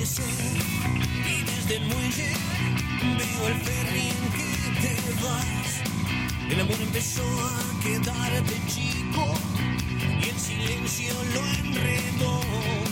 y desde el muelle veo el ferry en que te vas. El amor empezó a quedarte chico y el silencio lo enredó.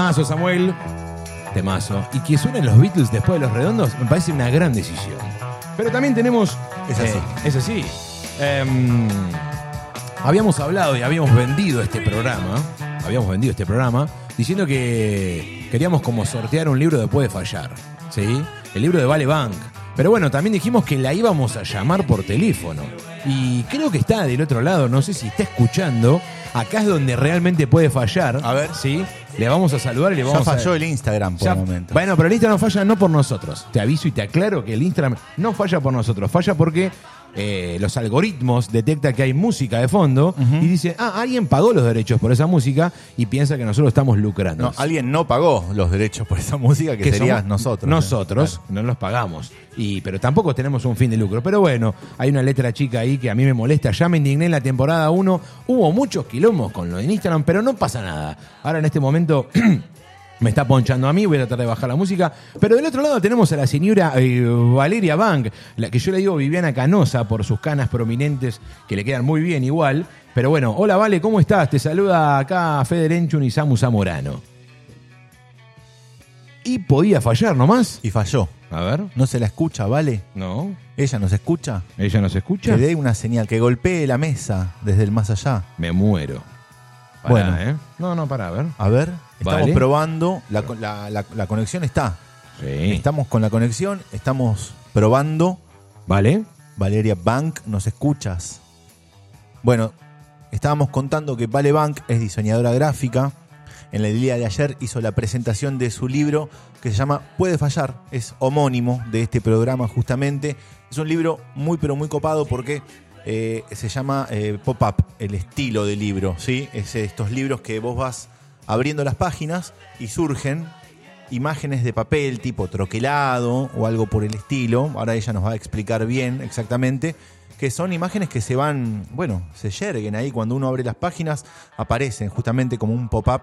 Temazo, Samuel. Temazo. Y que suenen los Beatles después de los redondos me parece una gran decisión. Pero también tenemos. Es así. eh, es así. Em, habíamos hablado y habíamos vendido este programa. Habíamos vendido este programa diciendo que queríamos como sortear un libro después de fallar. ¿Sí? El libro de Vale Bank. Pero bueno, también dijimos que la íbamos a llamar por teléfono. Y creo que está del otro lado, no sé si está escuchando. Acá es donde realmente puede fallar. A ver. ¿Sí? Le vamos a saludar y le Ya vamos a. falló el Instagram por Ya- el momento. Bueno, pero el Instagram falla no por nosotros. Te aviso y te aclaro que el Instagram no falla por nosotros. Falla porque eh, los algoritmos detectan que hay música de fondo y dice, ah, alguien pagó los derechos por esa música y piensa que nosotros estamos lucrando. No, alguien no pagó los derechos por esa música que, Que sería nosotros. Nosotros no los pagamos. Y, pero tampoco tenemos un fin de lucro. Pero bueno, hay una letra chica ahí que a mí me molesta. Ya me indigné en la temporada 1. Hubo muchos quilombos con lo de Instagram, pero no pasa nada. Ahora en este momento me está ponchando a mí, voy a tratar de bajar la música. Pero del otro lado tenemos a la señora eh, Valeria Bank, la que yo le digo Viviana Canosa por sus canas prominentes que le quedan muy bien igual. Pero bueno, hola Vale, ¿cómo estás? Te saluda acá Feder Enchun y Samu Zamorano. Y podía fallar nomás. Y falló. A ver. No se la escucha, ¿vale? No. Ella nos escucha. ¿Ella nos escucha? Que dé una señal, que golpee la mesa desde el más allá. Me muero. Pará, Bueno. ¿eh? No, no, para, a ver. A ver, estamos Vale. probando. La, la- la- la conexión está. Sí. Estamos con la conexión, estamos probando. ¿Vale? Valeria Bank, ¿nos escuchas? Bueno, estábamos contando que Vale Bank es diseñadora gráfica. En el día de ayer hizo la presentación de su libro que se llama Puede fallar, es homónimo de este programa justamente. Es un libro muy pero muy copado porque eh, se llama eh, Pop-Up, el estilo de libro, ¿sí? Es estos libros que vos vas abriendo las páginas y surgen imágenes de papel tipo troquelado o algo por el estilo. Ahora ella nos va a explicar bien exactamente que son imágenes que se van, bueno, se yerguen ahí cuando uno abre las páginas, aparecen justamente como un pop-up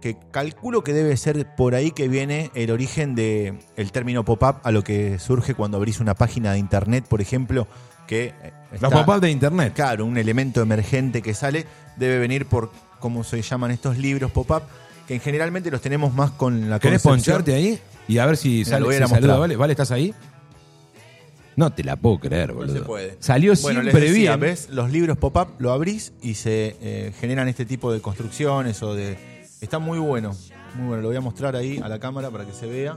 que calculo que debe ser por ahí que viene el origen del el término pop-up a lo que surge cuando abrís una página de internet, por ejemplo, que eh, Los está- pop-up de internet. Claro, un elemento emergente que sale debe venir por cómo se llaman estos libros pop-up, que generalmente los tenemos más con la ¿Querés concepción- poncharte ahí? Y a ver si sale, si saluda. ¿Vale? ¿Vale? ¿Estás ahí? No te la puedo creer, boludo. se puede. Salió Bueno, les siempre decía, bien. ¿ves? Los libros pop-up lo abrís y se eh, generan este tipo de construcciones o de... Está muy bueno, muy bueno. Lo voy a mostrar ahí a la cámara para que se vea.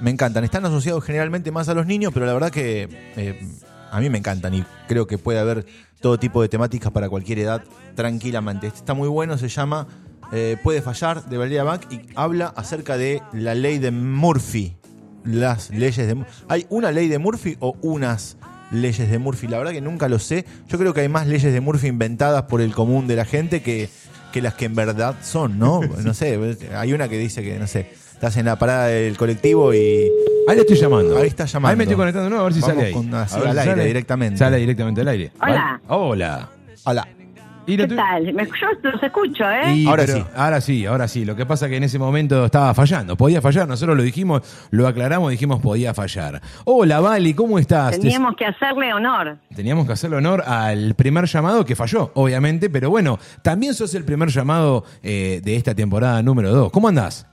Me encantan. Están asociados generalmente más a los niños, pero la verdad que eh, a mí me encantan y creo que puede haber todo tipo de temáticas para cualquier edad tranquilamente. Este está muy bueno, se llama eh, Puede fallar de Valeria Bank y habla acerca de la ley de Murphy. Las leyes de ¿Hay una ley de Murphy o unas leyes de Murphy? La verdad que nunca lo sé. Yo creo que hay más leyes de Murphy inventadas por el común de la gente que, que las que en verdad son, ¿no? No sé, hay una que dice que, no sé, estás en la parada del colectivo y Ahí le estoy llamando. Ahí está llamando. Ahí me estoy conectando de nuevo a ver si Vamos sale ahí. con- así, A ver al si aire, sale. directamente. Sale directamente al aire. Hola. ¿Vale? Hola. Hola. Y no ¿Qué tal? Me- yo los escucho, ¿eh? Y, Ahora pero- sí. Ahora sí, ahora sí. Lo que pasa es que en ese momento estaba fallando. Podía fallar. Nosotros lo dijimos, lo aclaramos, dijimos podía fallar. Hola, Vali, ¿cómo estás? Te- Teníamos que hacerle honor. Teníamos que hacerle honor al primer llamado que falló, obviamente, pero bueno, también sos el primer llamado eh, de esta temporada número 2. ¿Cómo andás?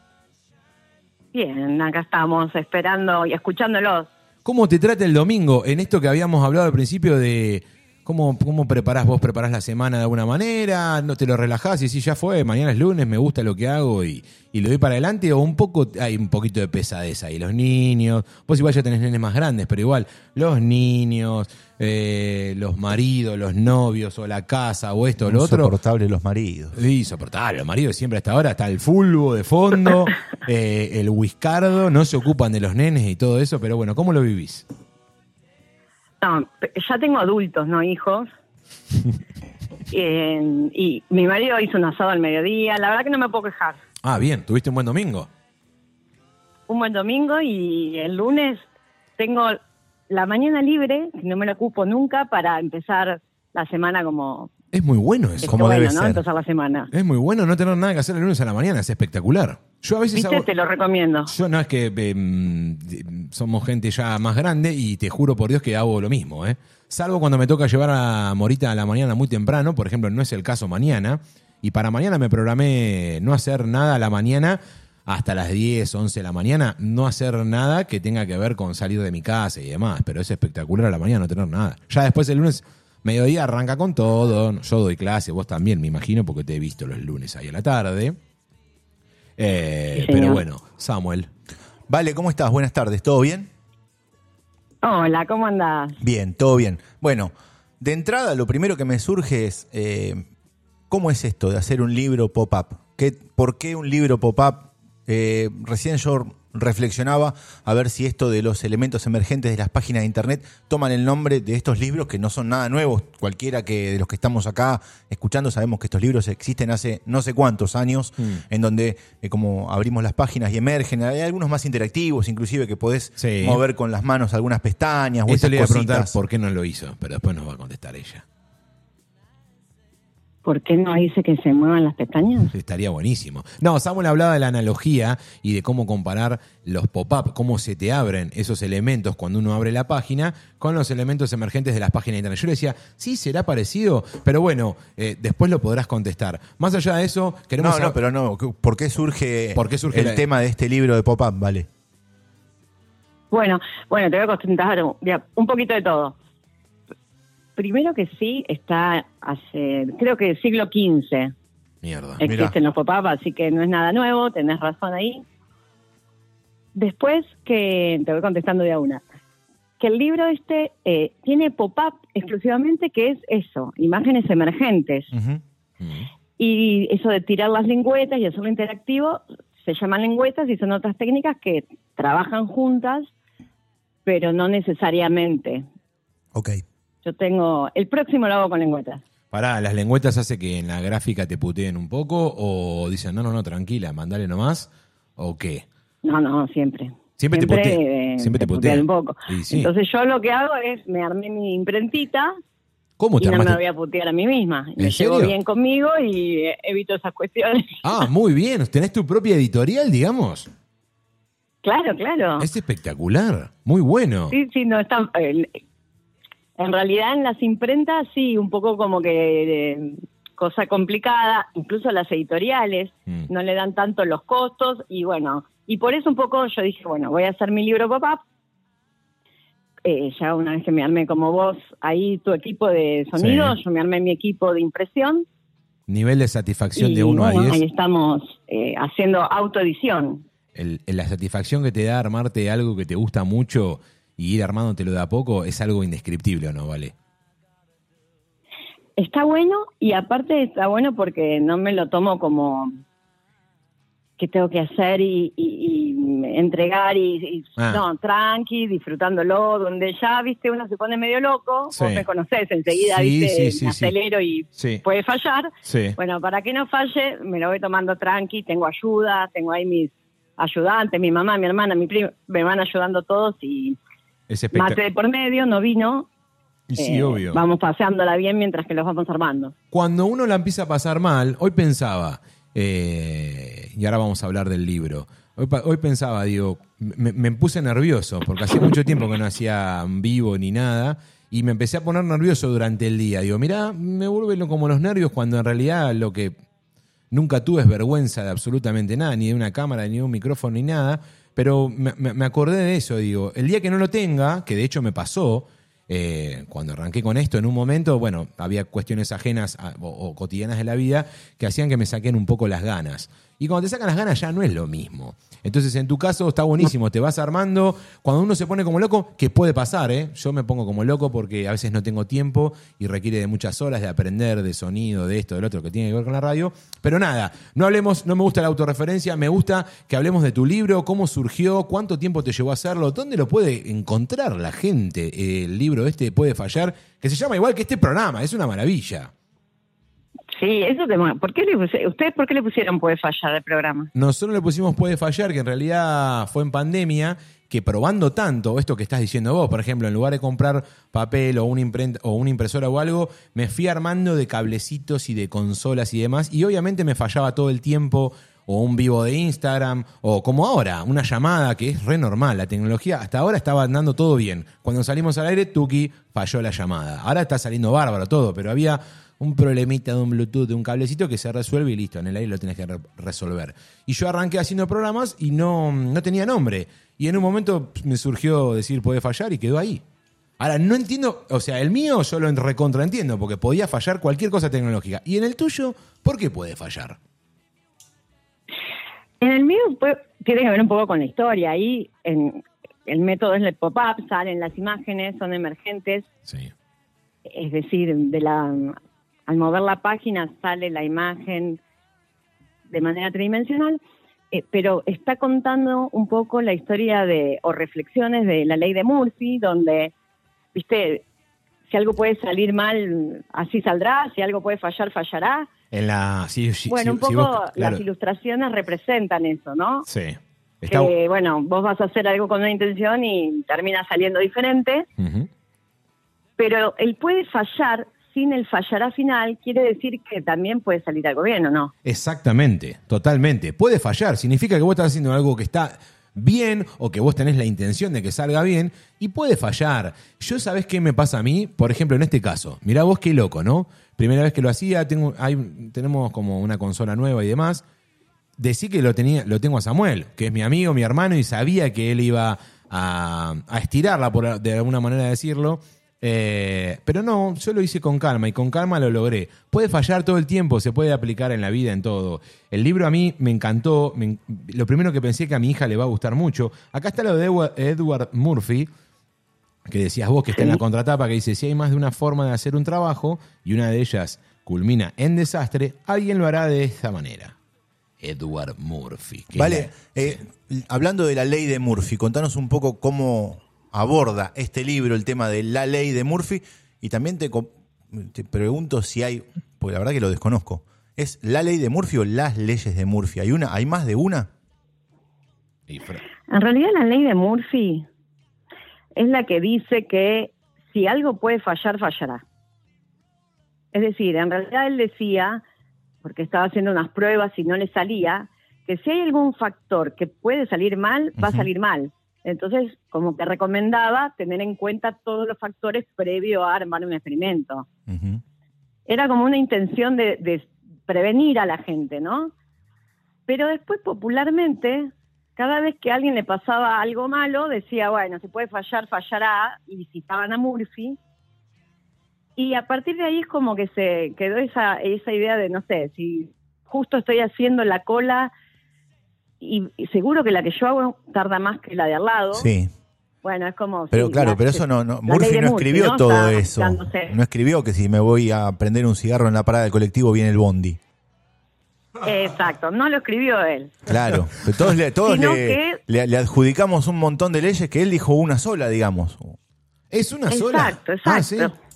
Bien, acá estamos esperando y escuchándolos. ¿Cómo te trata el domingo en esto que habíamos hablado al principio de cómo, cómo preparás vos, preparás la semana de alguna manera, no te lo relajás y si ya fue, mañana es lunes, me gusta lo que hago y, y lo doy para adelante o un poco, hay un poquito de pesadez ahí, los niños, vos igual ya tenés nenes más grandes, pero igual los niños, eh, los maridos, los novios o la casa o esto o lo otro. Insoportable los maridos. Insoportable, el marido siempre hasta ahora está el fulbo de fondo, eh, el whiskardo, no se ocupan de los nenes y todo eso, pero bueno, ¿cómo lo vivís? No, ya tengo adultos, no hijos. Eh, y mi marido hizo un asado al mediodía. La verdad que no me puedo quejar. Ah, bien, tuviste un buen domingo. Un buen domingo y el lunes tengo la mañana libre, no me la ocupo nunca, para empezar la semana como... Es muy bueno eso. Como bueno, debe ¿no? ser. Empezar la semana. Es muy bueno no tener nada que hacer el lunes a la mañana, es espectacular. Yo a veces ¿Viste? hago- Te lo recomiendo. Yo no es que em, somos gente ya más grande y te juro por Dios que hago lo mismo, ¿eh? Salvo cuando me toca llevar a Morita a la mañana muy temprano, por ejemplo, no es el caso mañana, y para mañana me programé no hacer nada a la mañana hasta las 10, 11 de la mañana, no hacer nada que tenga que ver con salir de mi casa y demás, pero es espectacular a la mañana no tener nada. Ya después el lunes, mediodía arranca con todo, yo doy clase, vos también me imagino, porque te he visto los lunes ahí a la tarde. Eh, Sí, pero bueno, Samuel. Vale, ¿cómo estás? Buenas tardes, ¿todo bien? Hola, ¿cómo andás? Bien, todo bien. Bueno, de entrada lo primero que me surge es, eh, ¿cómo es esto de hacer un libro pop-up? ¿Qué- ¿Por qué un libro pop-up? Eh, recién yo reflexionaba a ver si esto de los elementos emergentes de las páginas de internet toman el nombre de estos libros que no son nada nuevos. Cualquiera que de los que estamos acá escuchando sabemos que estos libros existen hace no sé cuántos años, en donde eh, como abrimos las páginas y emergen, hay algunos más interactivos, inclusive que podés Sí. mover con las manos algunas pestañas o Eso le iba a preguntar por qué no lo hizo, pero después nos va a contestar ella. ¿Por qué no dice que se muevan las pestañas? Estaría buenísimo. No, Samuel hablaba de la analogía y de cómo comparar los pop-up, cómo se te abren esos elementos cuando uno abre la página con los elementos emergentes de las páginas de internet. Yo le decía, sí, será parecido, pero bueno, eh, después lo podrás contestar. Más allá de eso, queremos No, no, pero no. ¿Por qué surge, ¿Por qué surge el la- tema de este libro de pop-up? Vale. Bueno, bueno, te voy a contar un poquito de todo. Primero que sí, está hace, creo que siglo XV Mierda. Mirá. existen los pop-up, así que no es nada nuevo, tenés razón ahí. después que, te voy contestando de a una, que el libro este eh, tiene pop-up exclusivamente que es eso, imágenes emergentes. Y eso de tirar las lengüetas y hacerlo interactivo se llaman lengüetas y son otras técnicas que trabajan juntas, pero no necesariamente. Ok. Yo tengo, el próximo lo hago con lengüetas. Pará, ¿las lengüetas hace que en la gráfica te puteen un poco? ¿O dicen, no, no, no, tranquila, mandale nomás? ¿O qué? No, no, siempre. Siempre te putean. eh, Siempre te putean putean. un poco. Y sí. Entonces yo lo que hago es, me armé mi imprentita ¿Cómo y te no me voy a putear a mí misma. ¿En Me llevo bien conmigo y eh, evito esas cuestiones. Ah, muy bien. ¿Tenés tu propia editorial, digamos? claro, claro. Es espectacular. Muy bueno. Sí, sí, no está. eh, en realidad en las imprentas sí, un poco como que eh, cosa complicada, incluso las editoriales Mm. no le dan tanto los costos y bueno, y por eso un poco yo dije, bueno, voy a hacer mi libro pop-up. Eh, ya una vez que me armé como vos ahí tu equipo de sonido, Sí. yo me armé mi equipo de impresión Nivel de satisfacción y de 1 bueno, a 10. ahí estamos eh, haciendo autoedición. el- la satisfacción que te da armarte algo que te gusta mucho y ir armándotelo de a poco es algo indescriptible, ¿o no? Vale. Está bueno y aparte está bueno porque no me lo tomo como que tengo que hacer y, y- y entregar y, y- Ah. no, tranqui, disfrutándolo, donde ya, viste, uno se pone medio loco, Sí. vos me conocés, enseguida, Sí, viste, sí, me acelero y puede fallar. Bueno, para que no falle, me lo voy tomando tranqui, tengo ayuda, tengo ahí mis ayudantes, mi mamá, mi hermana, mi primo, me van ayudando todos y Es mate por medio, no vino. Y sí, eh, obvio. Vamos paseándola bien mientras que los vamos armando. Cuando uno la empieza a pasar mal, hoy pensaba, eh, y ahora vamos a hablar del libro, hoy pensaba, digo, me, me puse nervioso, porque hacía mucho tiempo que no hacía vivo ni nada, y me empecé a poner nervioso durante el día. Digo, mirá, me vuelven como los nervios cuando en realidad lo que nunca tuve es vergüenza de absolutamente nada, ni de una cámara, ni de un micrófono, ni nada, pero me, me- acordé de eso, digo, el día que no lo tenga, que de hecho me pasó, eh, cuando arranqué con esto, en un momento, bueno, había cuestiones ajenas o cotidianas de la vida que hacían que me saquen un poco las ganas. Y cuando te sacan las ganas ya no es lo mismo. Entonces, en tu caso está buenísimo, te vas armando. Cuando uno se pone como loco, que puede pasar, ¿eh? Yo me pongo como loco porque a veces no tengo tiempo y requiere de muchas horas de aprender de sonido, de esto, del otro, que tiene que ver con la radio. Pero nada, no hablemos, no me gusta la autorreferencia, me gusta que hablemos de tu libro, cómo surgió, cuánto tiempo te llevó a hacerlo, dónde lo puede encontrar la gente. Eh, el libro este puede fallar, que se llama igual que este programa, es una maravilla. Sí, eso te... ¿Por qué le ¿Ustedes por qué le pusieron Puede Fallar al programa? Nosotros le pusimos puede fallar, que en realidad fue en pandemia, que probando tanto esto que estás diciendo vos, por ejemplo, en lugar de comprar papel o una, imprenta, o una impresora o algo, me fui armando de cablecitos y de consolas y demás, y obviamente me fallaba todo el tiempo, o un vivo de Instagram, o como ahora, una llamada, que es re normal, la tecnología hasta ahora estaba andando todo bien. Cuando salimos al aire, Tuki falló la llamada. Ahora está saliendo bárbaro todo, pero había un problemita de un Bluetooth, de un cablecito que se resuelve y listo, en el aire lo tenés que re- resolver. Y yo arranqué haciendo programas y no, no tenía nombre. Y en un momento me surgió decir puede fallar y quedó ahí. Ahora, no entiendo, o sea, el mío yo lo recontraentiendo porque podía fallar cualquier cosa tecnológica. Y en el tuyo, ¿por qué puede fallar? En el mío pues, tiene que ver un poco con la historia. Ahí en, el método es el pop-up, salen las imágenes, son emergentes, Sí. es decir, de la al mover la página sale la imagen de manera tridimensional, eh, pero está contando un poco la historia de o reflexiones de la ley de Murphy, donde, viste, si algo puede salir mal, así saldrá, si algo puede fallar, fallará. En la. sí, sí, bueno, sí, un poco sí, vos- claro, las ilustraciones representan eso, ¿no? Sí. Está- Que, bueno, vos vas a hacer algo con una intención y termina saliendo diferente, pero el puede fallar sin el fallará final quiere decir que también puede salir algo bien, ¿o no? Exactamente, totalmente. Puede fallar, significa que vos estás haciendo algo que está bien o que vos tenés la intención de que salga bien y puede fallar. Yo sabés qué me pasa a mí, por ejemplo, en este caso. Mirá vos qué loco, ¿no? Primera vez que lo hacía, tengo, tenemos como una consola nueva y demás. Decí que lo, tenía, lo tengo a Samuel, que es mi amigo, mi hermano, y sabía que él iba a, a estirarla, por, de alguna manera decirlo, Eh, pero no, yo lo hice con calma y con calma lo logré. Puede fallar todo el tiempo, se puede aplicar en la vida, en todo. El libro a mí me encantó. me lo primero que pensé que a mi hija le va a gustar mucho. Acá está lo de Edward- Murphy, que decías vos que está en la contratapa, que dice, si hay más de una forma de hacer un trabajo y una de ellas culmina en desastre, alguien lo hará de esta manera. Edward Murphy. Vale, eh, hablando de la ley de Murphy, contanos un poco cómo aborda este libro el tema de la ley de Murphy y también te, te pregunto si hay, porque la verdad que lo desconozco, ¿es la ley de Murphy o las leyes de Murphy? ¿Hay una? ¿Hay más de una? En realidad la ley de Murphy es la que dice que si algo puede fallar, fallará. Es decir, en realidad él decía, porque estaba haciendo unas pruebas y no le salía, que si hay algún factor que puede salir mal, va a salir mal. Entonces, como que recomendaba tener en cuenta todos los factores previo a armar un experimento. Era como una intención de, de prevenir a la gente, ¿no? Pero después, popularmente, cada vez que a alguien le pasaba algo malo, decía, bueno, si puede fallar, fallará, y citaban a Murphy. Y a partir de ahí es como que se quedó esa, esa idea de, no sé, si justo estoy haciendo la cola y, y seguro que la que yo hago tarda más que la de al lado. Sí, Bueno, es como... pero sí, claro, la- pero eso no, Murphy no Murphy, escribió ¿no? todo Está eso. dándose. No escribió que si me voy a prender un cigarro en la parada del colectivo viene el bondi. Exacto, no lo escribió él. Claro, pero todos, le, todos le, que- le- le adjudicamos un montón de leyes que él dijo una sola, digamos. ¿Es una sola? Exacto, Ah, exacto. ¿sí?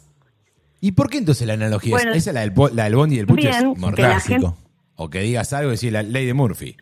¿Y por qué entonces la analogía Bueno, es esa, la del, la del bondi y el pucho, bien, es gente- O que digas algo y decir la ley de Murphy.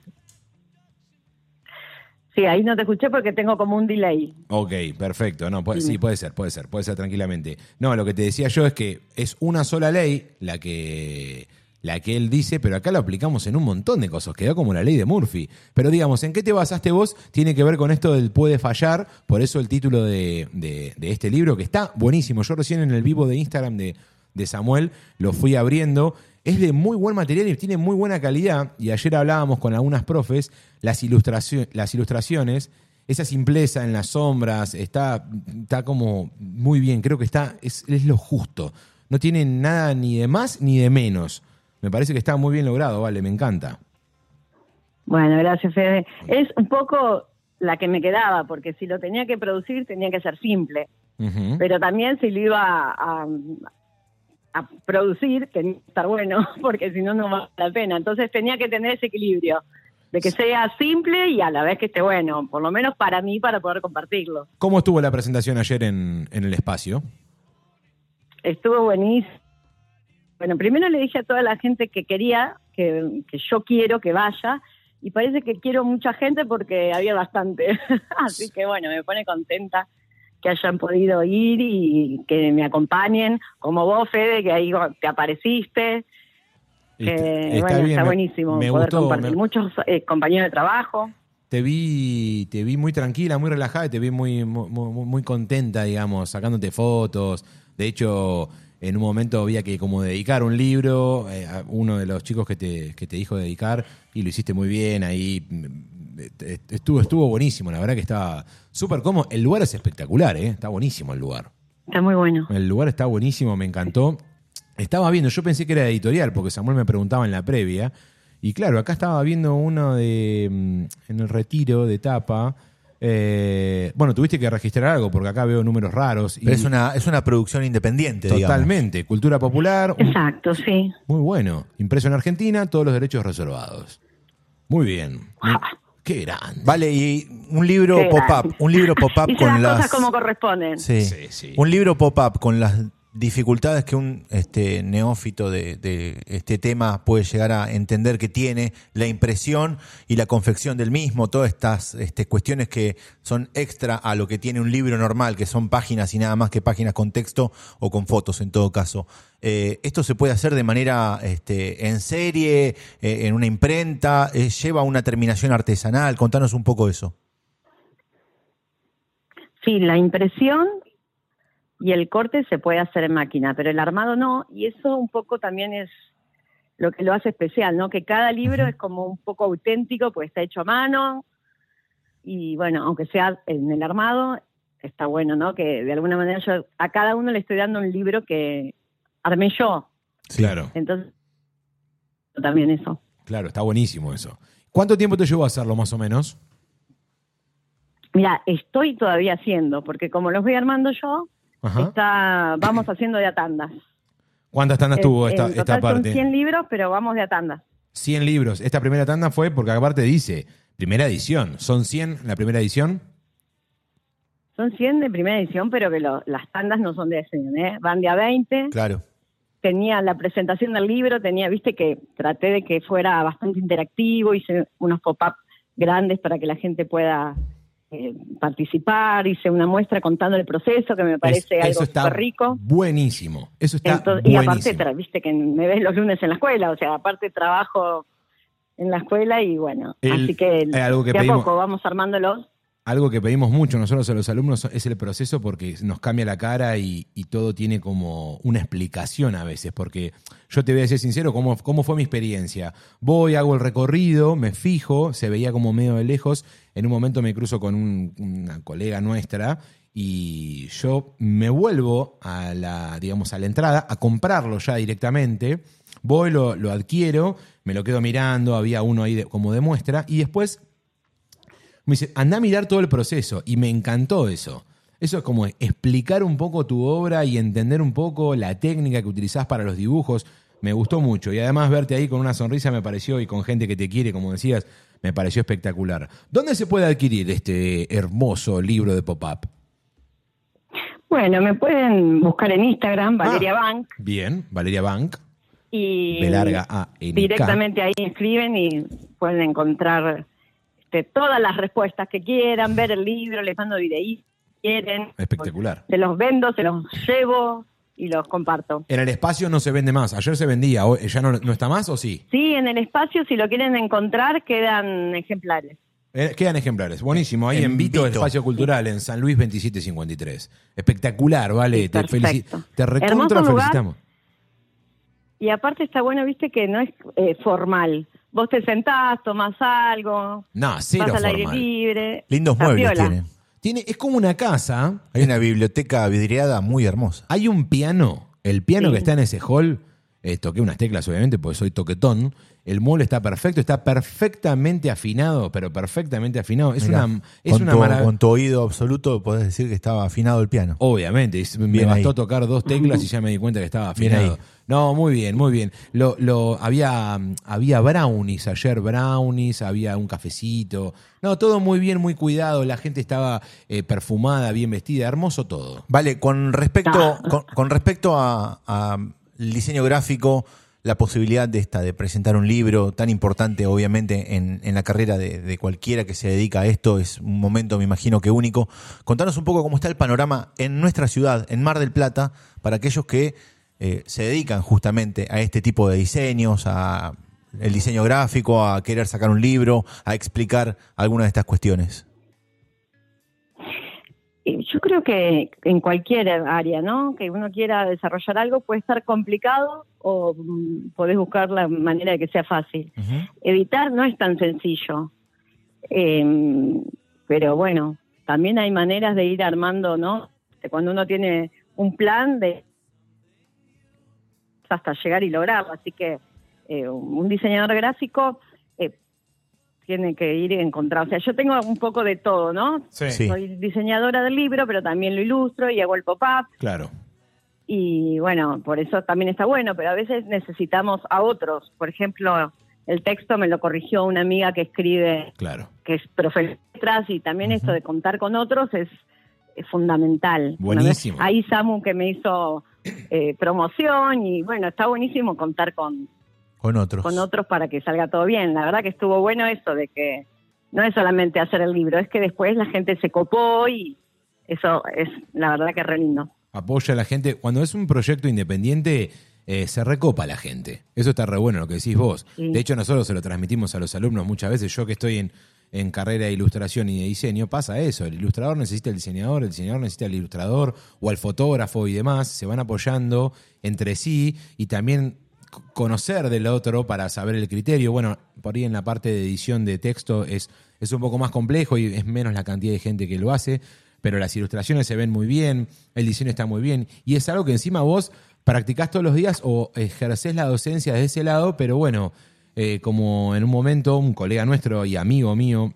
Sí, ahí no te escuché porque tengo como un delay. Ok, perfecto. No, puede, sí, puede ser, puede ser, puede ser tranquilamente. No, lo que te decía yo es que es una sola ley la que, la que él dice, pero acá lo aplicamos en un montón de cosas. Quedó como la ley de Murphy. Pero digamos, ¿en qué te basaste vos? Tiene que ver con esto del puede fallar. Por eso el título de, de- de este libro, que está buenísimo. Yo recién en el vivo de Instagram de, de Samuel lo fui abriendo. Es de muy buen material y tiene muy buena calidad. Y ayer hablábamos con algunas profes, las, ilustracio- las ilustraciones, esa simpleza en las sombras, está, está como muy bien. Creo que está, es, es lo justo. No tiene nada ni de más ni de menos. Me parece que está muy bien logrado, vale, me encanta. Bueno, gracias, Fede. Es un poco la que me quedaba, porque si lo tenía que producir tenía que ser simple, pero también si lo iba a, a producir tenía que estar bueno, porque si no, no vale la pena. Entonces tenía que tener ese equilibrio, de que sea simple y a la vez que esté bueno, por lo menos para mí, para poder compartirlo. ¿Cómo estuvo la presentación ayer en, en el espacio? Estuvo buenísimo. Bueno, primero le dije a toda la gente que quería, que, que yo quiero que vaya, y parece que quiero mucha gente porque había bastante. Así que bueno, me pone contenta que hayan podido ir y que me acompañen, como vos, Fede, que ahí te apareciste. Está- bueno, bien, está me- buenísimo me poder gustó, compartir. me- Muchos eh, compañeros de trabajo. Te vi, te vi muy tranquila, muy relajada y te vi muy, muy, muy- muy contenta, digamos, sacándote fotos. De hecho, en un momento había que como dedicar un libro, eh, a uno de los chicos que te, que te dijo dedicar, y lo hiciste muy bien ahí. Estuvo, estuvo buenísimo, la verdad que estaba súper cómodo. El lugar es espectacular, ¿eh? está buenísimo el lugar. Está muy bueno. El lugar está buenísimo, me encantó. Estaba viendo, yo pensé que era editorial, porque Samuel me preguntaba en la previa. Y claro, acá estaba viendo uno de mm, en el retiro de tapa. Eh, bueno, tuviste que registrar algo, porque acá veo números raros. Y Pero es una, es una producción independiente, digamos. totalmente. Cultura popular, un- Exacto, sí. muy bueno. Impreso en Argentina, todos los derechos reservados. Muy bien. Ah. Qué grande. Vale, y un libro pop-up, un libro pop-up con las las... cosas como corresponden. Sí. Sí, sí. Un libro pop-up con las dificultades que un este, neófito de, de este tema puede llegar a entender que tiene, la impresión y la confección del mismo, todas estas este, cuestiones que son extra a lo que tiene un libro normal, que son páginas y nada más que páginas con texto o con fotos en todo caso. Eh, esto se puede hacer de manera este, en serie, eh, en una imprenta, eh, lleva una terminación artesanal, contanos un poco eso. Sí, la impresión y el corte se puede hacer en máquina, pero el armado no, y eso un poco también es lo que lo hace especial, ¿no? Que cada libro es como un poco auténtico, pues está hecho a mano, y bueno, aunque sea en el armado, está bueno, ¿no? Que de alguna manera yo a cada uno le estoy dando un libro que armé yo. Claro, Entonces, también eso. claro, está buenísimo eso. ¿Cuánto tiempo te llevó a hacerlo más o menos? Mira, estoy todavía haciendo, porque como los voy armando yo, Ajá. está, vamos haciendo de a tandas. ¿Cuántas tandas tuvo Eh, esta, en esta total son parte? 100 libros, pero vamos de a tandas. 100 libros. Esta primera tanda fue porque aparte dice, primera edición. ¿Son 100 la primera edición? Son 100 de primera edición, pero que lo- las tandas no son de ese, ¿eh? van de a 20. Claro. Tenía la presentación del libro, tenía, viste que traté de que fuera bastante interactivo, hice unos pop-up grandes para que la gente pueda eh, participar, hice una muestra contando el proceso, que me parece Es- algo está rico. buenísimo. Eso está Entonces, y aparte, viste que me ves los lunes en la escuela, o sea, aparte trabajo en la escuela y bueno, El- así que algo que de a poco vamos armándolos. Algo que pedimos mucho nosotros a los alumnos es el proceso porque nos cambia la cara y, todo tiene como una explicación a veces. Porque yo te voy a decir sincero, ¿cómo, ¿cómo fue mi experiencia? Voy, hago el recorrido, me fijo, se veía como medio de lejos. En un momento me cruzo con un- una colega nuestra y yo me vuelvo a la, digamos, a la entrada a comprarlo ya directamente. Voy, lo, lo adquiero, me lo quedo mirando, había uno ahí como de muestra y después me dice, anda a mirar todo el proceso. Y me encantó eso. Eso es como explicar un poco tu obra y entender un poco la técnica que utilizás para los dibujos. Me gustó mucho. Y además verte ahí con una sonrisa me pareció, y con gente que te quiere, como decías, me pareció espectacular. ¿Dónde se puede adquirir este hermoso libro de pop-up? Bueno, me pueden buscar en Instagram, Valeria Ah, Bank, Bien, Valeria Bank. y B larga A, N, K. directamente ahí escriben y pueden encontrar este, todas las respuestas que quieran, ver el libro, les mando videí si quieren. Espectacular. Se los vendo, se los llevo y los comparto. En el espacio no se vende más. Ayer se vendía. ¿Hoy- ¿Ya no, no está más o sí? Sí, en el espacio, si lo quieren encontrar, quedan ejemplares. Eh, Quedan ejemplares. Buenísimo. Ahí en, En Vito, Vito. Espacio Cultural, en San Luis 2753. Espectacular, vale. Sí, te, perfecto. felici- te recontra felicitamos. Y aparte está bueno, viste, que no es eh, formal. Vos te sentás, tomás algo, No, cero vas al aire formal. libre. Lindos muebles piola. tiene. Tiene, es como una casa. Hay una biblioteca vidriada muy hermosa. Hay un piano. El piano Sí. que está en ese hall. Eh, toqué unas teclas, obviamente, porque soy toquetón. El mueble está perfecto, está perfectamente afinado, pero perfectamente afinado. Es Mirá, una, es con, una tu, maravilla. con tu oído absoluto podés decir que estaba afinado el piano. Obviamente, es- me Bien bastó ahí. tocar dos teclas y ya me di cuenta que estaba afinado. No, muy bien, muy bien. Lo, lo, había, había brownies ayer, brownies, había un cafecito. No, todo muy bien, muy cuidado. La gente estaba eh, perfumada, bien vestida, hermoso todo. Vale, con respecto, Ah. con, con respecto a, a el diseño gráfico, la posibilidad de esta, de presentar un libro tan importante, obviamente, en, la carrera de, de cualquiera que se dedica a esto, es un momento, me imagino que único. Contanos un poco cómo está el panorama en nuestra ciudad, en Mar del Plata, para aquellos que eh, se dedican justamente a este tipo de diseños, a el diseño gráfico, a querer sacar un libro, a explicar algunas de estas cuestiones. Yo creo que en cualquier área, ¿no? Que uno quiera desarrollar algo puede estar complicado o mm, podés buscar la manera de que sea fácil. Editar no es tan sencillo. Eh, pero bueno, también hay maneras de ir armando, ¿no? Cuando uno tiene un plan de hasta llegar y lograrlo. Así que eh, un diseñador gráfico eh, tiene que ir encontrando. O sea, yo tengo un poco de todo, ¿no? Sí. Soy diseñadora del libro, pero también lo ilustro y hago el pop-up. Claro. Y bueno, por eso también está bueno, pero a veces necesitamos a otros. Por ejemplo, el texto me lo corrigió una amiga que escribe, Claro. que es profe y también esto de contar con otros es, es fundamental. Buenísimo. Ahí Samu que me hizo eh, promoción y bueno, está buenísimo contar con, Con otros. con otros para que salga todo bien. La verdad que estuvo bueno eso de que no es solamente hacer el libro, es que después la gente se copó y eso es la verdad que re lindo. Apoya a la gente. Cuando es un proyecto independiente, eh, se recopa la gente. Eso está re bueno lo que decís vos. Sí. De hecho, nosotros se lo transmitimos a los alumnos muchas veces. Yo que estoy en, en carrera de ilustración y de diseño, pasa eso. El ilustrador necesita el diseñador, el diseñador necesita el ilustrador o al fotógrafo y demás. Se van apoyando entre sí y también conocer del otro para saber el criterio. Bueno, por ahí en la parte de edición de texto es, es un poco más complejo y es menos la cantidad de gente que lo hace. pero las ilustraciones se ven muy bien, el diseño está muy bien, y es algo que encima vos practicás todos los días o ejercés la docencia desde ese lado, pero bueno, eh, como en un momento un colega nuestro y amigo mío,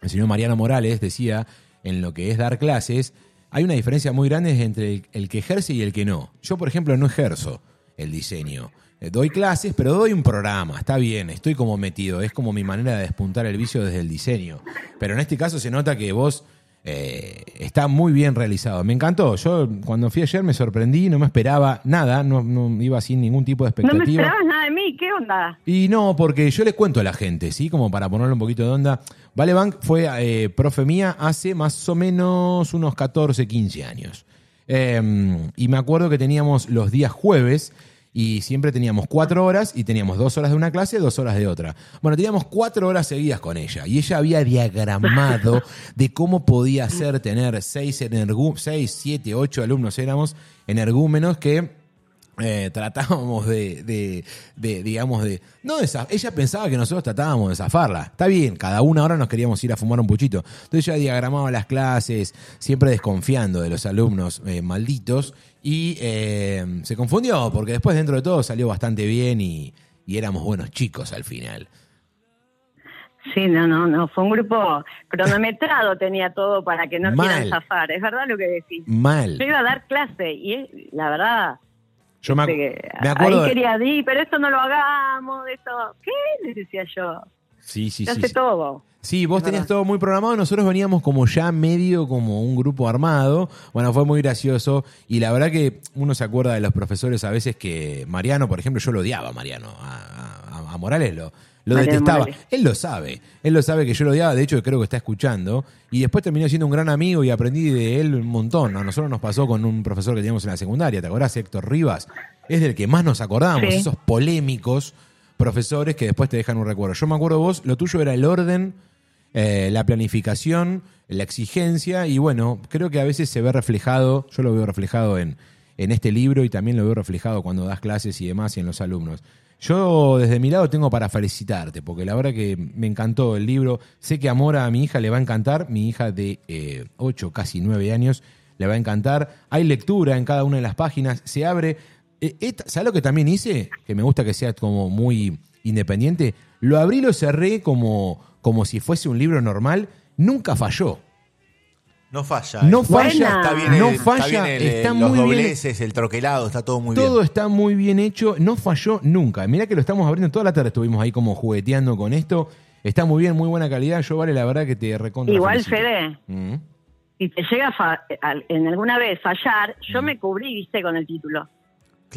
el señor Mariano Morales, decía, en lo que es dar clases, hay una diferencia muy grande entre el que ejerce y el que no. Yo, por ejemplo, no ejerzo el diseño. Eh, Doy clases, pero doy un programa, está bien, estoy como metido, es como mi manera de despuntar el vicio desde el diseño. Pero en este caso se nota que vos eh, está muy bien realizado. Me encantó. Yo cuando fui ayer me sorprendí, no me esperaba nada, no, no iba sin ningún tipo de No me expectativa. esperabas nada de mí, ¿qué onda? Y no, porque yo le cuento a la gente, ¿sí? Como para ponerle un poquito de onda. Vale Bank fue eh, profe mía hace más o menos unos 14, 15 años. Eh, y me acuerdo que teníamos los días jueves y siempre teníamos cuatro horas y teníamos dos horas de una clase, dos horas de otra. Bueno, teníamos cuatro horas seguidas con ella y ella había diagramado de cómo podía ser tener seis, energú- seis siete, ocho alumnos éramos energúmenos que eh, tratábamos de, de- de, digamos, de... No de ella pensaba que nosotros tratábamos de zafarla. Está bien, cada una hora nos queríamos ir a fumar un puchito. Entonces ella diagramaba las clases, siempre desconfiando de los alumnos eh, malditos, y eh, se confundió, porque después dentro de todo salió bastante bien y, y éramos buenos chicos al final. Sí, no, no, no, fue un grupo cronometrado, tenía todo para que no Mal. quieran zafar, es verdad lo que decís. Mal. Yo iba a dar clase y es- la verdad, Yo me, ac- este, me acuerdo... ahí de- quería decir, pero esto no lo hagamos, esto, ¿qué? Les decía yo, Sí, sí, sí. todo. Sí, vos tenías todo muy programado, nosotros veníamos como ya medio como un grupo armado. Bueno, fue muy gracioso y la verdad que uno se acuerda de los profesores a veces que Mariano, por ejemplo, yo lo odiaba a Mariano, a, a- a Morales lo, lo Mariano detestaba. Morales. Él lo sabe, él lo sabe que yo lo odiaba, de hecho creo que está escuchando y después terminó siendo un gran amigo y aprendí de él un montón. A nosotros nos pasó con un profesor que teníamos en la secundaria, ¿te acordás? Héctor Rivas. Es del que más nos acordábamos, Sí. esos polémicos profesores que después te dejan un recuerdo. Yo me acuerdo vos, lo tuyo era el orden eh, la planificación, la exigencia y bueno, creo que a veces se ve reflejado, yo lo veo reflejado en, en este libro y también lo veo reflejado cuando das clases y demás y en los alumnos. Yo desde mi lado tengo para felicitarte, porque la verdad que me encantó el libro. Sé que Amor a mi hija le va a encantar, mi hija de 8, casi 9 años, le va a encantar. Hay lectura en cada una de las páginas, se abre. Eh, esta- ¿Sabes lo que también hice? Que me gusta que sea como muy independiente. Lo abrí y lo cerré como, como si fuese un libro normal. Nunca falló. No falla. No falla, Está bien, no el- falla, bien el- está los muy bien. dobleces, el troquelado, está todo muy Todo bien. está muy bien hecho, no falló nunca. Mirá que lo estamos abriendo toda la tarde, estuvimos ahí como jugueteando con esto. Está muy bien, muy buena calidad. Yo vale la verdad que te recontra Igual. Fede, Mm. si te llega a en alguna vez fallar, yo me cubrí, viste, con el título.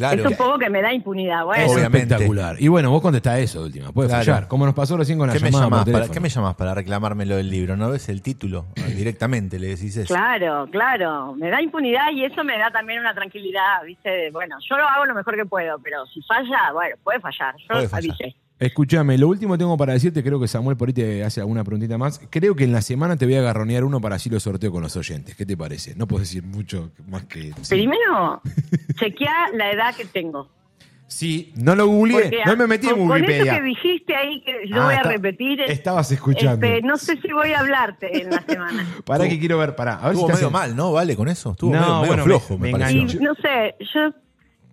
Claro. Es un poco que me da impunidad, bueno. Es Obviamente. espectacular. Y bueno, vos contestá eso de última. Puede Claro. fallar. Como nos pasó recién con la ¿Qué me, llamada por para, teléfono. ¿Qué me llamás para reclamarme lo del libro? ¿No ves el título? Directamente le decís eso. Claro, claro, me da impunidad y eso me da también una tranquilidad, ¿viste? de, Bueno, yo lo hago lo mejor que puedo, pero si falla, bueno, puede fallar. Yo Puede fallar. avisé. Escúchame, lo último tengo para decirte, creo que Samuel por ahí te hace alguna preguntita más. Creo que en la semana te voy a agarronear uno para así lo sorteo con los oyentes. ¿Qué te parece? No puedo decir mucho más que... sí. Primero, chequea la edad que tengo. Sí, no lo googleé, Porque no me metí en con, con Wikipedia. eso que dijiste ahí, que yo Ah, voy a está- repetir. estabas escuchando. este, no sé si voy a hablarte en la semana. Pará que quiero ver, pará. A ver Estuvo medio mal, ¿no? Vale, con eso. Estuvo No, medio, medio bueno, flojo, me- me, me enganchó. Y no sé, yo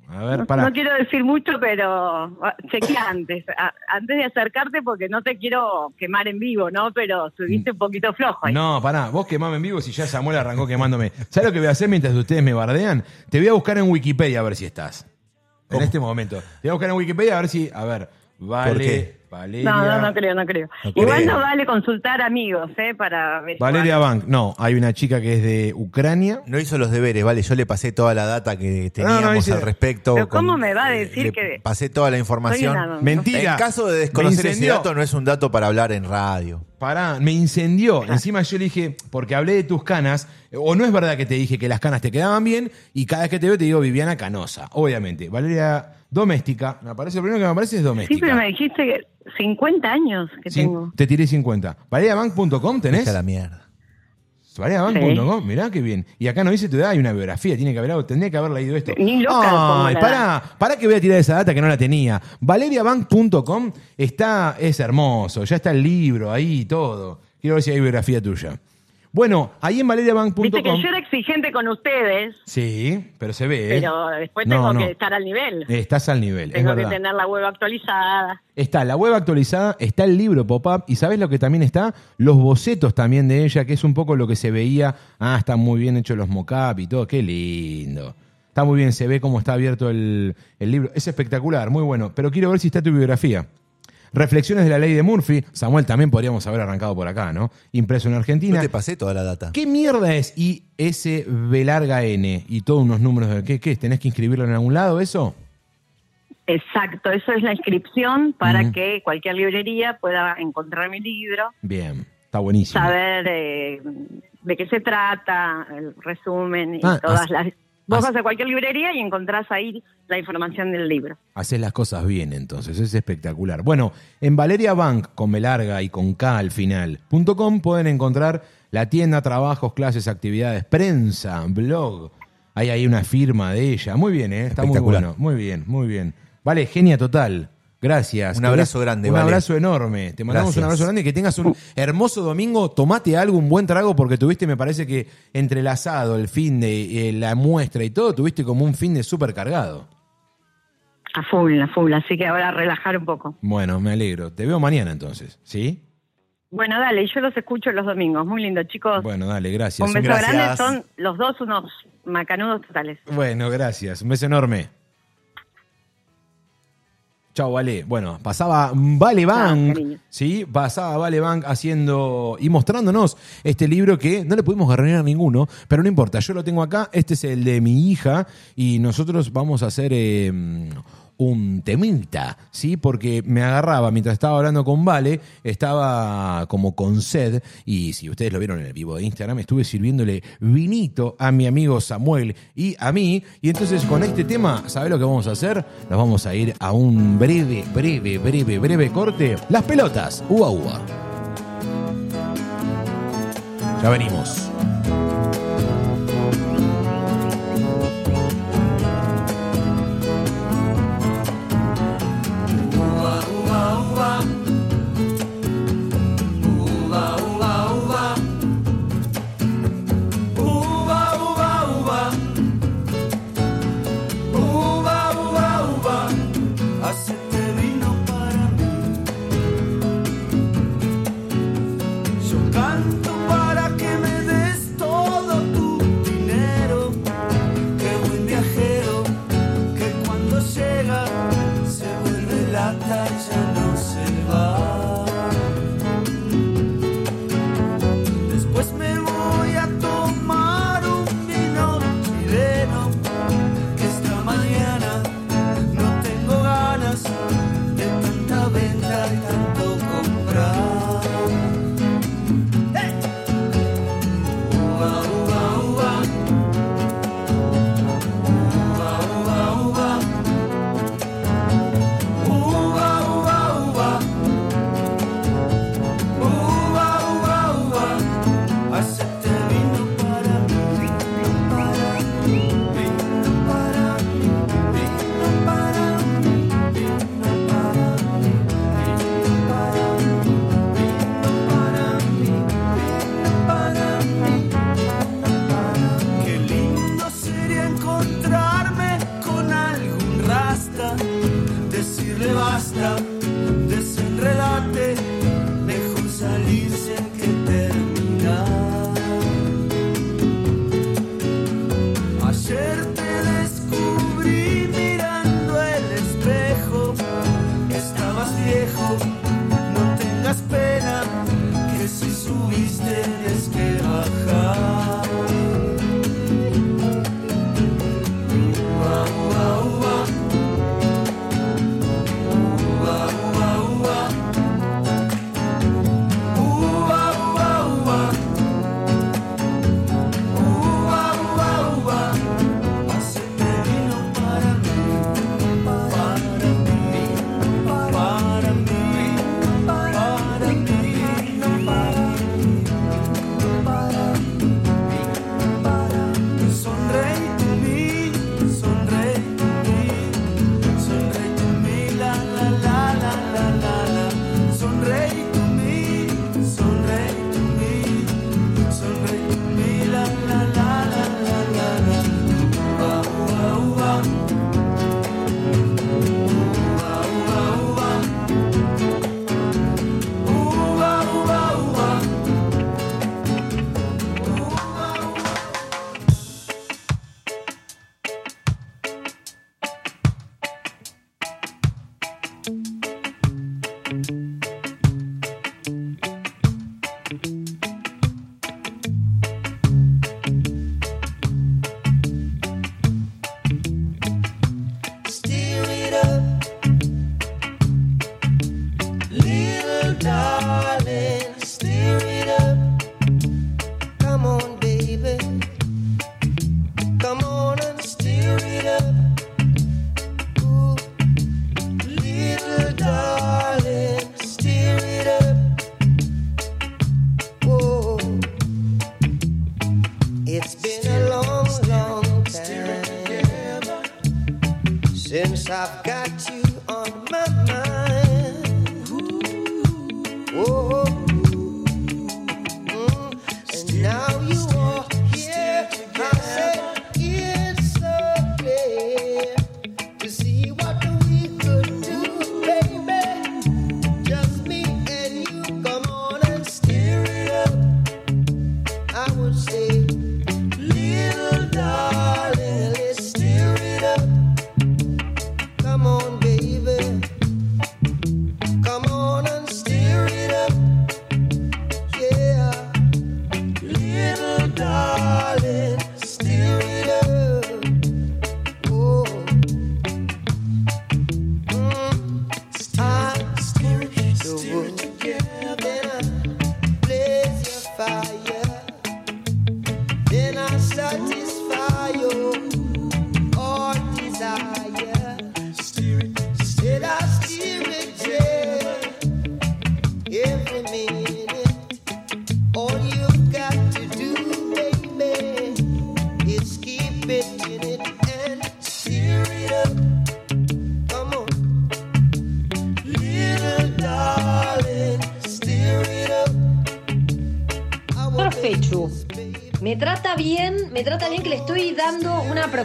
A ver, no, pará. no quiero decir mucho, pero ah, chequea antes, a- antes de acercarte porque no te quiero quemar en vivo, ¿no? Pero estuviste un poquito flojo ahí. No, pará, vos quemame en vivo si ya Samuel arrancó quemándome. ¿Sabes lo que voy a hacer mientras ustedes me bardean? Te voy a buscar en Wikipedia a ver si estás. En este momento. Te voy a buscar en Wikipedia a ver si. A ver, vale. qué? Valeria. No, no, no creo, no creo. No Igual creo. no vale consultar amigos, ¿eh? Para ver. Valeria Bank. No, hay una chica que es de Ucrania. No hizo los deberes, vale. Yo le pasé toda la data que teníamos No, no, dice- al respecto. Pero con- ¿cómo me va a decir le que- Pasé toda la información. una- Mentira. En caso de desconocer ese dato, no es un dato para hablar en radio. Pará, me incendió. Encima yo le dije, porque hablé de tus canas, o no es verdad que te dije que las canas te quedaban bien, y cada vez que te veo te digo Viviana Canosa, obviamente. Valeria Doméstica, me aparece, lo primero que me aparece es doméstica. Sí, pero me dijiste que 50 años que Sí, tengo. te tiré 50. ValeriaBank.com tenés. Deja la mierda. ValeriaBank.com, mirá qué bien. Y acá no dice tu edad, hay una biografía, tiene que haber algo, tendría que haber leído esto. Ni loca pongo Ay, la pará, pará que voy a tirar esa data que no la tenía. ValeriaBank.com está, es hermoso, ya está el libro ahí y todo. Quiero ver si hay biografía tuya. Bueno, ahí en valeriabank.com. Viste que yo era exigente con ustedes, Sí, pero se ve. ¿eh? pero después tengo no. que estar al nivel. Estás al nivel, tengo es que tener la web actualizada. Está la web actualizada, está el libro pop-up y ¿sabes lo que también está? Los bocetos también de ella, que es un poco lo que se veía. Ah, están muy bien hechos los mock-up y todo, qué lindo. Está muy bien, se ve cómo está abierto el, el libro. Es espectacular, muy bueno. Pero quiero ver si está tu biografía. Reflexiones de la ley de Murphy. Samuel, también podríamos haber arrancado por acá, ¿no? Impreso en Argentina. No te pasé toda la data. ¿Qué mierda es ISB larga N? Y todos unos números de qué, qué es? ¿Tenés que inscribirlo en algún lado eso? Exacto, eso es la inscripción para que cualquier librería pueda encontrar mi libro, Bien, está buenísimo. saber eh, de qué se trata, el resumen y Ah, todas as- las... Vos as- vas a cualquier librería y encontrás ahí la información del libro. Haces las cosas bien, entonces, es espectacular. Bueno, en Valeria Bank, con B larga y con K al final, punto .com pueden encontrar la tienda, trabajos, clases, actividades, prensa, blog. Hay ahí una firma de ella. Muy bien, ¿eh? Está muy bueno. Muy bien, muy bien. Vale, genia total. Gracias. Un abrazo grande, Un Vale. abrazo enorme. Te mandamos Gracias. un abrazo grande y que tengas un hermoso domingo. Tomate algo, un buen trago, porque tuviste, me parece que entre el asado, el fin de eh, la muestra y todo, tuviste como un fin de súper cargado. A full, a full, así que ahora relajar un poco. Bueno, me alegro. Te veo mañana entonces, ¿sí? Bueno, dale, yo los escucho los domingos. Muy lindo, chicos. Bueno, dale, gracias. un beso gracias. grande, son los dos unos macanudos totales. Bueno, gracias. Un beso enorme. Chao, Vale. Bueno, pasaba Vale Bank. ¿sí? Pasaba Vale Bank haciendo y mostrándonos este libro que no le pudimos agarrar a ninguno, pero no importa, yo lo tengo acá, este es el de mi hija y nosotros vamos a hacer eh, un temita, ¿sí? Porque me agarraba mientras estaba hablando con Vale, estaba como con sed y si ustedes lo vieron en el vivo de Instagram, estuve sirviéndole vinito a mi amigo Samuel y a mí y entonces con este tema, ¿sabés lo que vamos a hacer? Nos vamos a ir a un breve, breve, breve, breve corte. Las pelotas, uva uva. Ya venimos.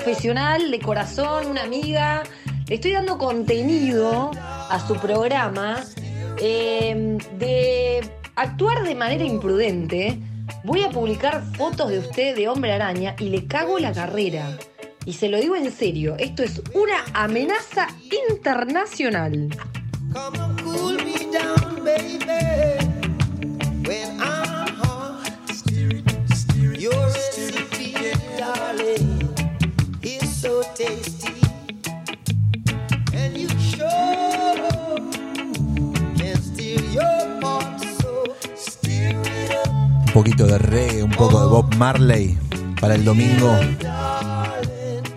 Profesional de corazón, una amiga. Le estoy dando contenido a su programa eh, de actuar de manera imprudente. Voy a publicar fotos de usted de hombre araña y le cago la carrera. Y se lo digo en serio, esto es una amenaza internacional. Cool me down, baby. Poquito de reggae, un poco de Bob Marley para el domingo.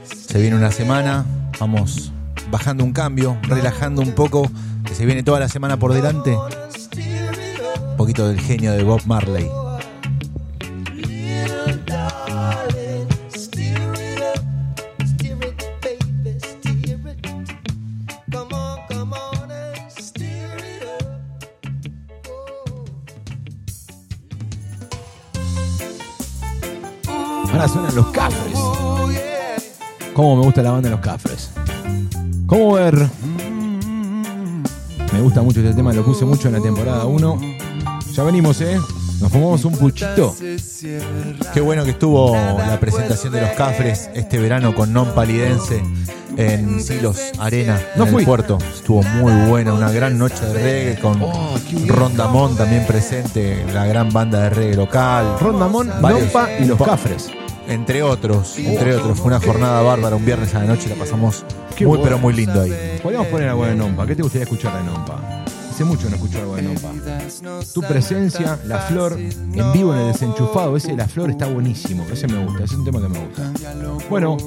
Se viene una semana, vamos bajando un cambio, relajando un poco, que se viene toda la semana por delante. Un poquito del genio de Bob Marley. Gusta la banda de los cafres. ¿Cómo ver? Me gusta mucho este tema, lo puse mucho en la temporada 1. Ya venimos, ¿eh? Nos fumamos un puchito. Qué bueno que estuvo la presentación de los Cafres este verano con Non Palidense en Silos Arena, No en fui. el puerto. Estuvo muy buena, una gran noche de reggae con Oh. Rondamón también presente, la gran banda de reggae local. Rondamón. Nompa y los cafres. Entre otros, entre otros. Fue una jornada bárbara, un viernes a la noche la pasamos Qué muy bueno. pero muy lindo ahí. Podríamos poner algo de Nompa. ¿Qué te gustaría escuchar de Nompa? Hace mucho no escucho algo de Nompa. Tu presencia, La Flor, en vivo en el desenchufado. Ese de La Flor está buenísimo. Ese me gusta, ese es un tema que me gusta. Bueno,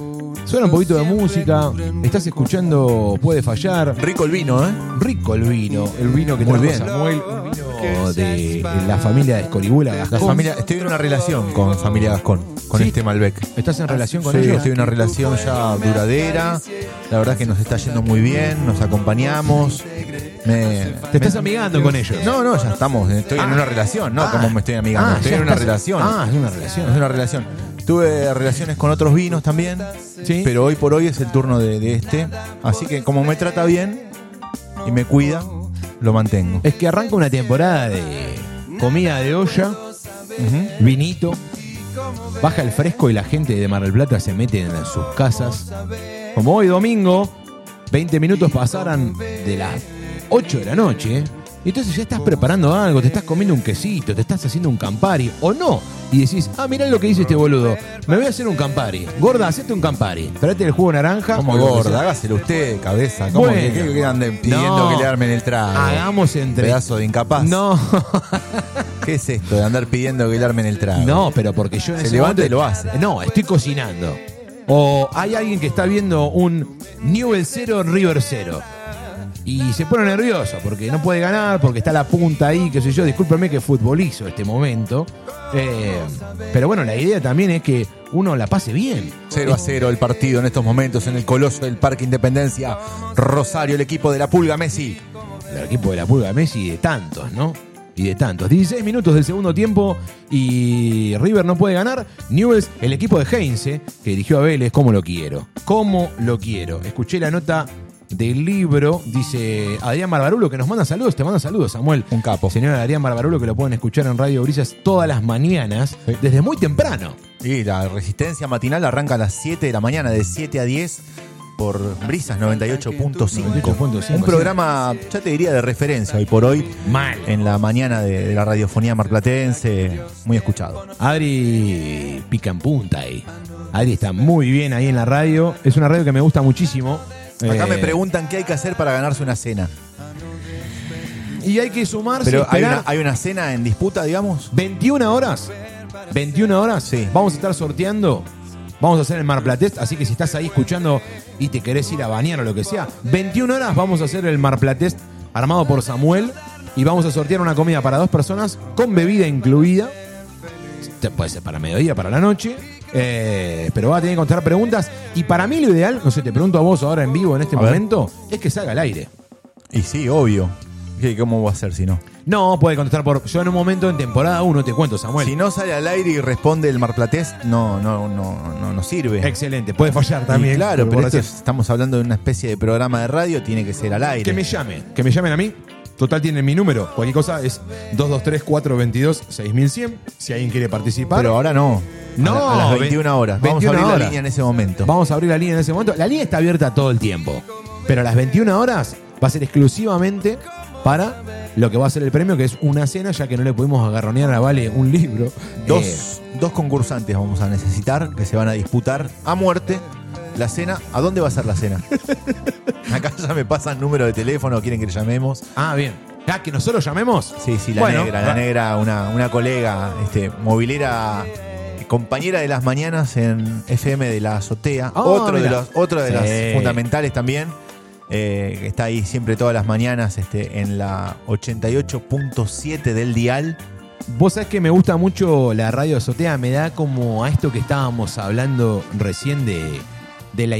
suena un poquito de música. Estás escuchando Puede Fallar. Rico el vino, ¿eh? Rico el vino, el vino que Muy trajo bien. Samuel, un vino de la familia de Escoribula La Gascón. familia, estoy en una relación con familia Gascón, con Sí. este Malbec. ¿Estás en relación con Sí, ellos? estoy en una relación ya duradera. La verdad que nos está yendo muy bien, nos acompañamos. Me, ¿Te estás amigando con ellos? No, no, ya estamos. Estoy en Ah. una relación, no Ah. como me estoy amigando. Ah, estoy ya en una estás- relación. Ah, es una Es relación. una relación. Tuve relaciones con otros vinos también, Sí. pero hoy por hoy es el turno de, de este. Así que como me trata bien y me cuida, lo mantengo. Es que arranca una temporada de comida de olla, vinito, baja el fresco y la gente de Mar del Plata se mete en sus casas. Como hoy domingo, 20 minutos pasaran de las 8 de la noche Y entonces ya estás preparando algo, te estás comiendo un quesito, te estás haciendo un campari, o no. Y decís, ah, mirá lo que dice este boludo. Me voy a hacer un campari. Gorda, hacete un campari. Esperate el jugo naranja. Como gorda, hágaselo usted, cabeza. ¿Cómo Bueno. que anden pidiendo No. que le armen el trago? Hagamos entre. Pedazo de incapaz. No, ¿Qué es esto de andar pidiendo que le armen el trago? no, pero porque yo en Se ese levanta momento- y lo hace. No, estoy cocinando. O hay alguien que está viendo un Newell 0 River 0. Y se pone nervioso porque no puede ganar, porque está la punta ahí, qué sé yo. Discúlpeme que futbolizo este momento. Eh, pero bueno, la idea también es que uno la pase bien. 0 a 0 el partido en estos momentos en el coloso del Parque Independencia. Rosario, el equipo de la Pulga Messi. del equipo de la Pulga Messi y de tantos, ¿no? Y de tantos. 16 minutos del segundo tiempo y River no puede ganar. Newell's, el equipo de Heinze, que dirigió a Vélez, ¿cómo lo quiero? ¿Cómo lo quiero? Escuché la nota del libro, dice Adrián Barbarulo, que nos manda saludos. Te manda saludos, Samuel. Un capo. Señor Adrián Barbarulo, que lo pueden escuchar en Radio Brisas todas las mañanas, Sí. desde muy temprano. Y la resistencia matinal arranca a las 7 de la mañana, de 7 a 10 por Brisas 98.5. 98.5, Un programa, ya te diría, de referencia hoy por hoy. Mal. En la mañana de, de la radiofonía marplatense, muy escuchado. Adri pica en punta ahí. Adri está muy bien ahí en la radio. Es una radio que me gusta muchísimo. Acá Eh, me preguntan qué hay que hacer para ganarse una cena. Y hay que sumarse. Pero hay esperar una, hay una cena en disputa, digamos. 21 horas. 21 horas. Sí. Vamos a estar sorteando. Vamos a hacer el Mar Platest. Así que si estás ahí escuchando y te querés ir a bañar o lo que sea, 21 horas vamos a hacer el Mar Platest armado por Samuel. Y vamos a sortear una comida para dos personas con bebida incluida. Te- Puede ser para mediodía, para la noche. Eh, pero va a tener que contestar preguntas. Y para mí lo ideal, no sé, te pregunto a vos ahora en vivo en este A ver. momento, es que salga al aire. Y sí, obvio. ¿Qué- ¿Cómo va a ser si no? No, puede contestar por. Yo en un momento en temporada 1 te cuento, Samuel. Si no sale al aire y responde el marplatés, no, no, no, no, no sirve. Excelente, puede fallar Y también. claro, por pero es- estamos hablando de una especie de programa de radio, tiene que ser al aire. Que me llame, que me llamen a mí. Total tienen mi número. Cualquier cosa es 223-422-6100. Si alguien quiere participar. Pero ahora no. No, a, la- a las ve- 21 horas. Vamos 21 a abrir horas. la línea en ese momento. Vamos a abrir la línea en ese momento. La línea está abierta todo el tiempo. Pero a las 21 horas va a ser exclusivamente para lo que va a ser el premio, que es una cena, ya que no le pudimos agarronear a Vale un libro. Dos, Eh, dos concursantes vamos a necesitar que se van a disputar a muerte la cena. ¿A dónde va a ser la cena? Acá ya me pasan número de teléfono, quieren que le llamemos. ah, bien. Ah, que nosotros llamemos. Sí, sí, la Bueno, negra, la negra, una, una colega, este, movilera, compañera de las mañanas en FM de la azotea. Ah, otro de los, otro de Sí. las fundamentales también. eh, que está ahí siempre todas las mañanas este, en la 88.7 del dial. Vos sabés que me gusta mucho la radio azotea, me da como a esto que estábamos hablando recién de, de la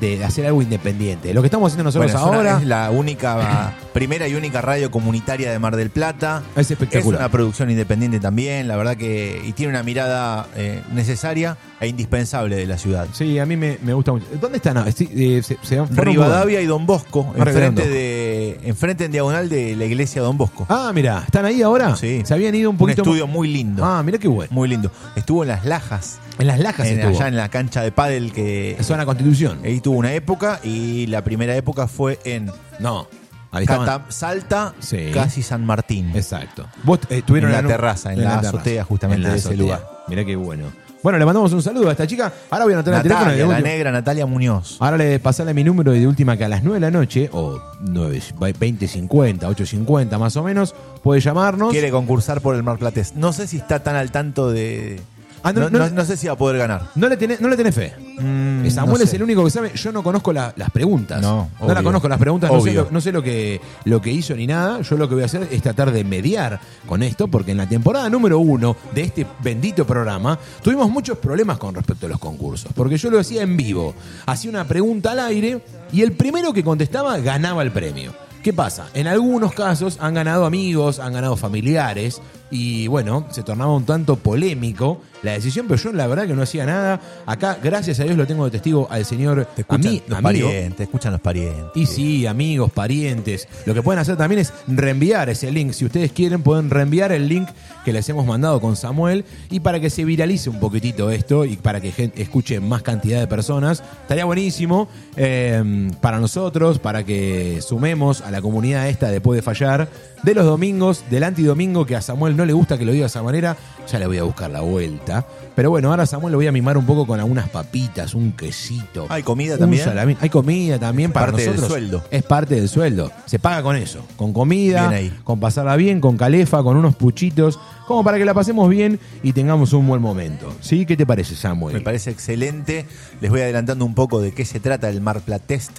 de hacer algo independiente. Lo que estamos haciendo nosotros Bueno, es, una- ahora es la única, primera y única radio comunitaria de Mar del Plata. es Es espectacular. una producción independiente también, la verdad que. Y tiene una mirada eh, necesaria e indispensable de la ciudad. Sí, a mí me, me gusta mucho. ¿Dónde están? Ah, sí, eh, se, se un Rivadavia y Don Bosco, enfrente, de, enfrente en diagonal de la iglesia Don Bosco. Ah, mira, ¿están ahí ahora? Sí. Se habían ido un un poquito estudio muy lindo. Ah, mira qué bueno. Muy lindo. Estuvo en las Lajas, En las lajas en- estuvo. allá en la cancha de pádel que Zona Constitución. ahí tuvo una época y la primera época fue en No. Ahí estaban. Salta, Sí. casi San Martín. Exacto. Vos eh, estuvieron En la terraza, en la terraza. azotea justamente de ese lugar. Mirá qué bueno. Bueno, le mandamos un saludo a esta chica. Ahora voy a anotar el teléfono. Natalia, de la última- negra Natalia Muñoz. Ahora le pasarle mi número y de última que a las 9 de la noche, o 9, 20.50, 8.50 más o menos, puede llamarnos. Quiere concursar por el Mar Platés. No sé si está tan al tanto de. Ah, no, no, no- no- no sé si va a poder ganar. No le tenés, no le tenés fe. Mm, Samuel no es sé. el único que sabe. Yo no conozco la- las preguntas. No, la obvio. conozco las preguntas. No sé, lo, no sé lo que, lo que hizo ni nada. Yo lo que voy a hacer es tratar de mediar con esto, porque en la temporada número uno de este bendito programa tuvimos muchos problemas con respecto a los concursos. Porque yo lo hacía en vivo. Hacía una pregunta al aire y el primero que contestaba ganaba el premio. ¿Qué pasa? En algunos casos han ganado amigos, han ganado familiares. Y bueno, se tornaba un tanto polémico la decisión, pero yo la verdad que no hacía nada. Acá, gracias a Dios, lo tengo de testigo al señor Te escuchan a mí, los amigo. parientes, te escuchan los parientes. Y sí, amigos, parientes. Lo que pueden hacer también es reenviar ese link. Si ustedes quieren, pueden reenviar el link que les hemos mandado con Samuel y para que se viralice un poquitito esto y para que gente escuche más cantidad de personas. Estaría buenísimo eh, para nosotros, para que sumemos a la comunidad esta de Puede Fallar de los domingos, del antidomingo, que a Samuel no le gusta que lo diga de esa manera. Ya le voy a buscar la vuelta. Pero bueno, ahora Samuel lo voy a mimar un poco con algunas papitas, un quesito. ¿Hay comida un también? salamín. Hay comida también para Parte del nosotros. sueldo. Es parte del sueldo. Se paga con eso. Con comida, con pasarla bien, con calefa, con unos puchitos, como para que la pasemos bien y tengamos un buen momento. ¿Sí? ¿Qué te parece, Samuel? Me parece excelente. Les voy adelantando un poco de qué se trata el Marplatest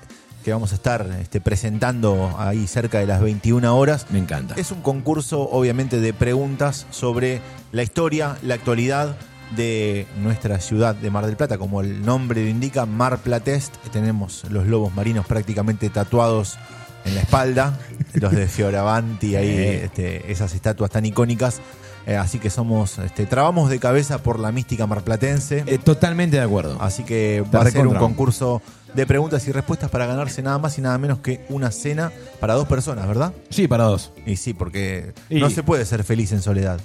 que vamos a estar este, presentando ahí cerca de las 21 horas. Me encanta. Es un concurso, obviamente, de preguntas sobre la historia, la actualidad de nuestra ciudad de Mar del Plata. Como el nombre lo indica, Mar Platest. Tenemos los lobos marinos prácticamente tatuados en la espalda, los de Fioravanti, ahí, este, esas estatuas tan icónicas. Eh, así que somos, este, trabamos de cabeza por la mística marplatense. Eh, totalmente de acuerdo. Así que Te va a ser un concurso de preguntas y respuestas para ganarse nada más y nada menos que una cena para dos personas, ¿verdad? Sí, para dos. Y sí, porque Y- no se puede ser feliz en soledad.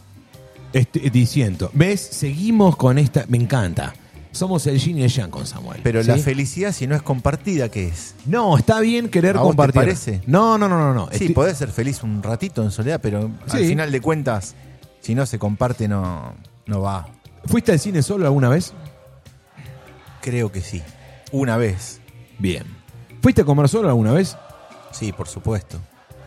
Este, diciendo, ¿ves? Seguimos con esta. Me encanta. Somos el yin y el yang con Samuel. Pero ¿sí? la felicidad, si no es compartida, ¿qué es? No, está bien querer ¿A vos te compartir. parece? No, no, no, no. no. Sí, Estoy- podés ser feliz un ratito en soledad, pero al Sí. final de cuentas, si no se comparte, no, no va. ¿Fuiste al cine solo alguna vez? Creo que sí. Una vez. Bien. ¿Fuiste a comer solo alguna vez? Sí, por supuesto.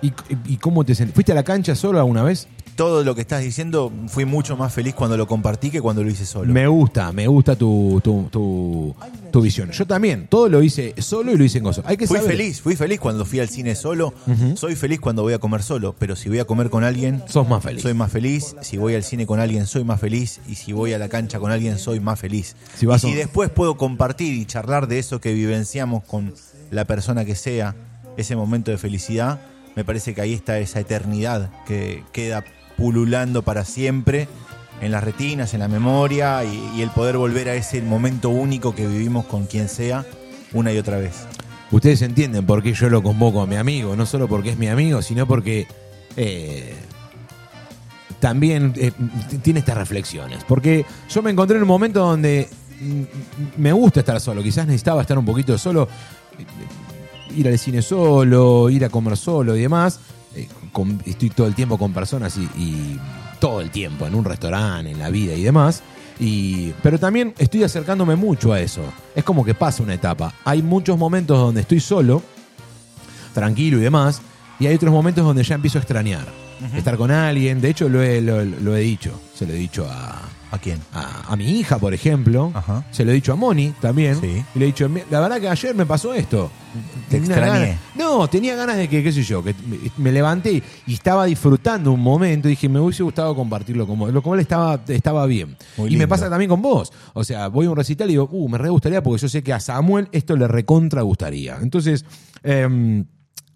¿Y, y cómo te sentiste? ¿Fuiste a la cancha solo alguna vez? Todo lo que estás diciendo, fui mucho más feliz cuando lo compartí que cuando lo hice solo. Me gusta, me gusta tu, tu, tu, tu visión. Yo también, todo lo hice solo y lo hice en gozo. Hay que Fui saber. feliz, fui feliz cuando fui al cine solo. Soy feliz cuando voy a comer solo, pero si voy a comer con alguien, Sos más feliz. soy más feliz. Si voy al cine con alguien, soy más feliz. Y si voy a la cancha con alguien, soy más feliz. Si vas y si a después puedo compartir y charlar de eso que vivenciamos con la persona que sea, ese momento de felicidad, me parece que ahí está esa eternidad que queda pululando para siempre en las retinas, en la memoria y, el poder volver a ese momento único que vivimos con quien sea una y otra vez. Ustedes entienden por qué yo lo convoco a mi amigo, no solo porque es mi amigo, sino porque eh, también eh, tiene estas reflexiones. Porque yo me encontré en un momento donde me gusta estar solo, quizás necesitaba estar un poquito solo, ir al cine solo, ir a comer solo y demás. Con- estoy todo el tiempo con personas y, y todo el tiempo en un restaurante, en la vida y demás. Y, pero también estoy acercándome mucho a eso. Es como que pasa una etapa. Hay muchos momentos donde estoy solo, tranquilo y demás, y hay otros momentos donde ya empiezo a extrañar. Estar con alguien. De hecho, lo he, lo- lo he dicho. Se lo he dicho a, ¿A quién? a, a mi hija, por ejemplo. Ajá. Se lo he dicho a Moni también. Sí. Y le he dicho, "Mi- la verdad que ayer me pasó esto. Te Tenía extrañé. ganas- no, tenía ganas de que, qué sé yo, que me, levanté y estaba disfrutando un momento y dije, me hubiese gustado compartirlo con vos. Lo cual estaba, estaba bien. Muy y me pasa también con vos. O sea, voy a un recital y digo, uh, me re gustaría porque yo sé que a Samuel esto le recontra gustaría. Entonces, em,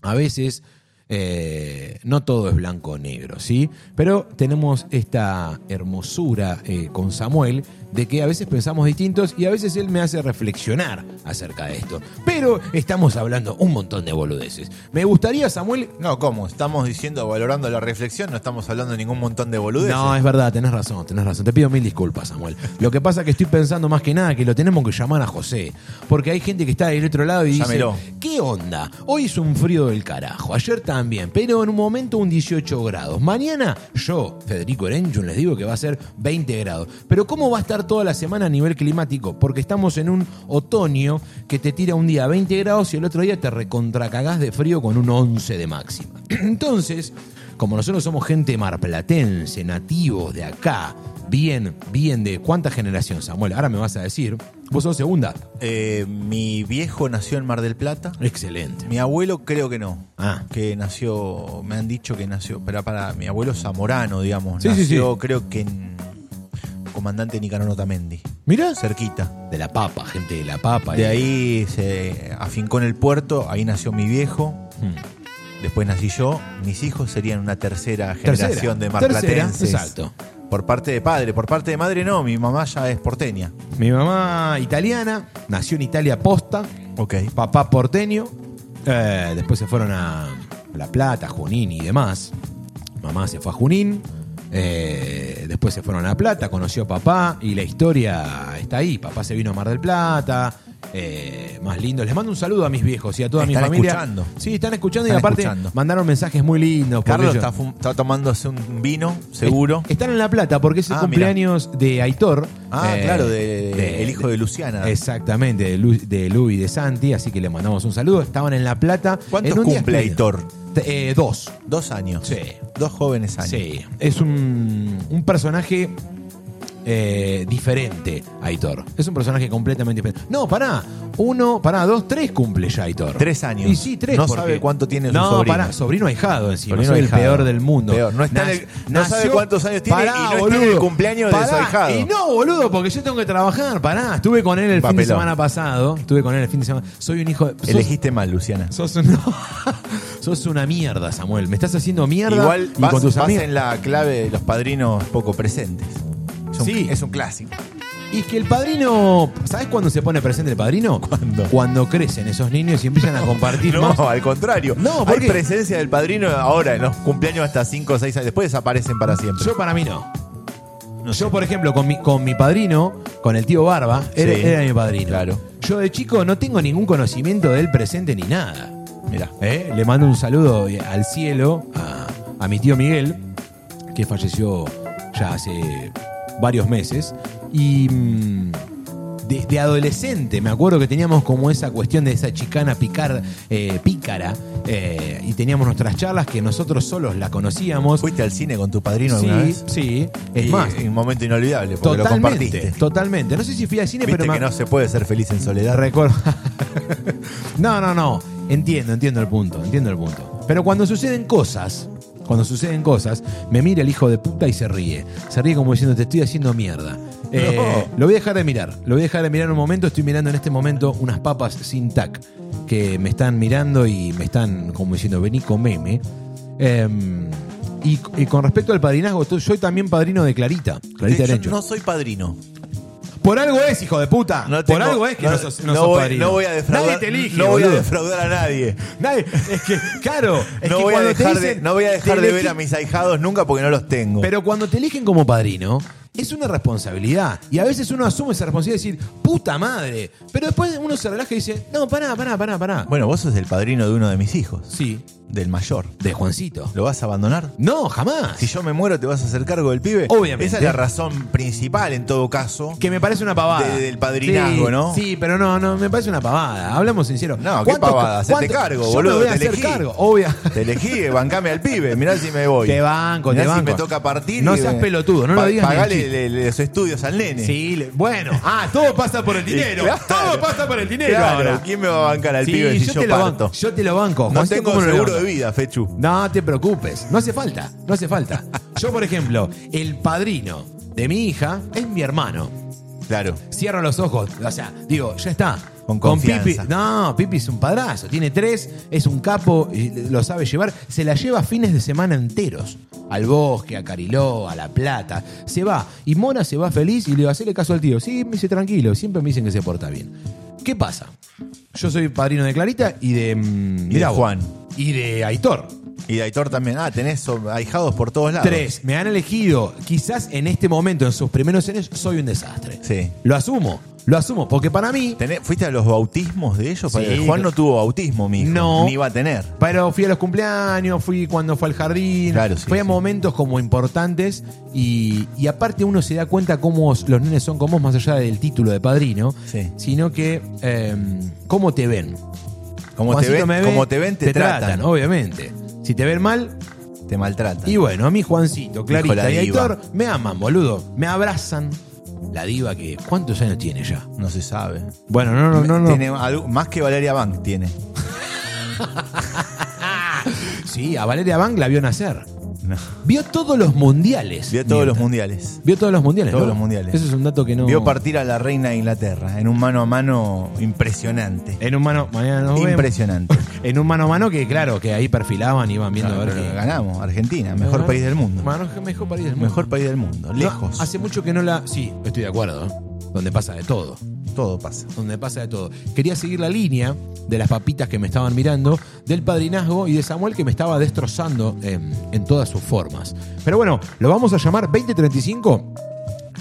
a veces eh, no todo es blanco o negro, ¿sí? Pero tenemos esta hermosura eh, con Samuel de que a veces pensamos distintos y a veces él me hace reflexionar acerca de esto. Pero estamos hablando un montón de boludeces. Me gustaría, Samuel... No, ¿cómo? Estamos diciendo, valorando la reflexión, no estamos hablando de ningún montón de boludeces. No, es verdad, tenés razón, tenés razón. Te pido mil disculpas, Samuel. Lo que pasa es que estoy pensando más que nada que lo tenemos que llamar a José. Porque hay gente que está del otro lado y dice. ¿qué onda? Hoy es un frío del carajo, ayer también, pero en un momento un 18 grados. Mañana yo, Federico Erenchun, les digo que va a ser 20 grados. Pero ¿cómo va a estar toda la semana a nivel climático? Porque estamos en un otoño que te tira un día 20 grados y el otro día te recontracagás de frío con un 11 de máxima. Entonces, como nosotros somos gente marplatense, nativos de acá, bien, bien de cuánta generación, Samuel, ahora me vas a decir, vos sos segunda. Eh, mi viejo nació en Mar del Plata. Excelente. Mi abuelo creo que no. Ah. Que nació, me han dicho que nació, pero para mi abuelo zamorano, digamos. Sí, nació sí. creo que en Comandante Nicanor Otamendi. Mirá. Cerquita. De la papa, gente de la papa. De eh. ahí se afincó en el puerto, ahí nació mi viejo. Hmm. después nací yo, mis hijos serían una tercera Tercera, generación de tercera, marplatenses. exacto. Por parte de padre, por parte de madre no, mi mamá ya es porteña. Mi mamá italiana, nació en Italia posta, Ok. papá porteño, eh, después se fueron a La Plata, Junín y demás. Mamá se fue a Junín, eh, después se fueron a La Plata, conoció a papá y la historia está ahí. Papá se vino a Mar del Plata, eh, más lindo. Les mando un saludo a mis viejos y a toda mi Están familia. escuchando. Sí, están escuchando y aparte escuchando. mandaron mensajes muy lindos. Carlos está, está tomándose un vino, seguro. Están en La Plata porque es el Ah, cumpleaños de Aitor. Ah, eh, claro, de, el hijo de Luciana. Exactamente, de, Lu, de Lu y de Santi, así que le mandamos un saludo. Estaban en La Plata. ¿Cuántos cumple. Aitor? Eh, dos. Dos años. Sí. Dos jóvenes años. Sí. Es un, un personaje eh, diferente, Aitor. Es un personaje completamente diferente. No, pará. Uno, pará, dos, tres cumple ya Aitor. Tres años. Y sí, tres. No porque- sabe cuánto tiene su No, sobrino. pará, sobrino ahijado encima. Sobrino soy ahijado. el peor del mundo. Peor. No está el- no sabe cuántos años tiene y no está en el cumpleaños de su ahijado. Y no, boludo, porque yo tengo que trabajar. Pará, estuve con él el fin de semana pasado. Estuve con él el fin de semana. Soy un hijo de. sos- Elegiste mal, Luciana. Sos, un- sos una mierda, Samuel. Me estás haciendo mierda. Igual y vas, con tus vas en la clave de los padrinos poco presentes. Es un, Sí. es un clásico. Y que el padrino. ¿Sabes cuándo se pone presente el padrino? ¿Cuándo? Cuando crecen esos niños y empiezan a compartir No, más. al contrario. No, ¿por Hay presencia del padrino ahora, en los cumpleaños hasta 5 o 6 años. Después desaparecen para siempre. Yo, para mí, no. No Yo, por ejemplo, con mi, con mi padrino, con el tío Barba, era, Sí. era mi padrino. Claro. Yo de chico no tengo ningún conocimiento del presente ni nada. Mira. ¿Eh? Le mando un saludo al cielo a, a mi tío Miguel, que falleció ya hace varios meses. Y mm, de, de adolescente me acuerdo que teníamos como esa cuestión de esa chicana picar, eh, pícara. eh, y teníamos nuestras charlas que nosotros solos la conocíamos. ¿Fuiste al cine con tu padrino sí, alguna vez? sí. Es Y más, Un momento inolvidable, porque lo totalmente, compartiste. totalmente. No sé si fui al cine, Viste pero que no se puede ser feliz en soledad. Recuerdo. no, no, no. Entiendo, entiendo el punto, entiendo el punto. Pero cuando suceden cosas, cuando suceden cosas, me mira el hijo de puta y se ríe. Se ríe como diciendo, te estoy haciendo mierda. Eh, lo voy a dejar de mirar. Lo voy a dejar de mirar un momento. Estoy mirando en este momento unas papas sin tac que me están mirando y me están como diciendo, vení, comeme. Em, y, y con respecto al padrinazgo, estoy- soy también padrino de Clarita. Clarita Yo Derecho. no soy padrino. Por algo es, hijo de puta. No Por tengo- algo es que no, sos, no sos voy, padrino. no voy a defraudar. Nadie te elige, no voy a boludo. defraudar a nadie. Nadie- es que, claro. es no, que voy a cuando te dejar de, dicen, no voy a dejar te de ver a mis ahijados nunca porque no los tengo. Pero cuando te eligen como padrino, es una responsabilidad. Y a veces uno asume esa responsabilidad de decir, puta madre. Pero después uno se relaja y dice, no, pará, pará, pará, pará. bueno, vos sos el padrino de uno de mis hijos. Sí, Del mayor. de Juancito. ¿Lo vas a abandonar? No, jamás. Si yo me muero, ¿te vas a hacer cargo del pibe? Obviamente. Esa es la razón principal, en todo caso. Que me parece una pavada. De- del padrinazgo, Sí, ¿no? Sí, pero no, no, me parece una pavada. Hablamos sincero. No, qué ¿Cuántos- pavada, hacete cuántos- cargo, yo boludo, Me voy a te hacer elegí. cargo, obvia. Te elegí, bancame al pibe. Mirá si me voy. Te banco, Mirá te si banco. me toca partir. No y seas pelotudo, no lo digas ni en Pagale. Le- le- los estudios al nene. Sí, le- bueno. Ah, todo pasa por el dinero. Claro. Todo pasa por el dinero Claro, ahora. ¿quién me va a bancar al Sí, pibe si yo, yo, te lo parto? banco. Yo te lo banco. No Juancito, tengo ¿cómo lo seguro de banco? vida, Fechu. No te preocupes. No hace falta. No hace falta. Yo, por ejemplo, el padrino de mi hija es mi hermano. Claro. Cierro los ojos. O sea, digo, ya está. Con confianza. Pipi. No, Pipi es un padrazo. Tiene tres, es un capo, y lo sabe llevar. Se la lleva fines de semana enteros. Al bosque, a Cariló, a La Plata. Se va. Y Mona se va feliz y le digo, hacerle caso al tío. Sí, me dice tranquilo. Siempre me dicen que se porta bien. ¿Qué pasa? Yo soy padrino de Clarita y de. mm, Y mirá de vos. Juan. Y de Aitor. Y de Aitor también. Ah, tenés so- ahijados por todos lados. Tres, me han elegido. Quizás en este momento, en sus primeros años, soy un desastre. Sí. Lo asumo, lo asumo, porque para mí. ¿Fuiste a los bautismos de ellos? Sí. Juan no tuvo bautismo, mi hijo. No. Ni iba a tener. Pero fui a los cumpleaños, fui cuando fue al jardín, Claro, sí, fui a sí. momentos como importantes y, y aparte uno se da cuenta cómo los nenes son como vos, más allá del título de padrino, Sí. sino que eh, cómo te ven. Como te, Juancito ven, me ve, como te ven, te, tratan. obviamente. Si te ven mal, Te maltratan. y bueno, a mí Juancito, Clarita la y diva. Aitor me aman, boludo, me abrazan. La diva que, ¿cuántos años tiene ya? No se sabe. Bueno, no, no, no, no. Tiene algo- más que Valeria Bank tiene. Sí, a Valeria Bank la vio nacer. No. Vio todos los mundiales. Vio todos los mundiales. Vio todos los mundiales. Todos ¿no? los mundiales. Ese es un dato que no. Vio partir a la reina de Inglaterra en un mano a mano impresionante. En un mano. Mañana nos vemos. Impresionante. En un mano a mano que, claro, que ahí perfilaban, iban viendo Claro, a ver ganamos, Argentina, mejor país del mundo. Mano- mejor país del mundo. Mejor país del mundo, lejos. hace mucho que no la. Sí, estoy de acuerdo. ¿eh? Donde pasa de todo. Todo pasa. Donde pasa de todo. Quería seguir la línea de las papitas que me estaban mirando, del padrinazgo y de Samuel que me estaba destrozando en, en todas sus formas. Pero bueno, lo vamos a llamar 2035.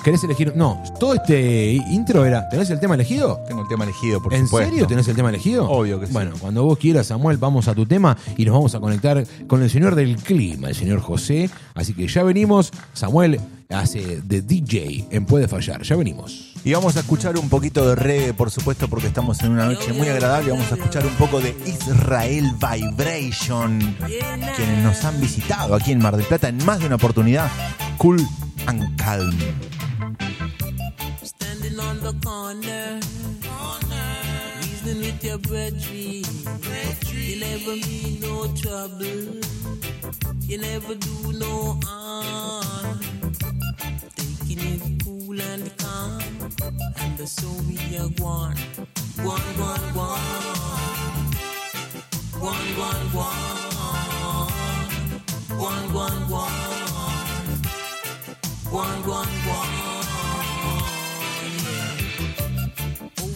¿Querés elegir? No, todo este intro era. ¿Tenés el tema elegido? Tengo el tema elegido, por ¿En supuesto. serio tenés el tema elegido? Obvio que sí. Bueno, cuando vos quieras, Samuel, vamos a tu tema y nos vamos a conectar con el señor del clima, el señor José. Así que ya venimos. Samuel hace de DJ en Puede Fallar. Ya venimos. Y vamos a escuchar un poquito de reggae, por supuesto, porque estamos en una noche muy agradable. Vamos a escuchar un poco de Israel Vibration, quienes nos han visitado aquí en Mar del Plata en más de una oportunidad. Cool and Calm. sitting on the corner. corner. Reasoning with your brethren. You never mean no trouble. You never do no harm. Taking it cool and calm. And so we are one. One, one, one. One, one, one. One, one, one. One, one, one.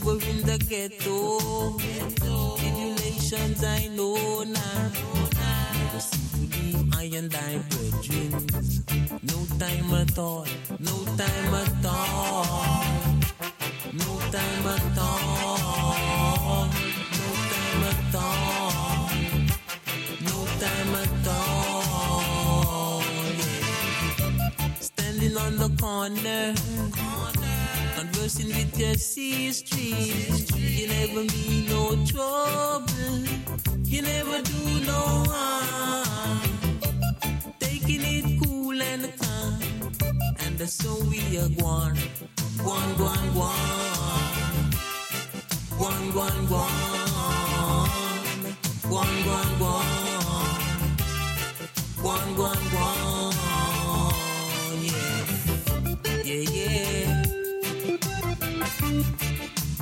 Over in the ghetto, tribulations I know now. I and I brethren. No time at all, no time at all. No time at all. No time at all. No time at all. Standing on the corner, cursing with your sister. You never mean no trouble. You never do no harm. Taking it cool and calm. And that's so we are one. One, one, one. One, one, one. One, one, one. One, one, one.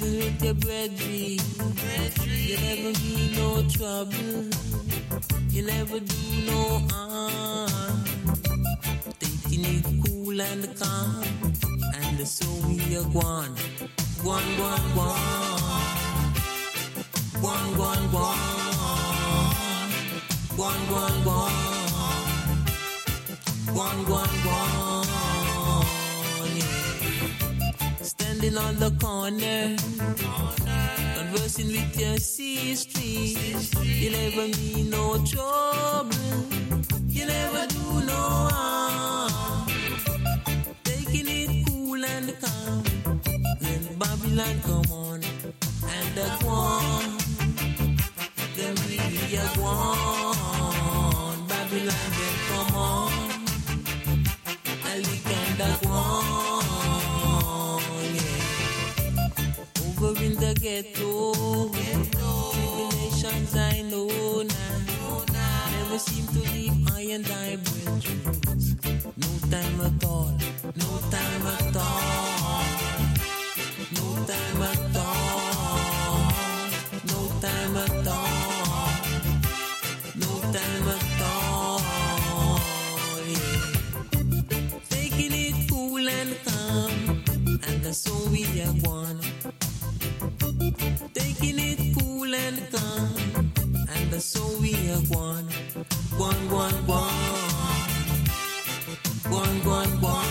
trouble with your bread, brethren. You never be no trouble. You never do no harm. Taking it cool and calm. And so we are gone. Gone, gone, gone. Gone, gone, gone. Gone, gone, gone. Gone, gone, gone. Standing on the corner, conversing with your sister. You never mean no trouble. You never do no harm. Taking it cool and calm. Then Babylon come on and the one. Then we are one. Ghetto, tribulations I know now. Never seem to leave I and I. No at all, no time at all, no time at all, no time at all, no time at all, yeah taking it cool and calm, and that's so we are one. Taking it cool and calm, and so we are one. One, one, one. One, one, one.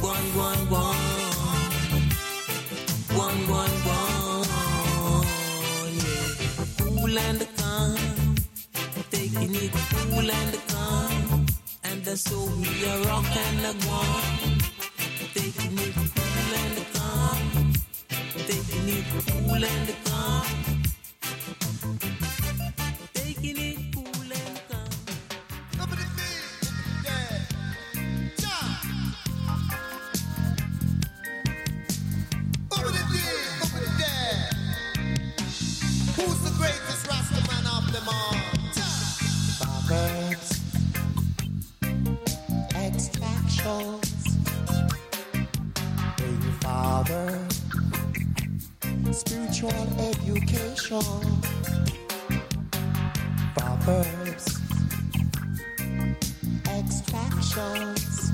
One, one, one. One, one, one. Yeah. Cool and calm taking it cool and calm. And so we are rock and a one. Taking it cool. Taking it spiritual education. Proverbs, extractions,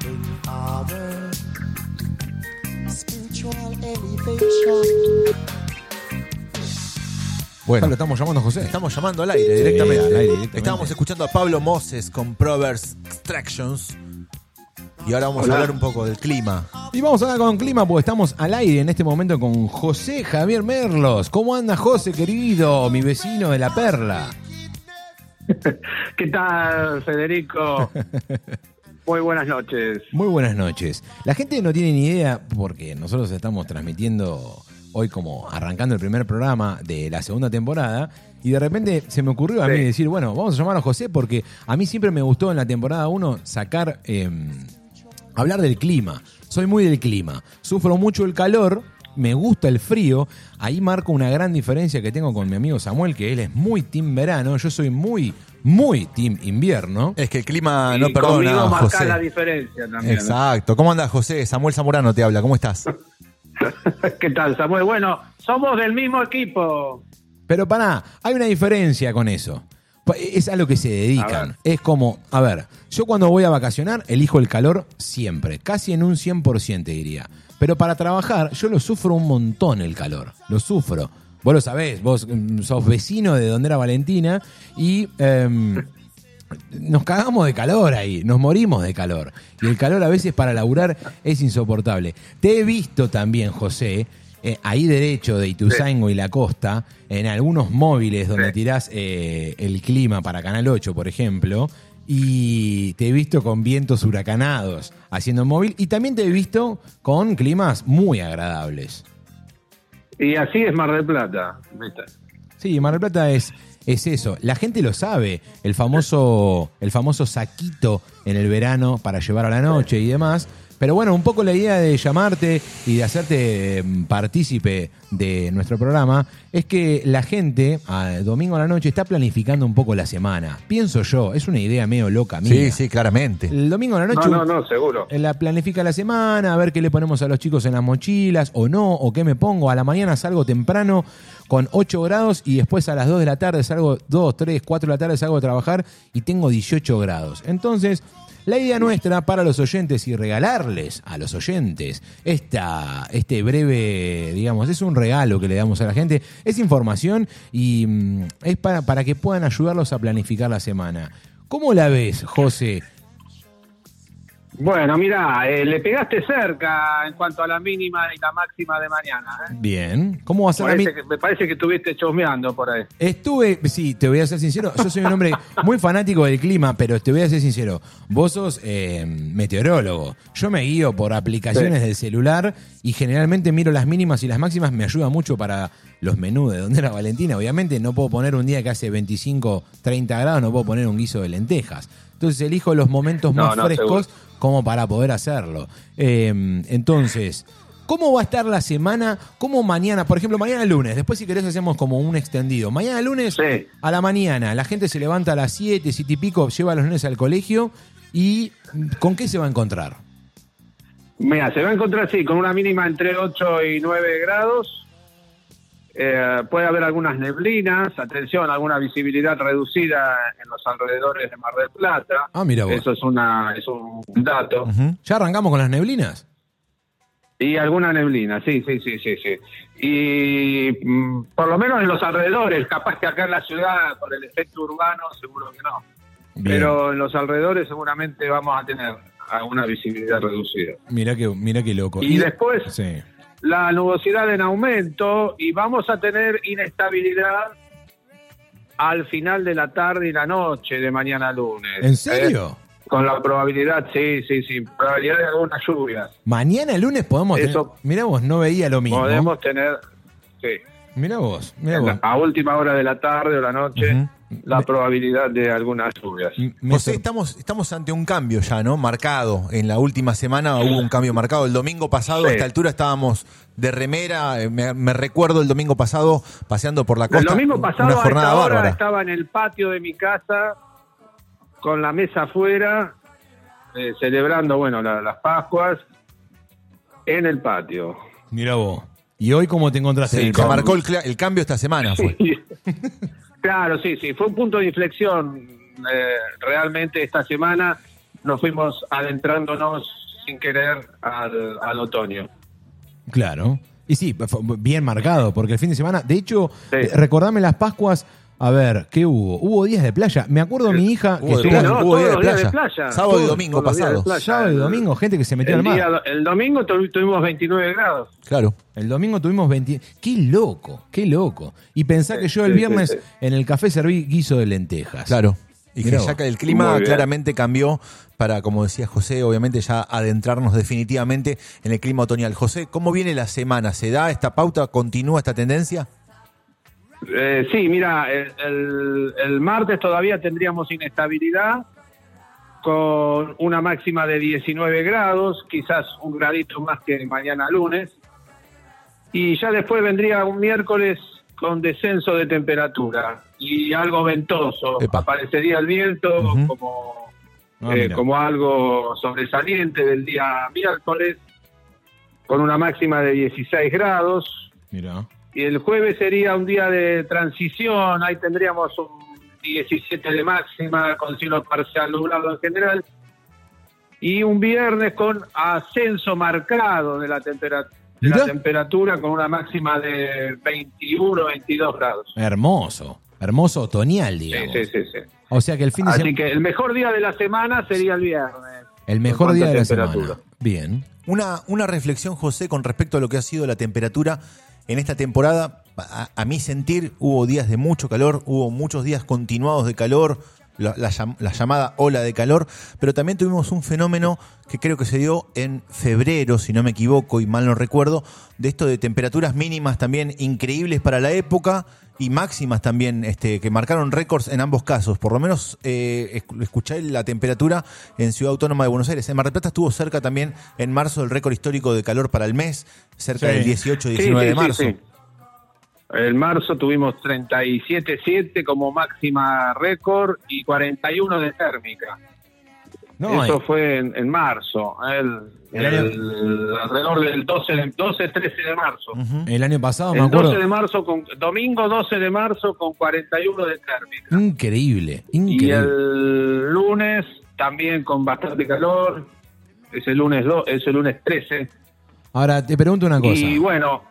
baby father, spiritual elevation. Bueno, lo estamos llamando José. estamos llamando al aire directamente. al aire directamente. Estábamos escuchando a Pablo Moses con Proverbs Extractions. Y ahora vamos a hablar un poco del clima. Y vamos a hablar con clima, porque estamos al aire en este momento con José Javier Merlos. ¿Cómo anda José, querido? Mi vecino de la Perla. ¿Qué tal, Federico? Muy buenas noches. Muy buenas noches. La gente no tiene ni idea, porque nosotros estamos transmitiendo hoy como arrancando el primer programa de la segunda temporada, y de repente se me ocurrió a mí Sí. decir, bueno, vamos a llamar a José, porque a mí siempre me gustó en la temporada 1 sacar, eh, hablar del clima. Soy muy del clima. Sufro mucho el calor, me gusta el frío. Ahí marco una gran diferencia que tengo con mi amigo Samuel, que él es muy team verano, yo soy muy, muy team invierno. Es que el clima no perdona, conmigo marcás José. la diferencia también. Exacto. ¿Cómo andas, José? Samuel Zamorano te habla. ¿Cómo estás? ¿Qué tal, Samuel? Bueno, somos del mismo equipo. Pero pará, hay una diferencia con eso. Pa- Es a lo que se dedican. Es como, a ver, yo cuando voy a vacacionar elijo el calor siempre, casi en un 100% diría. Pero para trabajar yo lo sufro un montón el calor, lo sufro. Vos lo sabés, vos mm, sos vecino de donde era Valentina y em, nos cagamos de calor ahí, nos morimos de calor. Y el calor a veces para laburar es insoportable. Te he visto también, José, eh, ahí derecho de Ituzaingo y la costa, en algunos móviles donde tirás eh, el clima para Canal 8, por ejemplo, y te he visto con vientos huracanados haciendo móvil, y también te he visto con climas muy agradables. Y así es Mar del Plata. Sí, Mar del Plata es, es eso. La gente lo sabe. El famoso, el famoso saquito en el verano para llevar a la noche y demás. Pero bueno, un poco la idea de llamarte y de hacerte mm, partícipe de nuestro programa es que la gente, a domingo a la noche, está planificando un poco la semana. Pienso yo, es una idea medio loca mía. Sí, sí, claramente. El domingo a la No, noche no, no, seguro. la planifica la semana, a ver qué le ponemos a los chicos en las mochilas o no, o qué me pongo. A la mañana salgo temprano con 8 grados y después a las 2 de la tarde salgo 2, 3, 4 de la tarde salgo a trabajar y tengo 18 grados. Entonces, la idea nuestra para los oyentes y regalarles a los oyentes esta, este breve, digamos, es un regalo que le damos a la gente, es información y mm, es para, para que puedan ayudarlos a planificar la semana. ¿Cómo la ves, José? Bueno, mira, eh, le pegaste cerca en cuanto a la mínima y la máxima de mañana. ¿eh? Bien. ¿Cómo va a Parece que- me parece que estuviste chusmeando por ahí. Estuve, sí, te voy a ser sincero, yo soy un hombre muy fanático del clima, pero te voy a ser sincero, vos sos eh, meteorólogo, yo me guío por aplicaciones del celular y generalmente miro las mínimas y las máximas, me ayuda mucho para los menús de donde era Valentina, obviamente no puedo poner un día que hace 25, 30 grados, no puedo poner un guiso de lentejas, entonces elijo los momentos más no, frescos como para poder hacerlo. Eh, entonces... ¿Cómo va a estar la semana? ¿Cómo mañana? Por ejemplo, mañana lunes. Después, si querés, hacemos como un extendido. Mañana lunes, Sí. a la mañana, la gente se levanta a las 7, 7 y pico, lleva a los nenes al colegio. ¿Y con qué se va a encontrar? Mira, se va a encontrar así, con una mínima entre 8 y 9 grados. Eh, puede haber algunas neblinas, atención, alguna visibilidad reducida en los alrededores de Mar del Plata. Ah, mira vos. Eso es, una, es un dato. ¿Ya arrancamos con las neblinas? Y alguna neblina, sí, sí, sí, sí, sí. Y mm, por lo menos en los alrededores, capaz que acá en la ciudad, por el efecto urbano, seguro que no. Bien. Pero en los alrededores seguramente vamos a tener alguna visibilidad reducida. Mira que, mira qué loco. Y después, Sí. La nubosidad en aumento y vamos a tener inestabilidad al final de la tarde y la noche de mañana lunes. ¿En serio? ¿Eh? Con la probabilidad, sí, sí, sí, probabilidad de algunas lluvias. Mañana lunes podemos Eso- tener. Mirá vos, no veía lo mismo. Podemos tener, sí, Mirá vos, mirá vos. a última hora de la tarde o la noche. La probabilidad de algunas lluvias. José, estamos, estamos ante un cambio ya, ¿no? Marcado. En la última semana hubo un cambio marcado. El domingo pasado, a esta altura, estábamos de remera. Eh, Me, recuerdo el domingo pasado paseando por la costa. El domingo una pasado a jornada esta hora bárbara. estaba en el patio de mi casa con la mesa afuera, eh, celebrando, bueno, la- las Pascuas en el patio. Mirá vos. ¿Y hoy cómo te encontraste? Sí, el se marcó el cambio esta semana. Fue. claro, sí, sí, fue un punto de inflexión. eh, realmente esta semana nos fuimos adentrándonos sin querer al, al otoño. Claro. Y sí, fue bien marcado, porque el fin de semana, de hecho, Sí. eh, recordame las Pascuas, a ver, ¿qué hubo? Hubo días de playa. Me acuerdo mi hija que estuvo playa, no, hubo de días de playa. playa. Sábado y domingo playa. sábado y domingo, gente que se metió El, al mar. día- el domingo tu- tuvimos 29 grados. Claro. El domingo tuvimos 20. ¡Qué loco! ¡Qué loco! Y pensá que yo el sí, viernes sí. en el café serví guiso de lentejas. Claro. Y Mirá que vos. ya que el clima claramente cambió para, como decía José, obviamente ya adentrarnos definitivamente en el clima otoñal. José, ¿cómo viene la semana? ¿Se da esta pauta? ¿Continúa esta tendencia? Eh, sí, mira, el, el- el martes todavía tendríamos inestabilidad con una máxima de 19 grados, quizás un gradito más que mañana lunes. Y ya después vendría un miércoles con descenso de temperatura y algo ventoso. Epa. Aparecería el viento como, Ah, eh, mira. como algo sobresaliente del día miércoles, con una máxima de 16 grados. Mirá. Y el jueves sería un día de transición, ahí tendríamos un 17 de máxima con cielo parcial nublado en general. Y un viernes con ascenso marcado de la, tempera- de la temperatura con una máxima de 21, 22 grados. Hermoso. Hermoso otoñal, Sí, digamos. sí, sí, sí. O sea que el fin de Así semana. que el mejor día de la semana sería el viernes. El mejor día de la temperatura. semana. Bien. Una, una reflexión, José, con respecto a lo que ha sido la temperatura en esta temporada. A, a mi sentir, hubo días de mucho calor, hubo muchos días continuados de calor, la, la llam- la llamada ola de calor, pero también tuvimos un fenómeno que creo que se dio en febrero, si no me equivoco y mal no recuerdo, de esto de temperaturas mínimas también increíbles para la época y máximas también este, que marcaron récords en ambos casos. Por lo menos eh, esc- escuché la temperatura en Ciudad Autónoma de Buenos Aires. En Mar del Plata estuvo cerca también en marzo del récord histórico de calor para el mes, cerca Sí. del 18-19 Sí, sí, de sí, marzo. En marzo tuvimos 37.7 como máxima récord y 41 de térmica. No, Eso eh, fue en, en marzo, el, El el- alrededor del 12, de- 12, 13 de marzo. Ujú. el año pasado me El acuerdo. 12 de marzo, con, domingo 12 de marzo con 41 de térmica. Increíble, Y increíble. el lunes también con bastante calor, ese lunes, do- ese lunes 13. Ahora te pregunto una cosa. Y bueno,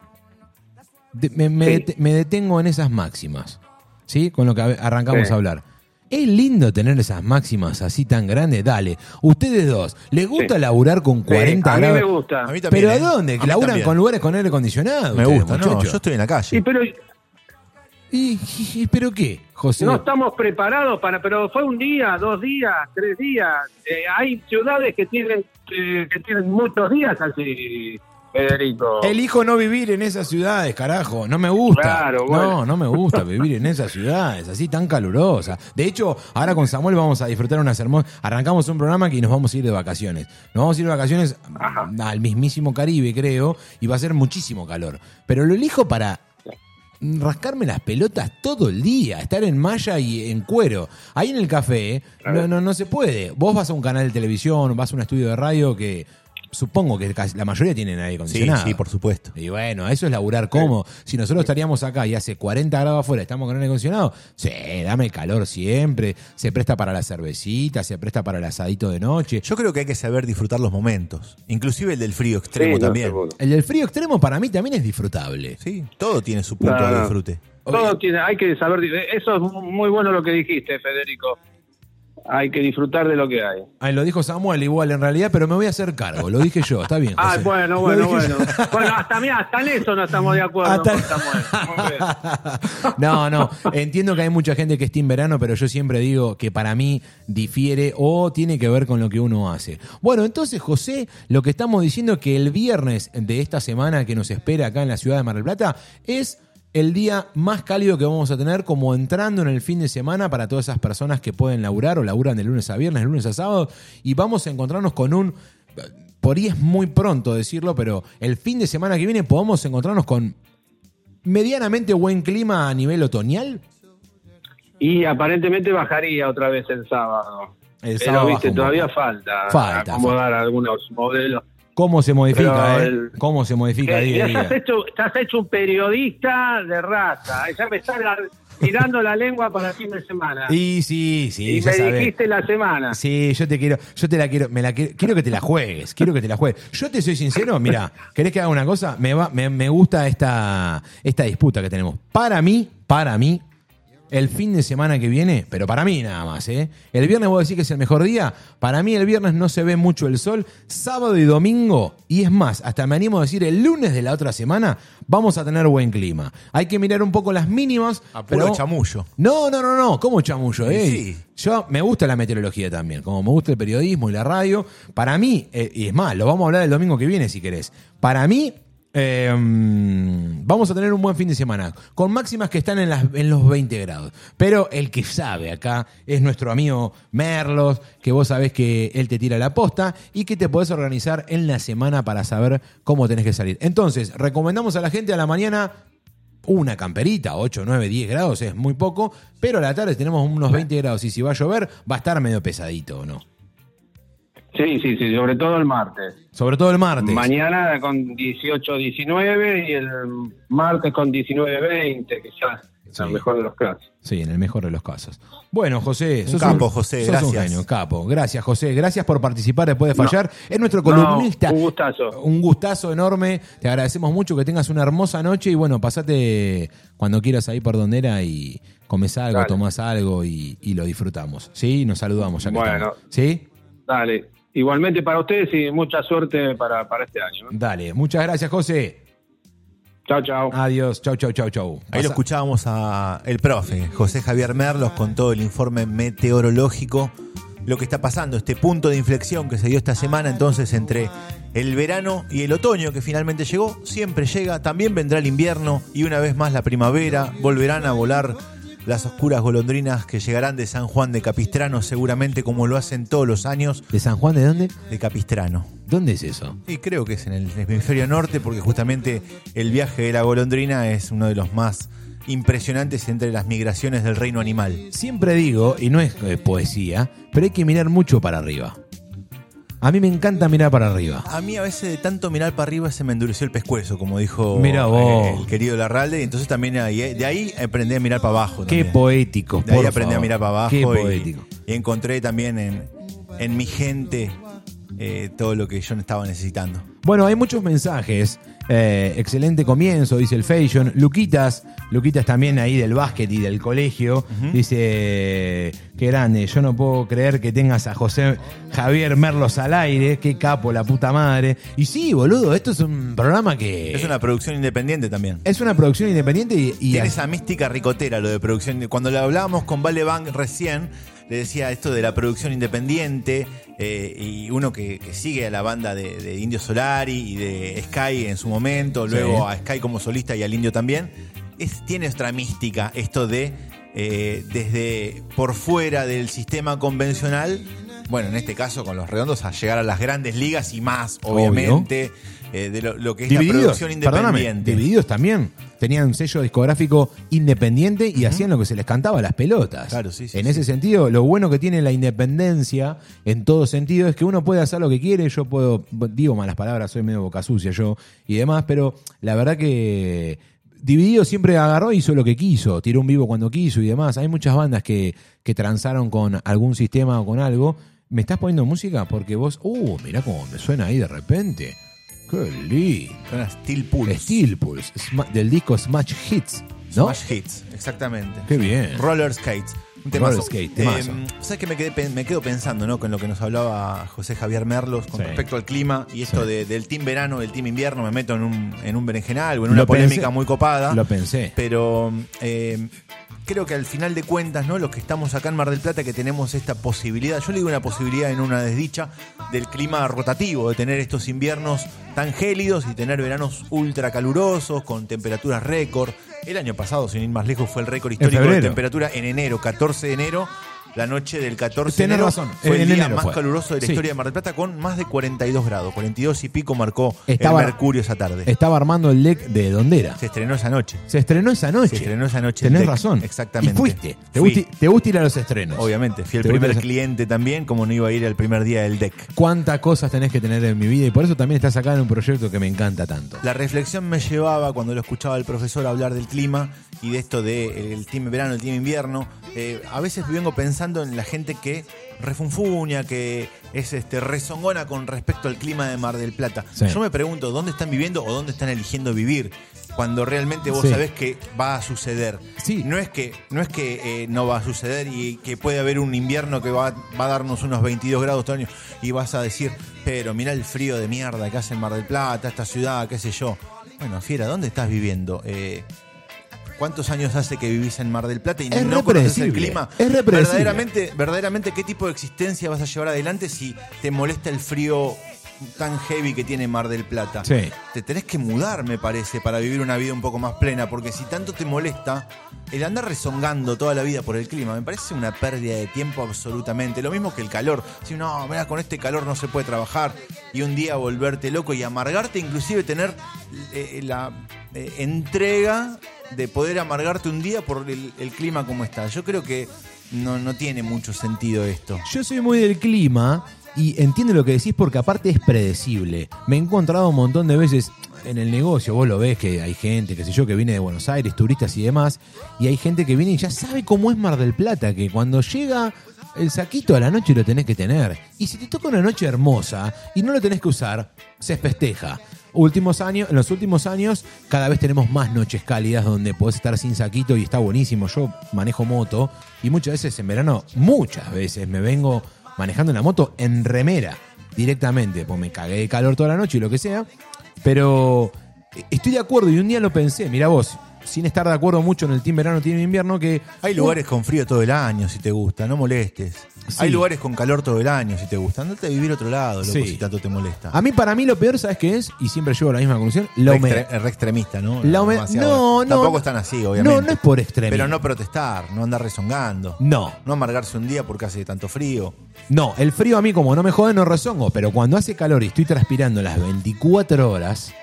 me, me Sí. me detengo en esas máximas, ¿sí? Con lo que a- arrancamos Sí. a hablar. Es lindo tener esas máximas así tan grandes. Dale, ustedes dos, ¿les gusta Sí. laburar con sí, 40 a mí grados? me gusta. A mí también, ¿Pero a ¿eh? dónde? A ¿Que mí laburan también. con lugares con aire acondicionado? Me ustedes, gusta, no, yo estoy en la calle. Sí, pero ¿Y, y- pero qué, José? no estamos preparados para, pero fue un día, dos días, tres días. Eh, hay ciudades que tienen eh, que tienen muchos días así, Federico. Elijo no vivir en esas ciudades, carajo. No me gusta. Claro, bueno. No, no me gusta vivir en esas ciudades, así tan calurosas. De hecho, ahora con Samuel vamos a disfrutar unas hermosas. Arrancamos un programa que nos vamos a ir de vacaciones. Nos vamos a ir de vacaciones Ajá. al mismísimo Caribe, creo, y va a ser muchísimo calor. Pero lo elijo para rascarme las pelotas todo el día, estar en malla y en cuero. Ahí en el café no, no, no se puede. Vos vas a un canal de televisión, vas a un estudio de radio que supongo que casi la mayoría tienen aire acondicionado. sí, por supuesto. Y bueno, eso es laburar cómodo. Si nosotros estaríamos acá y hace 40 grados afuera, estamos con aire acondicionado, sí, dame calor siempre. Se presta para la cervecita, se presta para el asadito de noche. Yo creo que hay que saber disfrutar los momentos, inclusive el del frío extremo Sí, también. El del frío extremo para mí también es disfrutable. Sí, todo tiene su punto No, de disfrute. Todo tiene, hay que saber, eso es muy bueno lo que dijiste, Federico. Hay que disfrutar de lo que hay. Ahí lo dijo Samuel igual en realidad, pero me voy a hacer cargo. Lo dije yo, está bien. Ah, José. bueno, bueno, bueno. yo. Bueno, hasta, mira, hasta en eso no estamos de acuerdo Hasta- con Samuel. No, no, entiendo que hay mucha gente que está en verano, pero yo siempre digo que para mí difiere o tiene que ver con lo que uno hace. Bueno, entonces, José, lo que estamos diciendo es que el viernes de esta semana que nos espera acá en la ciudad de Mar del Plata es el día más cálido que vamos a tener como entrando en el fin de semana para todas esas personas que pueden laburar o laburan de lunes a viernes, de lunes a sábado, y vamos a encontrarnos con un por ahí es muy pronto decirlo, pero el fin de semana que viene podemos encontrarnos con medianamente buen clima a nivel otoñal. Y aparentemente bajaría otra vez el sábado. El Pero, sábado viste, baja un todavía falta, Falta, acomodar algunos modelos. ¿Cómo se modifica, eh? el- ¿Cómo se modifica Eh, día estás hecho, estás hecho un periodista de raza. Ya me estás la- tirando la lengua para el fin de semana. Y sí, sí, Y ya me sabés. dijiste la semana. Sí, yo te quiero, yo te la quiero, me la quiero, quiero que te la juegues, quiero que te la juegues. Yo te soy sincero, mira, ¿querés que haga una cosa? Me va, me, me gusta esta, esta disputa que tenemos. Para mí, para mí, el fin de semana que viene, pero para mí nada más, ¿eh? El viernes vos decís que es el mejor día. Para mí el viernes no se ve mucho el sol. Sábado y domingo, y es más, hasta me animo a decir el lunes de la otra semana, vamos a tener buen clima. Hay que mirar un poco las mínimas. A puro pero- chamullo. no, no, no, no. ¿Cómo chamullo? Eh? sí. Yo me gusta la meteorología también, como me gusta el periodismo y la radio. Para mí, eh, y es más, lo vamos a hablar el domingo que viene si querés. Para mí, mm, vamos a tener un buen fin de semana, con máximas que están en, en los 20 grados. Pero el que sabe acá es nuestro amigo Merlos, que vos sabés que él te tira la posta y que te podés organizar en la semana para saber cómo tenés que salir. Entonces, recomendamos a la gente a la mañana una camperita, 8, 9, 10 grados es muy poco, pero a la tarde tenemos unos 20 grados y si va a llover va a estar medio pesadito, ¿o ¿no? Sí, sí, sí, sobre todo el martes. Sobre todo el martes. Mañana con 18, 19 y el martes con 19, 20, quizás. Sí. En el mejor de los casos. Sí, en el mejor de los casos. Bueno, José, Un sos capo, José, sos un gracias. genio, capo. Gracias, José. Gracias por participar después de fallar. Es nuestro No, columnista. un gustazo. Un gustazo enorme. Te agradecemos mucho que tengas una hermosa noche y bueno, pasate cuando quieras ahí por donde era y comes algo, Dale. tomás algo y, y lo disfrutamos. ¿Sí? Nos saludamos ya que Bueno. estamos. ¿Sí? Dale. Igualmente para ustedes y mucha suerte para, para este año. Dale. Muchas gracias, José. Chao, chao. Adiós. Chau, chau, chau, chau. Ahí lo escuchábamos a el profe, José Javier Merlos, con todo el informe meteorológico, lo que está pasando, este punto de inflexión que se dio esta semana, entonces entre el verano y el otoño que finalmente llegó, siempre llega, también vendrá el invierno y una vez más la primavera, volverán a volar las oscuras golondrinas que llegarán de San Juan de Capistrano, seguramente como lo hacen todos los años ¿De San Juan de dónde? de Capistrano. ¿Dónde es eso? Y creo que es en el hemisferio norte porque justamente el viaje de la golondrina es uno de los más impresionantes entre las migraciones del reino animal. Siempre digo, y no es eh, poesía, pero hay que mirar mucho para arriba. A mí me encanta mirar para arriba. A mí a veces de tanto mirar para arriba se me endureció el pescuezo, como dijo vos. eh, el querido Larralde, y entonces también ahí- de ahí aprendí a mirar para abajo. Qué también. poético, De ahí por aprendí a favor. mirar para abajo Qué y, poético. y encontré también en, en mi gente eh, todo lo que yo estaba necesitando. Bueno, hay muchos mensajes. Eh, excelente comienzo, dice el Fashion. Luquitas, Luquitas también ahí del básquet y del colegio. Dice, qué grande, yo no puedo creer que tengas a José Javier Merlos al aire. Qué capo, la puta madre. Y sí, boludo, esto es un programa que... Es una producción independiente también. es una producción independiente y... y Tiene esa mística ricotera lo de producción. Cuando lo hablábamos con Vale Bank recién, le decía esto de la producción independiente eh, y uno que, que sigue a la banda de, de Indio Solari y de Sky en su momento, luego a Sky como solista y al Indio también. Es, tiene otra mística esto de eh, desde por fuera del sistema convencional, bueno, en este caso con los redondos, a llegar a las grandes ligas y más, Obvio. Eh, de lo, lo que es la Divididos, producción perdóname, independiente. divididos también. Tenían sello discográfico independiente y hacían lo que se les cantaba a las pelotas. Claro, sí, sí, en sí. ese sentido, lo bueno que tiene la independencia en todo sentido es que uno puede hacer lo que quiere. Yo puedo, digo malas palabras, soy medio boca sucia yo y demás, pero la verdad que Dividido siempre agarró y hizo lo que quiso, tiró un vivo cuando quiso y demás. Hay muchas bandas que, que transaron con algún sistema o con algo. ¿Me estás poniendo música? Porque vos, uh, mirá cómo me suena ahí de repente. Qué lindo. Suena Steel Pulse. Steel Pulse, Sma- del disco Smash Hits, ¿no? Smash Hits, exactamente. Qué bien. Roller Skates. Un. Roller skate, temazo. Eh, ¿Sabes que me, quedé pen- me quedo pensando, ¿no? Con lo que nos hablaba José Javier Merlos con Sí. respecto al clima y esto Sí. de- del team verano, del team invierno, me meto en un, en un berenjenal o en una Lo polémica pensé. muy copada. Lo pensé. Pero eh, creo que al final de cuentas, ¿no? Los que estamos acá en Mar del Plata, que tenemos esta posibilidad, yo le digo una posibilidad en una desdicha, del clima rotativo, de tener estos inviernos tan gélidos y tener veranos ultra calurosos, con temperaturas récord. El año pasado, sin ir más lejos, fue el récord histórico de temperatura en enero, 14 de enero. La noche del 14 de Tenés enero razón, fue el día más fue. caluroso de la Sí. historia de Mar del Plata con más de 42 grados. 42 y pico marcó Estaba- el mercurio esa tarde. Estaba armando el deck de Dondera. Se estrenó esa noche. Se estrenó esa noche. Se estrenó esa noche Tenés razón. exactamente. Y fuiste. Te Fui. gusta, te gusta ir a los estrenos. Obviamente, fui el primer cliente también, como no iba a ir al primer día del deck. Cuántas cosas tenés que tener en mi vida y por eso también estás acá en un proyecto que me encanta tanto. La reflexión me llevaba cuando lo escuchaba el profesor hablar del clima y de esto del el team verano, el team invierno. eh, a veces vengo pensando en la gente que refunfuña, que es este rezongona con respecto al clima de Mar del Plata. Sí. Yo me pregunto, ¿dónde están viviendo o dónde están eligiendo vivir? Cuando realmente vos Sí. sabés que va a suceder. Sí. No es que, no, es que eh, no va a suceder y que puede haber un invierno que va, va a darnos unos 22 grados todo año y vas a decir, pero mira el frío de mierda que hace en Mar del Plata, esta ciudad, qué sé yo. Bueno, Fiera, ¿dónde estás viviendo? Eh, ¿Cuántos años hace que vivís en Mar del Plata y Es no conoces el clima? es. Verdaderamente, verdaderamente, ¿qué tipo de existencia vas a llevar adelante si te molesta el frío tan heavy que tiene Mar del Plata? Sí. Te tenés que mudar, me parece, para vivir una vida un poco más plena, porque si tanto te molesta, el andar rezongando toda la vida por el clima me parece una pérdida de tiempo absolutamente. Lo mismo que el calor. Si no, mira, con este calor no se puede trabajar y un día volverte loco y amargarte, inclusive tener eh, la eh, entrega de poder amargarte un día por el, el clima como está. Yo creo que no, no tiene mucho sentido esto. Yo soy muy del clima y entiendo lo que decís porque aparte es predecible. Me he encontrado un montón de veces en el negocio, vos lo ves que hay gente, qué sé yo, que viene de Buenos Aires, turistas y demás, y hay gente que viene y ya sabe cómo es Mar del Plata, que cuando llega el saquito a la noche lo tenés que tener. Y si te toca una noche hermosa y no lo tenés que usar, se festeja. Últimos años, en los últimos años, cada vez tenemos más noches cálidas donde podés estar sin saquito y está buenísimo. Yo manejo moto y muchas veces en verano, muchas veces me vengo manejando la moto en remera directamente, pues me cagué de calor toda la noche y lo que sea. Pero estoy de acuerdo y un día lo pensé, mira vos, sin estar de acuerdo mucho en el team verano, team invierno, que Hay lugares con frío todo el año si te gusta, no molestes. Sí. Hay lugares con calor todo el año si te gusta. Andate a vivir otro lado, loco, Sí. si tanto te molesta. a mí para mí lo peor, ¿sabes qué es? Y siempre llego a la misma conclusión, la Re humedad. extre- re extremista, ¿no? La hume- Demasiado. no, no. Tampoco están así, obviamente. No, no es por extremismo. Pero no protestar, no andar rezongando. No, No amargarse un día porque hace tanto frío. no, el frío a mí como no me jode no rezongo, pero cuando hace calor y estoy transpirando las 24 horas,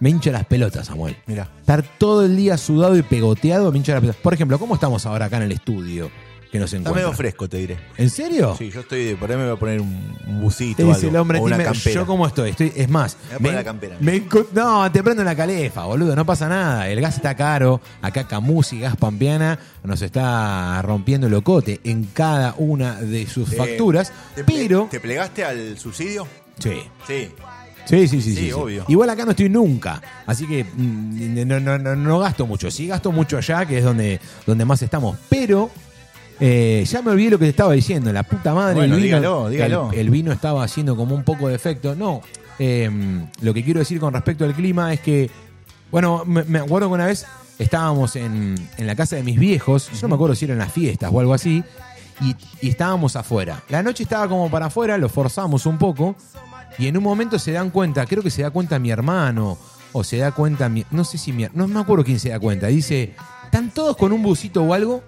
me hincha las pelotas, Samuel. Mira. Estar todo el día sudado y pegoteado me hincha las pelotas. Por ejemplo, ¿cómo estamos ahora acá en el estudio que nos Está encuentra? medio fresco, te diré. ¿En serio? Sí, yo estoy de por ahí me voy a poner un, un busito Te o dice algo, el hombre, o una dime, campera. yo cómo estoy. estoy es más, Me voy a poner la campera. me no, te prendo la calefa, boludo, no pasa nada. El gas está caro. Acá Camusi, Gas Pampeana, nos está rompiendo el ocote en cada una de sus Eh, facturas. ¿te ple- pero. ¿Te plegaste al subsidio? Sí. Sí. Sí, sí, sí, sí, Sí, sí. obvio. Igual acá no estoy nunca, así que mm, no, no, no, no gasto mucho. Sí gasto mucho allá, que es donde, donde más estamos. Pero eh, ya me olvidé lo que te estaba diciendo. La puta madre. Bueno, el vino, dígalo, dígalo. El, el vino estaba haciendo como un poco de efecto. No, eh, lo que quiero decir con respecto al clima es que, bueno, me, me acuerdo que una vez estábamos en, en la casa de mis viejos, yo no me acuerdo si eran las fiestas o algo así, y, y estábamos afuera. La noche estaba como para afuera, lo forzamos un poco, y en un momento se dan cuenta, creo que se da cuenta mi hermano, o se da cuenta mi. No sé si mi. No me acuerdo quién se da cuenta. Dice: ¿Están todos con un busito o algo?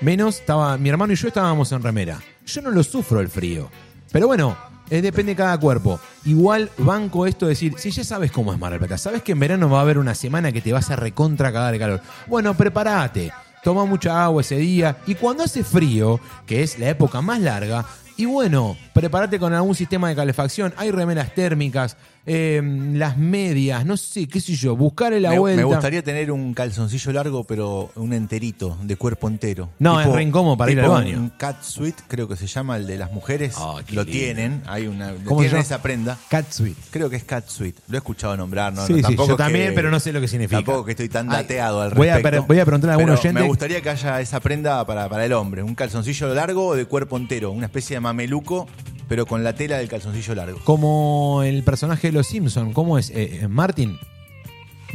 Menos, estaba. Mi hermano y yo estábamos en remera. Yo no lo sufro el frío. Pero bueno, eh, depende de cada cuerpo. Igual banco esto de decir, si ya sabes cómo es Mar del Plata, sabes que en verano va a haber una semana que te vas a recontra cagar de calor. Bueno, prepárate. Toma mucha agua ese día. Y cuando hace frío, que es la época más larga, y bueno, prepárate con algún sistema de calefacción. Hay remeras térmicas. Eh, las medias, no sé, qué sé yo, buscarle la me, vuelta. me gustaría tener un calzoncillo largo, pero un enterito, de cuerpo entero. No, es re incómodo para ir tipo al baño. Un cat suite, creo que se llama el de las mujeres. Ah, lo lindo. tienen, hay una. ¿Cómo se tienen esa prenda. Cat suite. Creo que es cat suite. Lo he escuchado nombrar, ¿no? Sí, no, sí, tampoco yo es también, que- pero no sé lo que significa. Tampoco que estoy tan Ay, dateado al voy a respecto. pre- voy a preguntarle a algún oyente. Me gustaría que haya esa prenda para, para el hombre. Un calzoncillo largo o de cuerpo entero. Una especie de mameluco, pero con la tela del calzoncillo largo. Como el personaje de los Simpson, ¿cómo es? Eh, eh, Martin.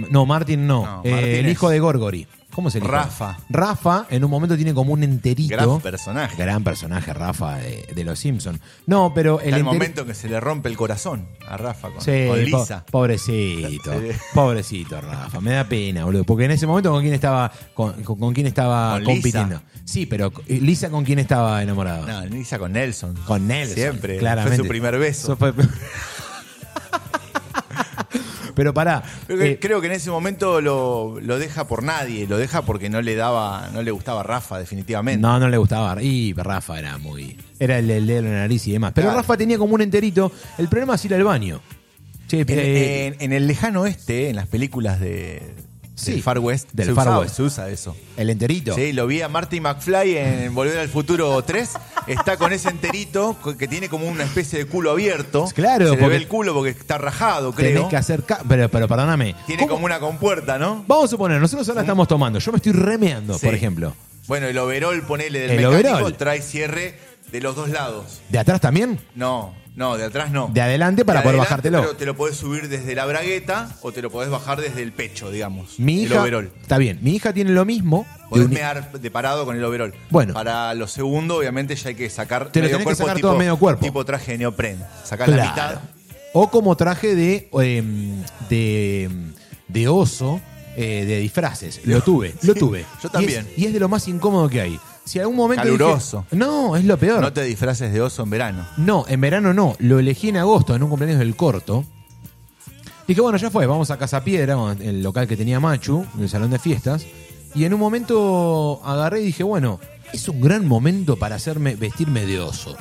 No, Martin no. No, Eh, el es- hijo de Gorgory. ¿Cómo el hijo? Rafa. Rafa en un momento tiene como un enterito. Gran personaje. Gran personaje, Rafa, de, de los Simpson. No, pero el, Está el momento que se le rompe el corazón a Rafa con, Sí, con po- Lisa. pobrecito. Pobrecito, Rafa. Me da pena, boludo. Porque en ese momento con quién estaba, con, con- con quién estaba Con Lisa. compitiendo. Sí, pero eh, Lisa con quién estaba enamorado. No, Lisa con Nelson. Con Nelson. Siempre. Claramente. Fue su primer beso. Eso fue- pero pará. Creo que, eh, creo que en ese momento lo, lo deja por nadie, lo deja porque no le daba, no le gustaba a Rafa, definitivamente. No, no le gustaba. Y Rafa era muy. Era el dedo en la nariz y demás. Pero Claro. Rafa tenía como un enterito. El problema es ir al baño. Che, En, eh, en- en el lejano oeste, en las películas de, Sí, del Far West, del se, Far usaba- West. se usa eso. el enterito. Sí, lo vi a Marty McFly en Volver al Futuro 3. Está con ese enterito que tiene como una especie de culo abierto. Claro, Se le ve el culo porque está rajado, Tenés creo. que hacer. Pero, pero perdóname. Tiene ¿Cómo- como una compuerta, ¿no? Vamos a suponer, nosotros ahora estamos tomando. Yo me estoy remeando, Sí. por ejemplo. Bueno, el overol, ponele del El mecánico, overol. trae cierre de los dos lados. ¿De atrás también? No, no, de atrás no. De adelante para De poder adelante, bajártelo. Pero te lo podés subir desde la bragueta o te lo podés bajar desde el pecho, digamos. Mi el hija. overol. Está bien. Mi hija tiene lo mismo. de Podés mear de parado con el overol. Bueno. Para lo segundo, obviamente, ya hay que sacar Te lo tenés que sacar todo medio cuerpo. Tipo traje de neopren. Sacás la Claro. mitad. O como traje de, em, de, de oso eh, de disfraces. Lo tuve, lo tuve. yo también. Y es, y es de lo más incómodo que hay. Si algún momento. dije- Caluroso. no, es lo peor. No te disfraces de oso en verano. No, en verano no. Lo elegí en agosto, en un cumpleaños del corto. Dije, bueno, ya fue, vamos a Casa Piedra, el local que tenía Machu, el salón de fiestas. Y en un momento agarré y dije, bueno, es un gran momento para hacerme vestirme de oso.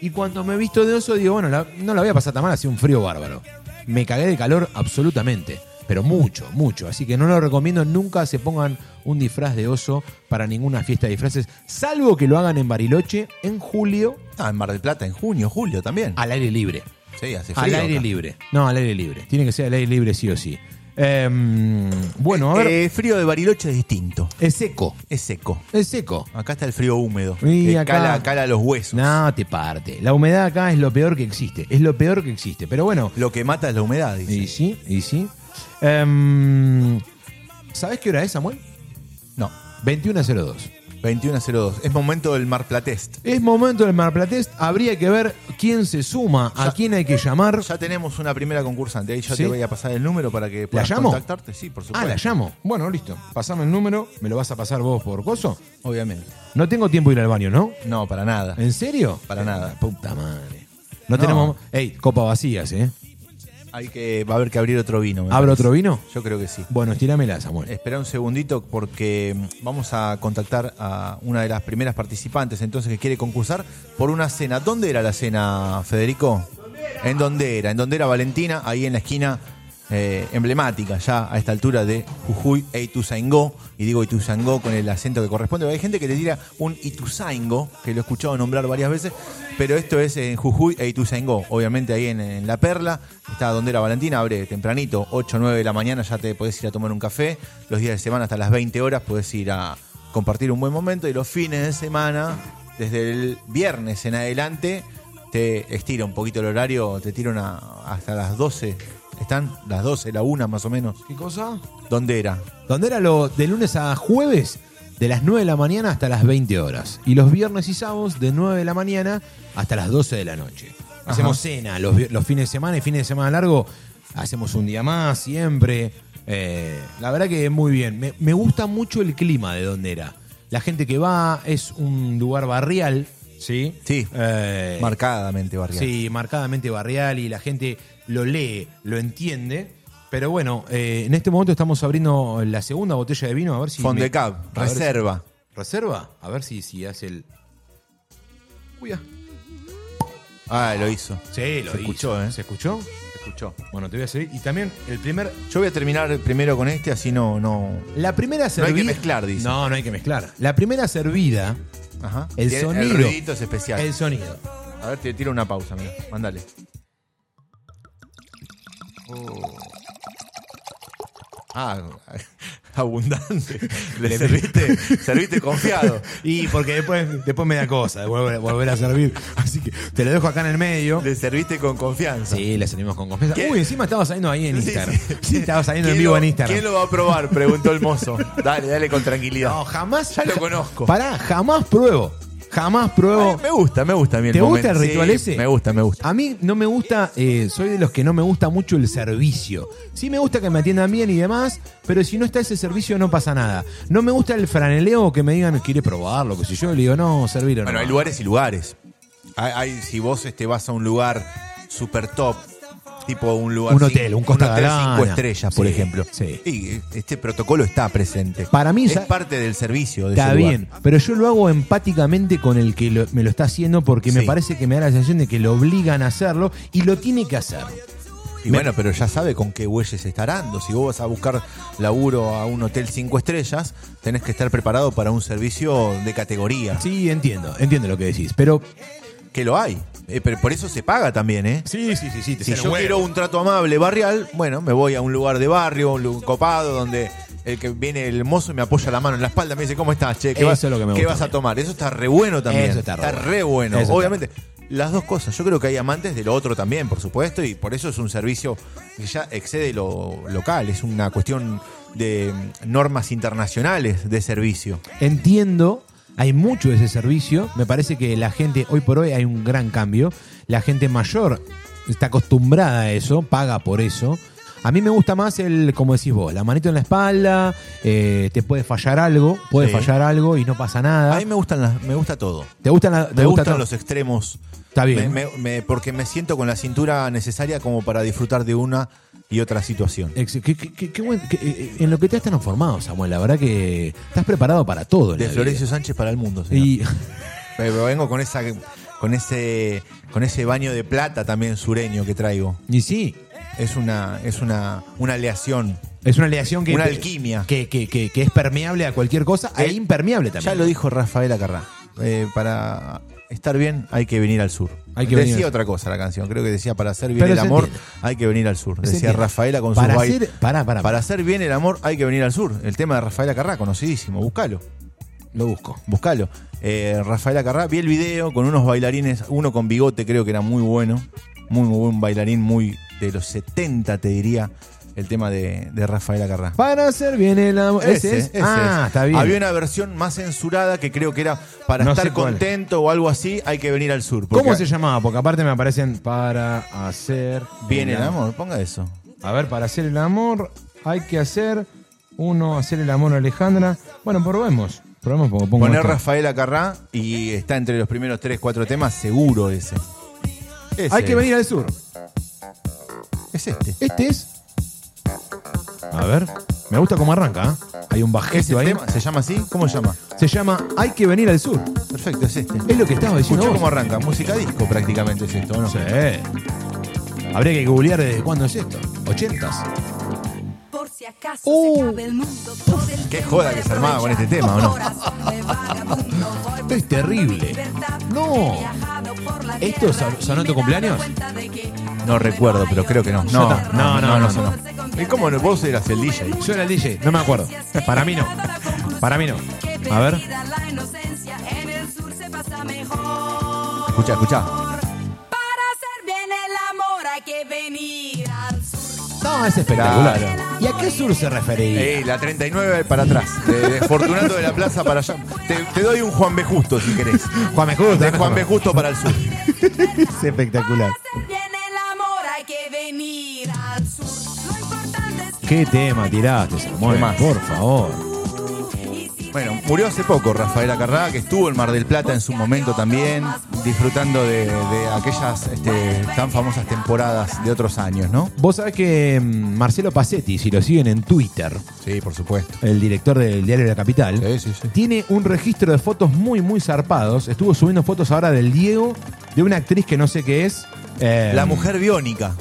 Y cuando me he visto de oso, digo, bueno, la- no la voy a pasar tan mal, hacía un frío bárbaro. Me cagué de calor absolutamente, pero mucho, mucho. Así que no lo recomiendo, nunca se pongan un disfraz de oso para ninguna fiesta de disfraces, salvo que lo hagan en Bariloche en julio Ah, en Mar del Plata, en junio, julio también. al aire libre. sí, hace Al frío aire acá. libre. No, al aire libre. Tiene que ser al aire libre sí o sí. Em, bueno, a ver. Eh, frío de Bariloche es distinto. es seco. Es seco. Es seco. Acá está el frío húmedo. Y que acá- cala, cala los huesos. No, te parte. La humedad acá es lo peor que existe. Es lo peor que existe. Pero bueno. Lo que mata es la humedad, dice. Y sí, y sí. Em, ¿Sabés qué hora es, Samuel? No, 21.02. 21.02. Es momento del Mar Platest. Es momento del Mar Platest. Habría que ver quién se suma, a quién hay que llamar. Ya tenemos una primera concursante. Ahí yo ¿Sí? te voy a pasar el número para que puedas llamo? contactarte. Sí, por supuesto. Ah, la llamo. Bueno, listo. Pasame el número. ¿Me lo vas a pasar vos por coso? Obviamente. No tengo tiempo de ir al baño, ¿no? No, para nada. ¿En serio? Para nada. Puta madre. No, No. tenemos. Ey, copa vacías, ¿eh? Hay que, va a haber que abrir otro vino. me ¿Abro parece. otro vino? Yo creo que sí. Bueno, estirámela, Samuel. Espera un segundito porque mm, vamos a contactar a una de las primeras participantes entonces que quiere concursar por una cena. ¿Dónde era la cena, Federico? ¿En dónde era? En dónde era Valentina, ahí en la esquina eh, emblemática ya a esta altura de Jujuy e Ituzaingó. Y digo Ituzaingó con el acento que corresponde. Hay gente que le tira un Ituzaingó, que lo he escuchado nombrar varias veces, pero esto es en Jujuy e Ituzaingó. Obviamente ahí en, La Perla, está donde era Valentina, abre tempranito, 8 o 9 de la mañana, ya te podés ir a tomar un café. Los días de semana hasta las 20 horas podés ir a compartir un buen momento. Y los fines de semana, desde el viernes en adelante, te estira un poquito el horario, te tira hasta las 12. ¿Están? Las 12, la 1 más o menos. ¿Qué cosa? ¿Dónde era? ¿Dónde era lo de lunes a jueves? De las 9 de la mañana hasta las 20 horas. Y los viernes y sábados de 9 de la mañana hasta las 12 de la noche. Hacemos cena los, los fines de semana y fines de semana largo. Hacemos un día más siempre. Eh, la verdad que muy bien. Me, me gusta mucho el clima de donde era. La gente que va es un lugar barrial, ¿sí? Sí. Eh, Marcadamente barrial. Sí, marcadamente barrial y la gente lo lee, lo entiende. Pero bueno, eh, en este momento estamos abriendo la segunda botella de vino. A ver si. si- reserva. ¿Reserva? A ver si, si hace el. Uy, ah. Lo hizo. Sí, lo Se hizo. escuchó, ¿eh? ¿Se escuchó? escuchó. Bueno, te voy a seguir. Y también el primer. Yo voy a terminar primero con este, así no. no... La primera No servida. hay que mezclar, dice. No, no hay que mezclar. La primera servida, Ajá. el sonido. El ruidito es especial. El sonido. A ver, te tiro una pausa, mira. Mándale. Ah, abundante. Le serviste, serviste confiado. Y porque después, después me da cosa de volver, volver a servir. Así que te lo dejo acá en el medio. Le serviste con confianza. Sí, le servimos con confianza. ¿Qué? Uy, encima estaba saliendo ahí en Sí, Instagram. sí. Sí, estaba saliendo en ¿Quién vivo lo- en Instagram. ¿Quién lo va a probar? Preguntó el mozo. Dale, dale con tranquilidad. No, jamás. Ya lo conozco. Pará, jamás pruebo. Jamás pruebo. Ay, me gusta, me gusta a mí el ¿Te gusta momento. el ritual Sí, ese? Me gusta, me gusta. A mí no me gusta, eh, soy de los que no me gusta mucho el servicio. Sí me gusta que me atiendan bien y demás, pero si no está ese servicio no pasa nada. No me gusta el franeleo que me digan, quiere probarlo, que si yo le digo, no, servir o no. Bueno, hay lugares y lugares. Hay, hay- si vos este, vas a un lugar super top, tipo un lugar. Un hotel, un Costa hotel Galana. cinco estrellas, por Sí, ejemplo. sí. Y este protocolo está presente. Para mí es ya- parte del servicio. De Está ese lugar. bien, pero yo lo hago empáticamente con el que lo- me lo está haciendo porque me Sí. parece que me da la sensación de que lo obligan a hacerlo y lo tiene que hacer. Y bueno, pero ya sabe con qué bueyes está arando. Si vos vas a buscar laburo a un hotel cinco estrellas, tenés que estar preparado para un servicio de categoría. Sí, entiendo, entiendo lo que decís, pero... Que lo hay. Eh, pero por eso se paga también, ¿eh? Sí, sí, sí, sí. te Si yo huevo. quiero un trato amable barrial, bueno, me voy a un lugar de barrio, un copado, donde el que viene el mozo me apoya la mano en la espalda, me dice, ¿cómo estás, che? ¿Qué, Eso vas, es lo que me ¿qué gusta vas a tomar? Eso está re bueno también. Eso está re bueno. re bueno. Eso está Obviamente, las dos cosas. Yo creo que hay amantes de lo otro también, por supuesto, y por eso es un servicio que ya excede lo local. Es una cuestión de normas internacionales de servicio. Entiendo, hay mucho de ese servicio. Me parece que la gente, hoy por hoy hay un gran cambio. La gente mayor está acostumbrada a eso, paga por eso. A mí me gusta más el, como decís vos, la manito en la espalda, eh, te puede fallar algo, puede Sí. fallar algo y no pasa nada. A mí me gustan las, me gusta todo. ¿Te gustan, la- te Me gusta gustan todo? los extremos. Está bien. Me- me- me- porque me siento con la cintura necesaria como para disfrutar de una y otra situación. Ex- qué- qué- qué- qué buen- qué- eh, en lo que te has transformado, Samuel. La verdad que estás preparado para todo. en De la Florencio vida. Sánchez para el mundo. señor. Y Pero vengo con esa con ese con ese baño de plata también sureño que traigo. y sí, Es una es una una aleación. es una aleación que. Una alquimia. Que, que- que- que es permeable a cualquier cosa e Eh, impermeable también. Ya lo dijo Rafael Acarrá. Eh, para estar bien hay que venir al sur. Hay que decía venir otra cosa la canción, creo que decía para hacer bien Pero el amor entiende. hay que venir al sur. Se Decía entiende. Rafaela con Para hacer- pará, pará, Para pará. hacer bien el amor hay que venir al sur. El tema de Rafael Acarrá, conocidísimo, búscalo. Lo busco. Buscalo. Eh, Rafael Acarrá, vi el video con unos bailarines, uno con bigote, creo que era muy bueno. Muy, muy buen bailarín, muy de los 70, te diría, el tema de, de Rafael Acarrá. Para hacer bien el amor. Ese, es. ese ah, es. está bien. Había una versión más censurada que creo que era para No estar sé cuál. contento o algo así, hay que venir al sur. porque ¿Cómo se llamaba? Porque aparte me aparecen para hacer Bien el amor, ponga eso. A ver, para hacer el amor hay que hacer uno, hacer el amor a Alejandra. Bueno, probemos. Probemos porque pongo Poner. Rafael Acarrá y está entre los primeros 3, 4 temas, seguro ese. Ese. Hay que venir al sur. Es este. Este es. A ver, me gusta cómo arranca. ¿eh? Hay un ¿Ese bajito ahí. tema se llama así? ¿Cómo se llama? Se llama Hay que venir al sur. Perfecto, es este. Es lo que estaba diciendo Escuchá vos. cómo arranca. Música disco prácticamente es esto, ¿o ¿no? Sí. Habría que googlear desde cuándo es esto. ¿80s? Por si acaso Uh. se acabe el mundo por el Qué joda que se armaba con este tema, ¿o no? Esto es terrible. No. ¿Esto sonó en tu cumpleaños? No recuerdo, pero creo que no. Ta- no, no, no, sonó. ¿Y cómo no? Vos eras el DJ? Yo era el DJ, no me acuerdo. Para mí no. Para mí no. A ver. Escucha, escucha. Para hacer bien el amor hay que venir. No, es espectacular. Claro. ¿Y a qué sur se refería? Eh, la 39 para atrás. De, de Fortunato de la Plaza para allá. Te, te doy un Juan B. Justo si querés. Juan me gusta. De Juan B. Justo para el sur. Es espectacular. ¿Qué tema tiraste, Samuel? Más. Por favor. Bueno, murió hace poco Rafael Acarrá, que estuvo en Mar del Plata en su momento también, disfrutando de, de aquellas este, tan famosas temporadas de otros años, ¿no? Vos sabés que mm, Marcelo Pacetti, si lo siguen en Twitter, Sí, por supuesto. el director del diario La Capital, Sí, sí, sí. tiene un registro de fotos muy, muy zarpados. Estuvo subiendo fotos ahora del Diego, de una actriz que no sé qué es. eh, La mujer biónica.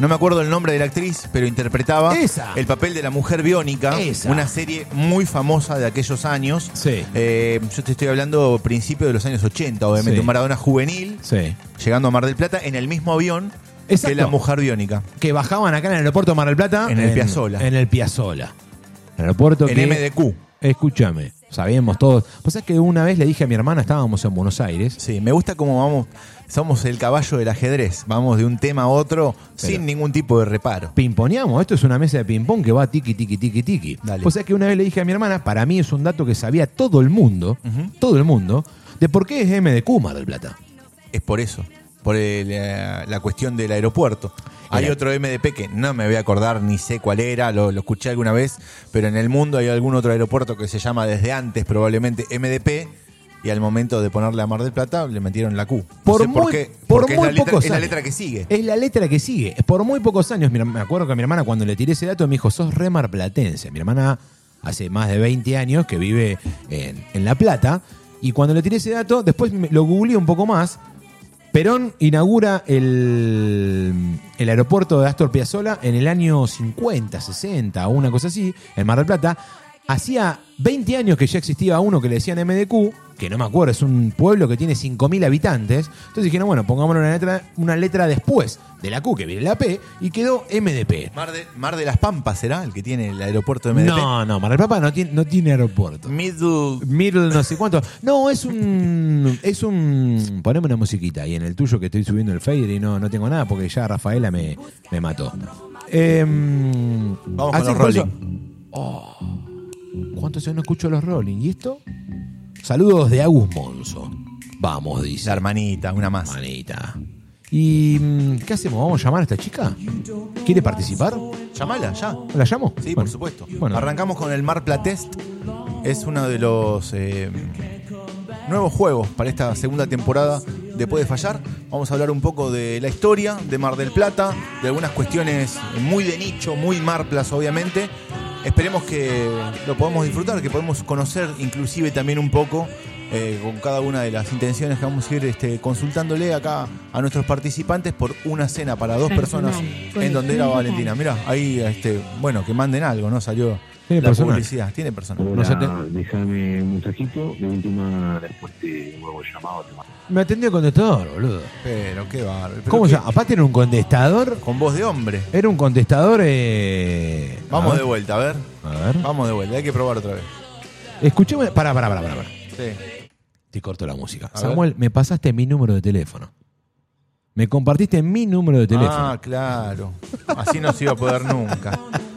No me acuerdo el nombre de la actriz, pero interpretaba Esa. el papel de la mujer biónica, Esa. una serie muy famosa de aquellos años. Sí. Eh, yo te estoy hablando principio de los años 80, obviamente, Sí. un Maradona juvenil, Sí. llegando a Mar del Plata en el mismo avión Exacto. que la mujer biónica. Que bajaban acá en el aeropuerto de Mar del Plata. En el Piazzolla. En el Piazzola. El aeropuerto En que... MDQ. Escúchame, sabíamos todos. Pues es que una vez le dije a mi hermana, estábamos en Buenos Aires. Sí, me gusta cómo vamos, somos el caballo del ajedrez, vamos de un tema a otro sin ningún tipo de reparo. Pimponeamos, esto es una mesa de ping-pong que va tiki, tiki, tiki, tiki. Dale. Pues es que una vez le dije a mi hermana, para mí es un dato que sabía todo el mundo, todo el mundo, de por qué es MDQ Mar del Plata. Es por eso, por el, eh, la cuestión del aeropuerto. Hay Era- otro MDP que no me voy a acordar ni sé cuál era, lo, lo escuché alguna vez, pero en el mundo hay algún otro aeropuerto que se llama desde antes probablemente MDP y al momento de ponerle a Mar del Plata le metieron la Q. No Por sé muy, por qué, por porque muy es, la letra, pocos es la años. letra que sigue. Es la letra que sigue. Por muy pocos años, me acuerdo que mi hermana cuando le tiré ese dato me dijo, sos re marplatense. Mi hermana hace más de 20 años que vive en, en La Plata. Y cuando le tiré ese dato, después me- lo googleé un poco más. Perón inaugura el, el aeropuerto de Astor Piazzolla en el año 50, 60 o una cosa así, en Mar del Plata. Hacía 20 años que ya existía uno que le decían MDQ, que no me acuerdo, es un pueblo que tiene 5.000 habitantes. Entonces dijeron, bueno, pongámosle una letra, una letra después de la Q, que viene la P, y quedó MDP. Mar de, Mar de las Pampas será el que tiene el aeropuerto de MDP. No, no, Mar del Plata no tiene, no tiene aeropuerto. Middle Middle no sé cuánto. No, es un. Es un. Poneme una musiquita. Y en el tuyo que estoy subiendo el fader y no, no tengo nada porque ya Rafaela me, me mató. Em, Vamos con los eso- Rolling. Oh, ¿Cuánto se no escucho los Rolling? ¿Y esto? Saludos de Agus Monzo. Vamos, dice. La hermanita, una más. Manita. ¿Y mm, qué hacemos? ¿Vamos a llamar a esta chica? ¿Quiere participar? Llamala, ya. ¿La llamo? Sí, Bueno, por supuesto. Bueno, Arrancamos con el Mar Platest. Es uno de los eh, nuevos juegos para esta segunda temporada de Puede Fallar. Vamos a hablar un poco de la historia de Mar del Plata, de algunas cuestiones muy de nicho, muy Marplas, obviamente. Esperemos que lo podamos disfrutar, que podamos conocer inclusive también un poco eh, con cada una de las intenciones que vamos a ir este, consultándole acá a nuestros participantes por una cena para dos personas en donde era Valentina. Mira, ahí, este, bueno, que manden algo, ¿no? Salió Tiene la personal. publicidad. Tiene personal. No sé, te- déjame un mensajito. De última, después de un nuevo llamado, te mando. Me atendió el contestador, boludo. Pero qué bárbaro. ¿Cómo qué- se? Aparte era un contestador. Con voz de hombre. Era un contestador. Eh... Vamos de vuelta, a ver. A ver. Vamos de vuelta, hay que probar otra vez. Escucheme. Pará, pará, pará, pará. pará. Sí. Te corto la música. A Samuel, me pasaste mi número de teléfono. Me compartiste mi número de teléfono. Ah, claro. Así no se iba a poder nunca.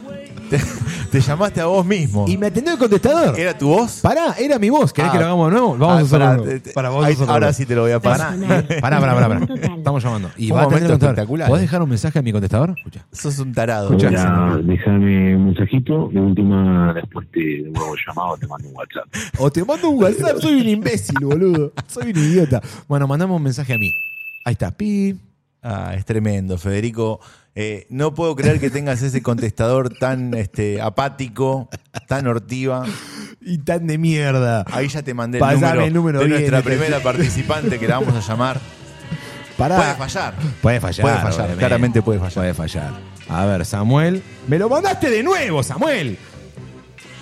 Te, te llamaste a vos mismo. Y me atendió el contestador. ¿Era tu voz? Pará, era mi voz. ¿Querés Ah. que lo hagamos de nuevo? Vamos Ah, a hacerlo te- te- a ahí- hacerlo de ahora sí te lo voy a pasar. Pará, pará, pará, pará. Estamos llamando. Y Un va a momento contestador. espectacular. ¿Podés dejar un mensaje a mi contestador? Escucha. Sos un tarado. Escuchá. Hola, déjame un mensajito. De última, después de un nuevo llamado, te mando un WhatsApp. O te mando un WhatsApp. Soy un imbécil, boludo. Soy un idiota. Bueno, mandame un mensaje a mí. Ahí está. Pi. Ah, es tremendo, Federico. Eh, no puedo creer que tengas ese contestador tan este, apático, tan hortiva. Y tan de mierda. Ahí ya te mandé el Pasame número, el número de bien, nuestra este. primera participante que la vamos a llamar. Pará. Puede fallar. Puede fallar. Puede fallar, obviamente. claramente puede fallar. Puede fallar. A ver, Samuel. Me lo mandaste de nuevo, Samuel.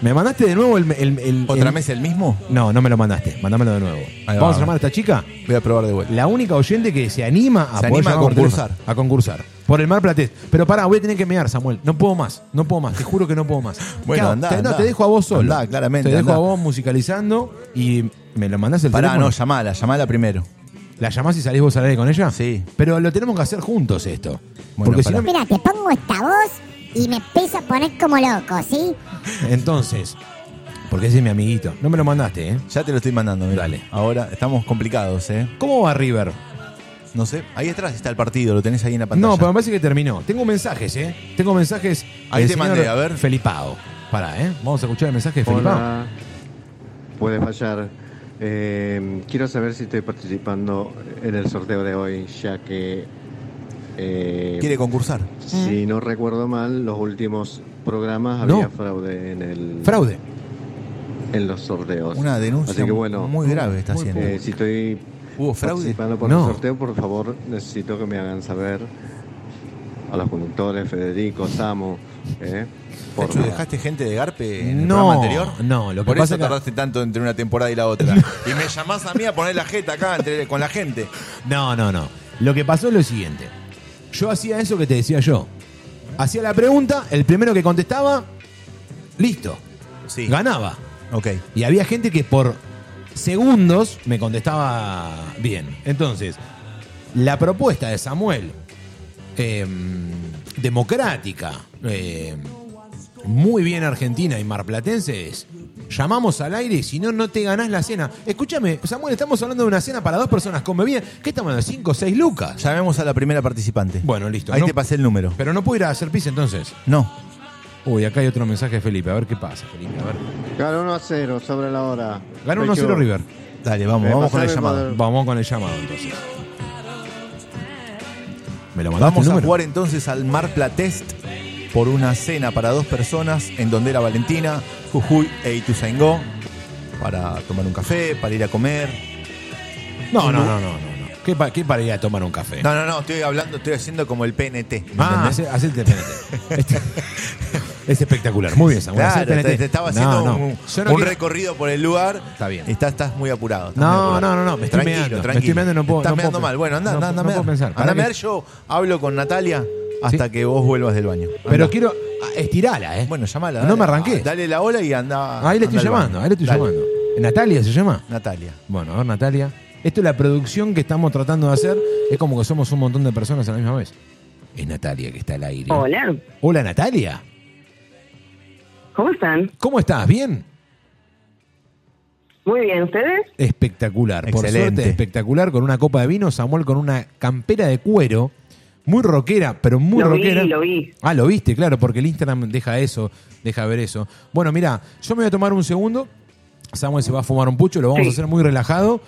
Me mandaste de nuevo el. el- el- ¿Otra el- vez el mismo? No, no me lo mandaste. Mándamelo de nuevo. va. Vamos a llamar a esta chica. Voy a probar de vuelta. La única oyente que se anima a, Se poder anima a concursar. A concursar. Por el Mar Platés. Pero pará, voy a tener que mear, Samuel. No puedo más. No puedo más. Te juro que no puedo más. Bueno, andá, te, no, andá. te dejo a vos solo. Andá, claramente, Te dejo andá. a vos musicalizando y me lo mandás el Pará, teléfono. no, llamala, llamala primero. ¿La llamás y salís vos al aire con ella? Sí. Pero lo tenemos que hacer juntos esto. Bueno, Porque si pará. no, Mira, te pongo esta voz y me empiezo a poner como loco, ¿sí? entonces, porque ese es mi amiguito. No me lo mandaste, ¿eh? Ya te lo estoy mandando, mira. Dale. Ahora estamos complicados, ¿eh? ¿Cómo va River? No sé. Ahí atrás está el partido, lo tenés ahí en la pantalla. No, pero me parece que terminó. Tengo mensajes, ¿eh? Tengo mensajes. Ahí te mandé, a ver. Felipao. Pará, ¿eh? Vamos a escuchar el mensaje de Felipao. Hola, puede fallar. Eh, quiero saber si estoy participando en el sorteo de hoy, ya que, eh, Quiere concursar. si no recuerdo mal, los últimos programas No. había fraude en el Fraude. en los sorteos. Una denuncia Así que bueno, muy grave está haciendo. eh, si estoy ¿Hubo fraude? participando por No. el sorteo, por favor, necesito que me hagan saber a los conductores, Federico, Samu. ¿eh? Por nada. ¿dejaste gente de Garpe en el No, programa anterior? no, lo que Por pasa eso que- tardaste tanto entre una temporada y la otra. y me llamás a mí a poner la jeta acá entre- con la gente. No, no, no. Lo que pasó es lo siguiente. Yo hacía eso que te decía yo. Hacía la pregunta, el primero que contestaba, listo. Sí. Ganaba. Ok. Y había gente que por segundos me contestaba bien. Entonces, la propuesta de Samuel, eh, democrática, eh, muy bien argentina y marplatense es, llamamos al aire y si no, no te ganás la cena. Escúchame, Samuel, estamos hablando de una cena para dos personas con bebida. ¿Qué estamos hablando? ¿Cinco o seis lucas? Llamemos a la primera participante. Bueno, listo. Ahí No- te pasé el número. Pero no puedo ir a hacer pis entonces. No. Uy, acá hay otro mensaje de Felipe. A ver qué pasa, Felipe. A ver. Gana 1 a 0 sobre la hora. Gana 1-0 River. Dale, vamos, vamos con el llamado. Vamos con el llamado entonces. ¿Me lo mandaste Vamos el a jugar entonces al Mar Platest por una cena para dos personas en donde era Valentina, Jujuy e Ituzaingó para tomar un café, para ir a comer. No, no, no, no, no. No. ¿Qué, pa- qué para ir a tomar un café? No, no, no, estoy hablando, estoy haciendo como el PNT. ¿me ah, entendés? hace, el TPNT. Este- es espectacular. Muy bien, Samuel. el Claro, te, te estaba No, haciendo no. un, Yo no un quiero- recorrido por el lugar. Está bien. Estás, estás muy apurado. estás muy No, apurado. no, no, no, me estoy tranquilo, meando. Me tranquilo. estoy meando y no puedo- Estás no puedo meando pe- mal. Bueno, anda, no- anda, anda no a mear. puedo pensar. Anda Para a que- mear, yo hablo con Natalia hasta que vos vuelvas del baño. Anda. Pero quiero ah, estirala, ¿eh? Bueno, llamala. No dale. me arranqué. Dale la ola y anda. Ahí le anda estoy al baño. llamando, ahí le estoy Dale. llamando. ¿Natalia se llama? Natalia. Bueno, a ver, Natalia. Esto es la producción que estamos tratando de hacer. Es como que somos un montón de personas a la misma vez. Es Natalia que está al aire. Hola, Hola, Natalia. ¿cómo están? ¿Cómo estás? ¿Bien? Muy bien, ¿ustedes? Espectacular. Por Excelente. suerte, espectacular. Con una copa de vino. Samuel con una campera de cuero. Muy rockera, pero muy Lo vi, rockera. lo vi. Ah, lo viste, claro, porque el Instagram deja eso, deja ver eso. Bueno, mira, yo me voy a tomar un segundo. Samuel se va a fumar un pucho, lo vamos Sí. a hacer muy relajado.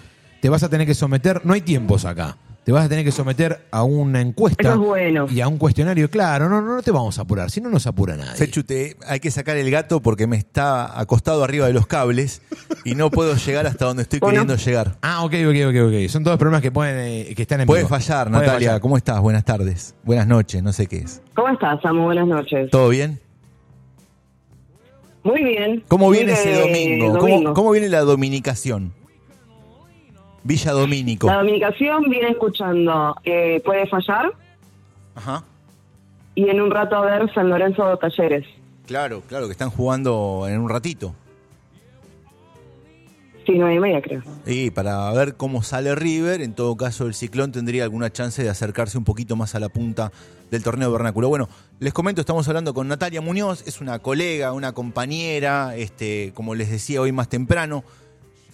Te vas a tener que someter, no hay tiempos acá. Te vas a tener que someter a una encuesta Eso es bueno. y a un cuestionario. Claro, no, no te vamos a apurar, si no nos apura nadie. Fechu, te- hay que sacar el gato porque me está acostado arriba de los cables y no puedo llegar hasta donde estoy Bueno. queriendo llegar. Ah, ok, ok, ok, ok. Son todos problemas que pueden, eh, que están en Puede vivo. fallar, Natalia. fallar. ¿Cómo estás? Buenas tardes. Buenas noches, no sé qué es. ¿Cómo estás, Samu? Buenas noches. ¿Todo bien? Muy bien. ¿Cómo viene ese domingo? ¿Cómo, cómo viene la dominicación? Villa Domínico. La dominicación viene escuchando eh, Puede fallar Ajá. y en un rato a ver San Lorenzo Talleres. Claro, claro, que están jugando en un ratito. Sí, nueve y media creo. Y para ver cómo sale River, en todo caso el ciclón tendría alguna chance de acercarse un poquito más a la punta del torneo vernáculo. Bueno, les comento, estamos hablando con Natalia Muñoz, es una colega, una compañera, este, como les decía hoy más temprano,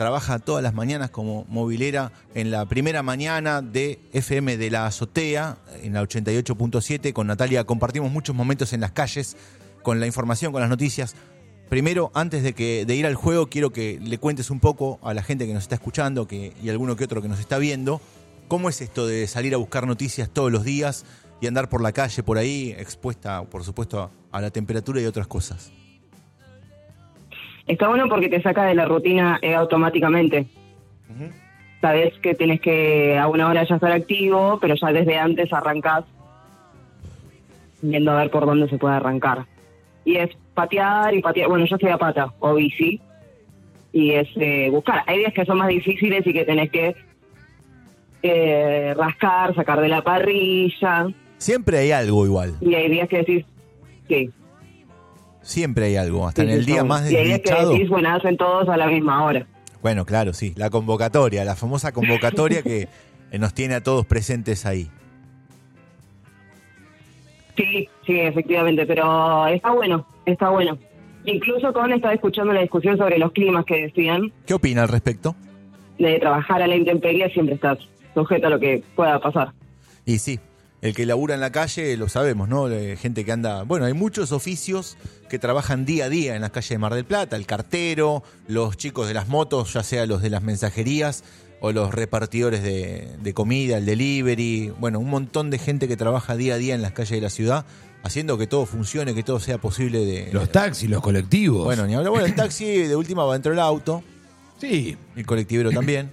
trabaja todas las mañanas como movilera en la primera mañana de FM de la Azotea, en la 88.7. Con Natalia compartimos muchos momentos en las calles, con la información, con las noticias. Primero, antes de, que, de ir al juego, quiero que le cuentes un poco a la gente que nos está escuchando que, y alguno que otro que nos está viendo, cómo es esto de salir a buscar noticias todos los días y andar por la calle, por ahí, expuesta, por supuesto, a, a la temperatura y otras cosas. Está bueno porque te saca de la rutina eh, automáticamente. Sabes que tienes que a una hora ya estar activo, pero ya desde antes arrancás viendo a ver por dónde se puede arrancar. Y es patear y patear. Bueno, yo estoy a pata o bici. Y es eh, buscar. Hay días que son más difíciles y que tenés que eh, rascar, sacar de la parrilla. Siempre hay algo igual, Y hay días que decís, sí. Siempre hay algo, hasta sí, en el día más Y hay que desdichado. bueno, hacen todos a la misma hora. Bueno, claro, sí, la convocatoria, la famosa convocatoria que eh, nos tiene a todos presentes ahí. Sí, sí, efectivamente, pero está bueno, está bueno. Incluso con estaba escuchando la discusión sobre los climas que decían, ¿Qué opina al respecto? de trabajar a la intemperie siempre estás sujeto a lo que pueda pasar. Y sí, el que labura en la calle lo sabemos, ¿no? Eh, Gente que anda. Bueno, hay muchos oficios que trabajan día a día en las calles de Mar del Plata: el cartero, los chicos de las motos, ya sea los de las mensajerías o los repartidores de, de comida, el delivery. Bueno, un montón de gente que trabaja día a día en las calles de la ciudad, haciendo que todo funcione, que todo sea posible de. Los taxis, los colectivos. Bueno, ni hablar. Bueno, el taxi de última va dentro del auto. Sí. El colectivero también.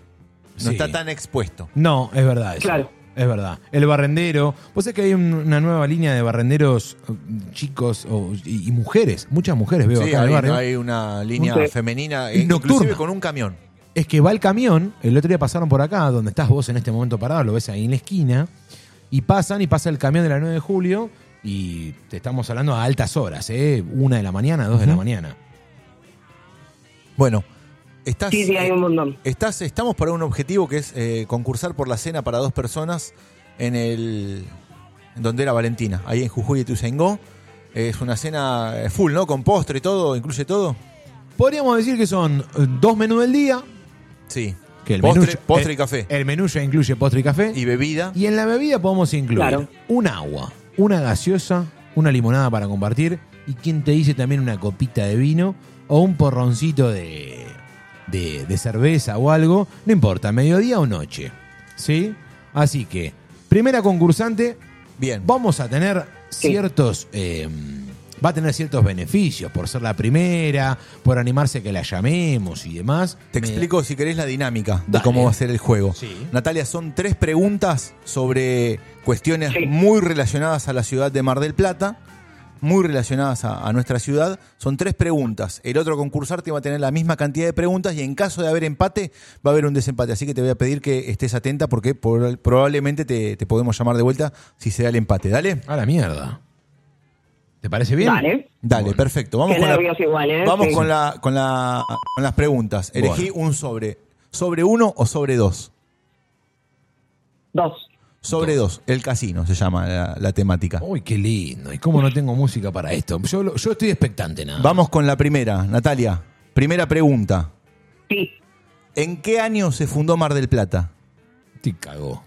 No Sí. está tan expuesto. No, es verdad eso. Claro. Es verdad. El barrendero. Vos sabés que hay un- una nueva línea de barrenderos eh, chicos o- y, y mujeres. Muchas mujeres veo Sí, acá en hay, barrio. hay una línea Sí. femenina, Y eh, nocturna. inclusive con un camión. Es que va el camión, el otro día pasaron por acá, donde estás vos en este momento parado, lo ves ahí en la esquina, y pasan y pasa el camión de la 9 de julio, y te estamos hablando a altas horas, ¿eh? Una de la mañana, dos de la mañana. Bueno, estás, Sí, sí, hay un montón. estás, estamos para un objetivo que es eh, concursar por la cena para dos personas en el en donde era Valentina, ahí en Jujuy y Tuzaingó. Es una cena eh, full, ¿no? Con postre y todo, incluye todo. Podríamos decir que son eh, dos menús del día. Sí. Que el postre, menú, ya- postre y el- café. El menú ya incluye postre y café. Y bebida. Y en la bebida podemos incluir Claro. un agua, una gaseosa, una limonada para compartir y quien te dice también una copita de vino o un porroncito de, de, de cerveza o algo, no importa, mediodía o noche. ¿Sí? Así que, primera concursante, Bien. vamos a tener ciertos... eh, va a tener ciertos beneficios por ser la primera, por animarse a que la llamemos y demás. Te Me- explico si querés la dinámica de Dale. cómo va a ser el juego. Sí. Natalia, son tres preguntas sobre cuestiones muy relacionadas a la ciudad de Mar del Plata, muy relacionadas a, a nuestra ciudad. Son tres preguntas. El otro concursante va a tener la misma cantidad de preguntas y en caso de haber empate, va a haber un desempate. Así que te voy a pedir que estés atenta porque por- probablemente te, te podemos llamar de vuelta si se da el empate. Dale. A la mierda. ¿Te parece bien? Dale. Dale, perfecto. Vamos con la- igual, ¿eh? Vamos Sí. con, la, con, la, con las preguntas. Elegí un sobre. ¿Sobre uno o sobre dos? Dos. Sobre dos. El casino se llama la, la temática. Uy, qué lindo. ¿Y cómo no tengo música para esto? Yo, lo- yo estoy expectante nada. Vamos con la primera, Natalia. Primera pregunta. Sí. ¿En qué año se fundó Mar del Plata? Te cagó.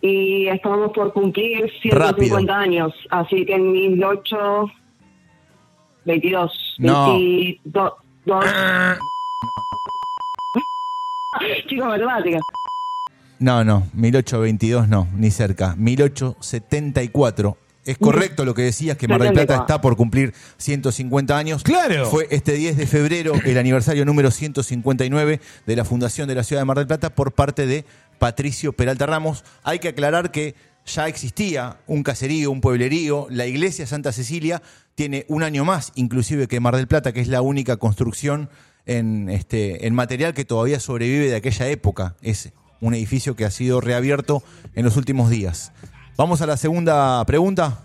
Y estamos por cumplir 150 años, así que en 1822. No. 22. dos- Chicos, matemática. No, no, 1822 no, ni cerca. 1874. Es correcto lo que decías, que Mar del Plata 74. está por cumplir 150 años. ¡Claro! Fue este 10 de febrero el aniversario número 159 de la fundación de la ciudad de Mar del Plata por parte de Patricio Peralta Ramos. Hay que aclarar que ya existía un caserío, un pueblerío. La iglesia Santa Cecilia tiene un año más, inclusive que Mar del Plata, que es la única construcción en, este, en material que todavía sobrevive de aquella época. Es un edificio que ha sido reabierto en los últimos días. Vamos a la segunda pregunta.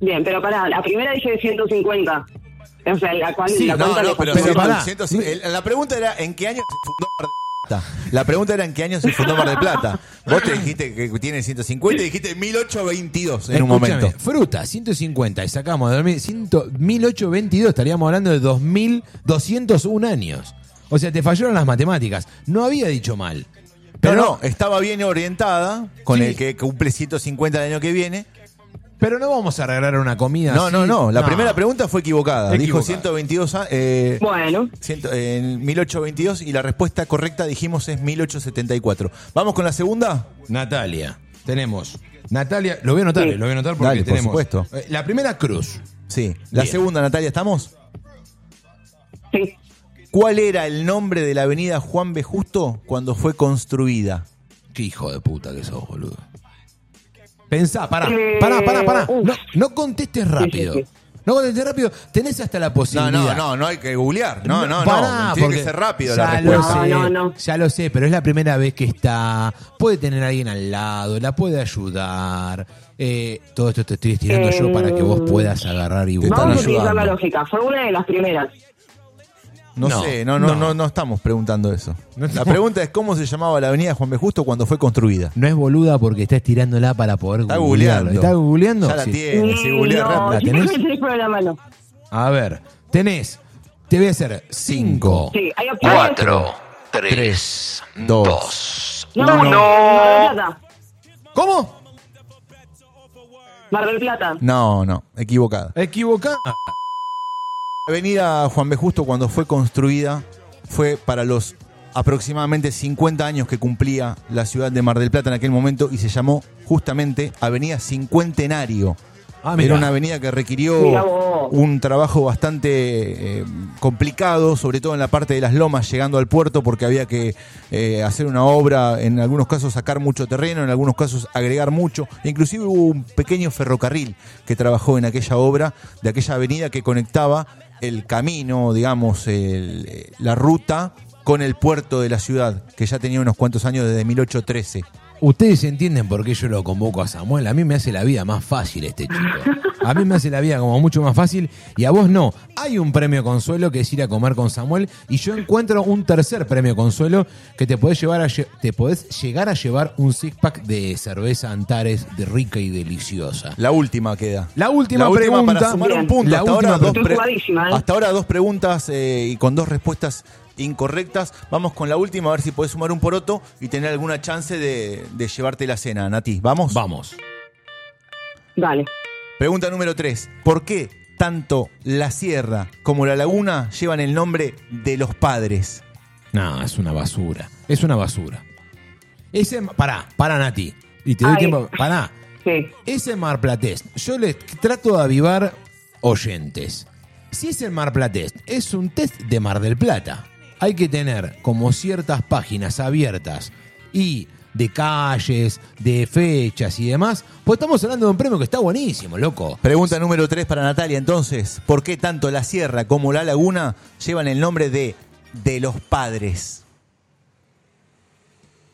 Bien, pero pará, la primera dije 150. O sea, la cual Sí, la no, no, pero, Pero 100, pará. 100, el- la pregunta era ¿en qué año se fundó Mar del Plata? La pregunta era ¿en qué año se fundó Mar del Plata? Vos te dijiste que tiene 150 y dijiste 1822 en un momento. Fruta, 150. Y sacamos de 2000, 100 1822. Estaríamos hablando de 2201 años. O sea, te fallaron las matemáticas. No había dicho mal. Pero Pero no, estaba bien orientada con Sí. el que cumple 150 el año que viene. Pero no vamos a regalar una comida No, así. no, no. La primera pregunta fue equivocada. Dijo Equivocada. 122 a- eh, Bueno, ciento- en 1822 y la respuesta correcta dijimos es 1874. Vamos con la segunda. Natalia. Tenemos. Natalia, lo voy a anotar, Sí. eh, lo voy a anotar porque Dale, por tenemos. supuesto. eh, La primera cruz. Sí. La Bien. segunda, Natalia, ¿estamos? sí. ¿Cuál era el nombre de la avenida Juan B. Justo cuando fue construida? Qué hijo de puta que sos, boludo. Pensá, pará, Eh, pará, pará, pará. No, no contestes rápido. No contestes rápido. Tenés hasta la posibilidad. no, no, no hay que googlear. No, no, Pará, no. Tiene que ser rápido ya la lo respuesta. sé, No, no, no. Ya lo sé, pero es la primera vez que está. Puede tener a alguien al lado, la puede ayudar. Eh, todo esto te estoy estirando yo para que vos puedas agarrar y están Vamos a buscar. utilizar la lógica. Fue una de las primeras. No, No, sé, no, no, no. no, no estamos preguntando eso. No la pregunta es cómo se llamaba la avenida Juan B. Justo cuando fue construida. No es boluda porque está estirándola para poder Está googlearlo. googleando. ¿Está googleando? Ya la Sí. tiene, si googlea no, rápido. ¿La tenés? la mano. A ver, tenés. Te voy a hacer 5, Sí, hay opciones. 4, 3, 2. No, no. Mar del Plata. ¿Cómo? Mar del Plata. No, no, equivocada. Equivocada. La avenida Juan B. Justo cuando fue construida fue para los aproximadamente 50 años que cumplía la ciudad de Mar del Plata en aquel momento y se llamó justamente Avenida Cincuentenario. Ah. Era una avenida que requirió un trabajo bastante eh, complicado, sobre todo en la parte de las lomas, llegando al puerto, porque había que eh, hacer una obra, en algunos casos sacar mucho terreno, en algunos casos agregar mucho. Inclusive hubo un pequeño ferrocarril que trabajó en aquella obra, de aquella avenida que conectaba el camino, digamos, el- eh, la ruta con el puerto de la ciudad, que ya tenía unos cuantos años desde 1813. Ustedes entienden por qué yo lo convoco a Samuel. A mí me hace la vida más fácil este chico. A mí me hace la vida como mucho más fácil y a vos no. Hay un premio consuelo que es ir a comer con Samuel y yo encuentro un tercer premio consuelo que te podés llevar a te podés llegar a llevar un six pack de cerveza Antares de rica y deliciosa. La última queda. La última La última pregunta. para sumar un punto. Hasta ahora, dos pre- ¿eh? hasta ahora dos preguntas eh, y con dos respuestas incorrectas. Vamos con la última a ver si podés sumar un poroto y tener alguna chance de, de llevarte la cena, Nati. ¿Vamos? Vamos. Dale. Pregunta número 3. ¿Por qué tanto la sierra como la laguna llevan el nombre de los padres? No, es una basura. Es una basura. Ese, pará, pará, Nati. Y te doy Ay. tiempo. Pará. Sí. Ese Mar Platés, yo le trato de avivar oyentes. Si es el Mar Platés, es un test de Mar del Plata. Hay que tener como ciertas páginas abiertas y de calles, de fechas y demás. Pues estamos hablando de un premio que está buenísimo, loco. Pregunta número 3 para Natalia. Entonces, ¿por qué tanto la sierra como la laguna llevan el nombre de de los padres?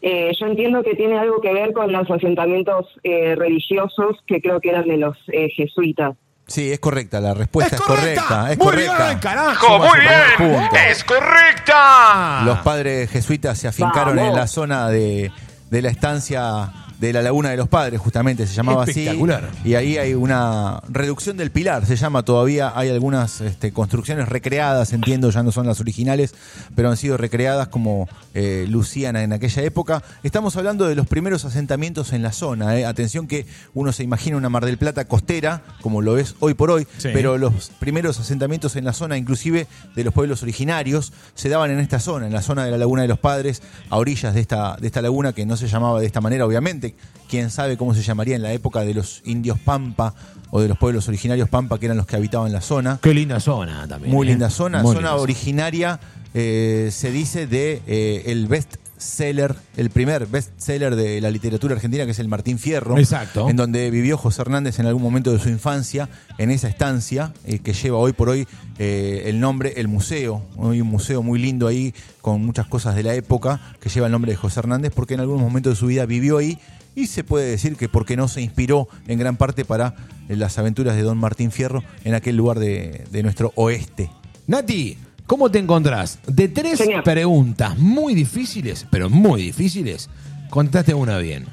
Eh, yo entiendo que tiene algo que ver con los asentamientos eh, religiosos que creo que eran de los eh, jesuitas. Sí, es correcta, la respuesta es, ¡Es correcta. correcta! Es ¡Muy correcta. bien, carajo! ¡Muy bien! ¡Es correcta! Los padres jesuitas se afincaron Vamos. en la zona de, de la estancia de la Laguna de los Padres, justamente se llamaba Espectacular. así. Y ahí hay una reducción del pilar, se llama todavía. Hay algunas este, construcciones recreadas, entiendo, ya no son las originales, pero han sido recreadas como eh, lucían en aquella época. Estamos hablando de los primeros asentamientos en la zona. eh. Atención que uno se imagina una Mar del Plata costera, como lo es hoy por hoy, Sí. pero los primeros asentamientos en la zona, inclusive de los pueblos originarios, se daban en esta zona, en la zona de la Laguna de los Padres, a orillas de esta, de esta laguna que no se llamaba de esta manera, obviamente. Quién sabe cómo se llamaría en la época de los indios Pampa o de los pueblos originarios Pampa, que eran los que habitaban la zona. Qué linda zona también. Muy ¿eh? linda zona, Muy zona linda originaria, eh, se dice de eh, el best seller, el primer best seller de la literatura argentina, que es el Martín Fierro. Exacto. En donde vivió José Hernández en algún momento de su infancia, en esa estancia, eh, que lleva hoy por hoy eh, el nombre El Museo. Hay un museo muy lindo ahí, con muchas cosas de la época, que lleva el nombre de José Hernández, porque en algún momento de su vida vivió ahí. Y se puede decir que porque no se inspiró en gran parte para las aventuras de Don Martín Fierro en aquel lugar de, de nuestro oeste. Nati, ¿cómo te encontrás? De tres Señor. preguntas muy difíciles, pero muy difíciles, contaste una bien.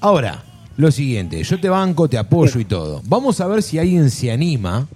Ahora, lo siguiente, yo te banco, te apoyo y todo. Vamos a ver si alguien se anima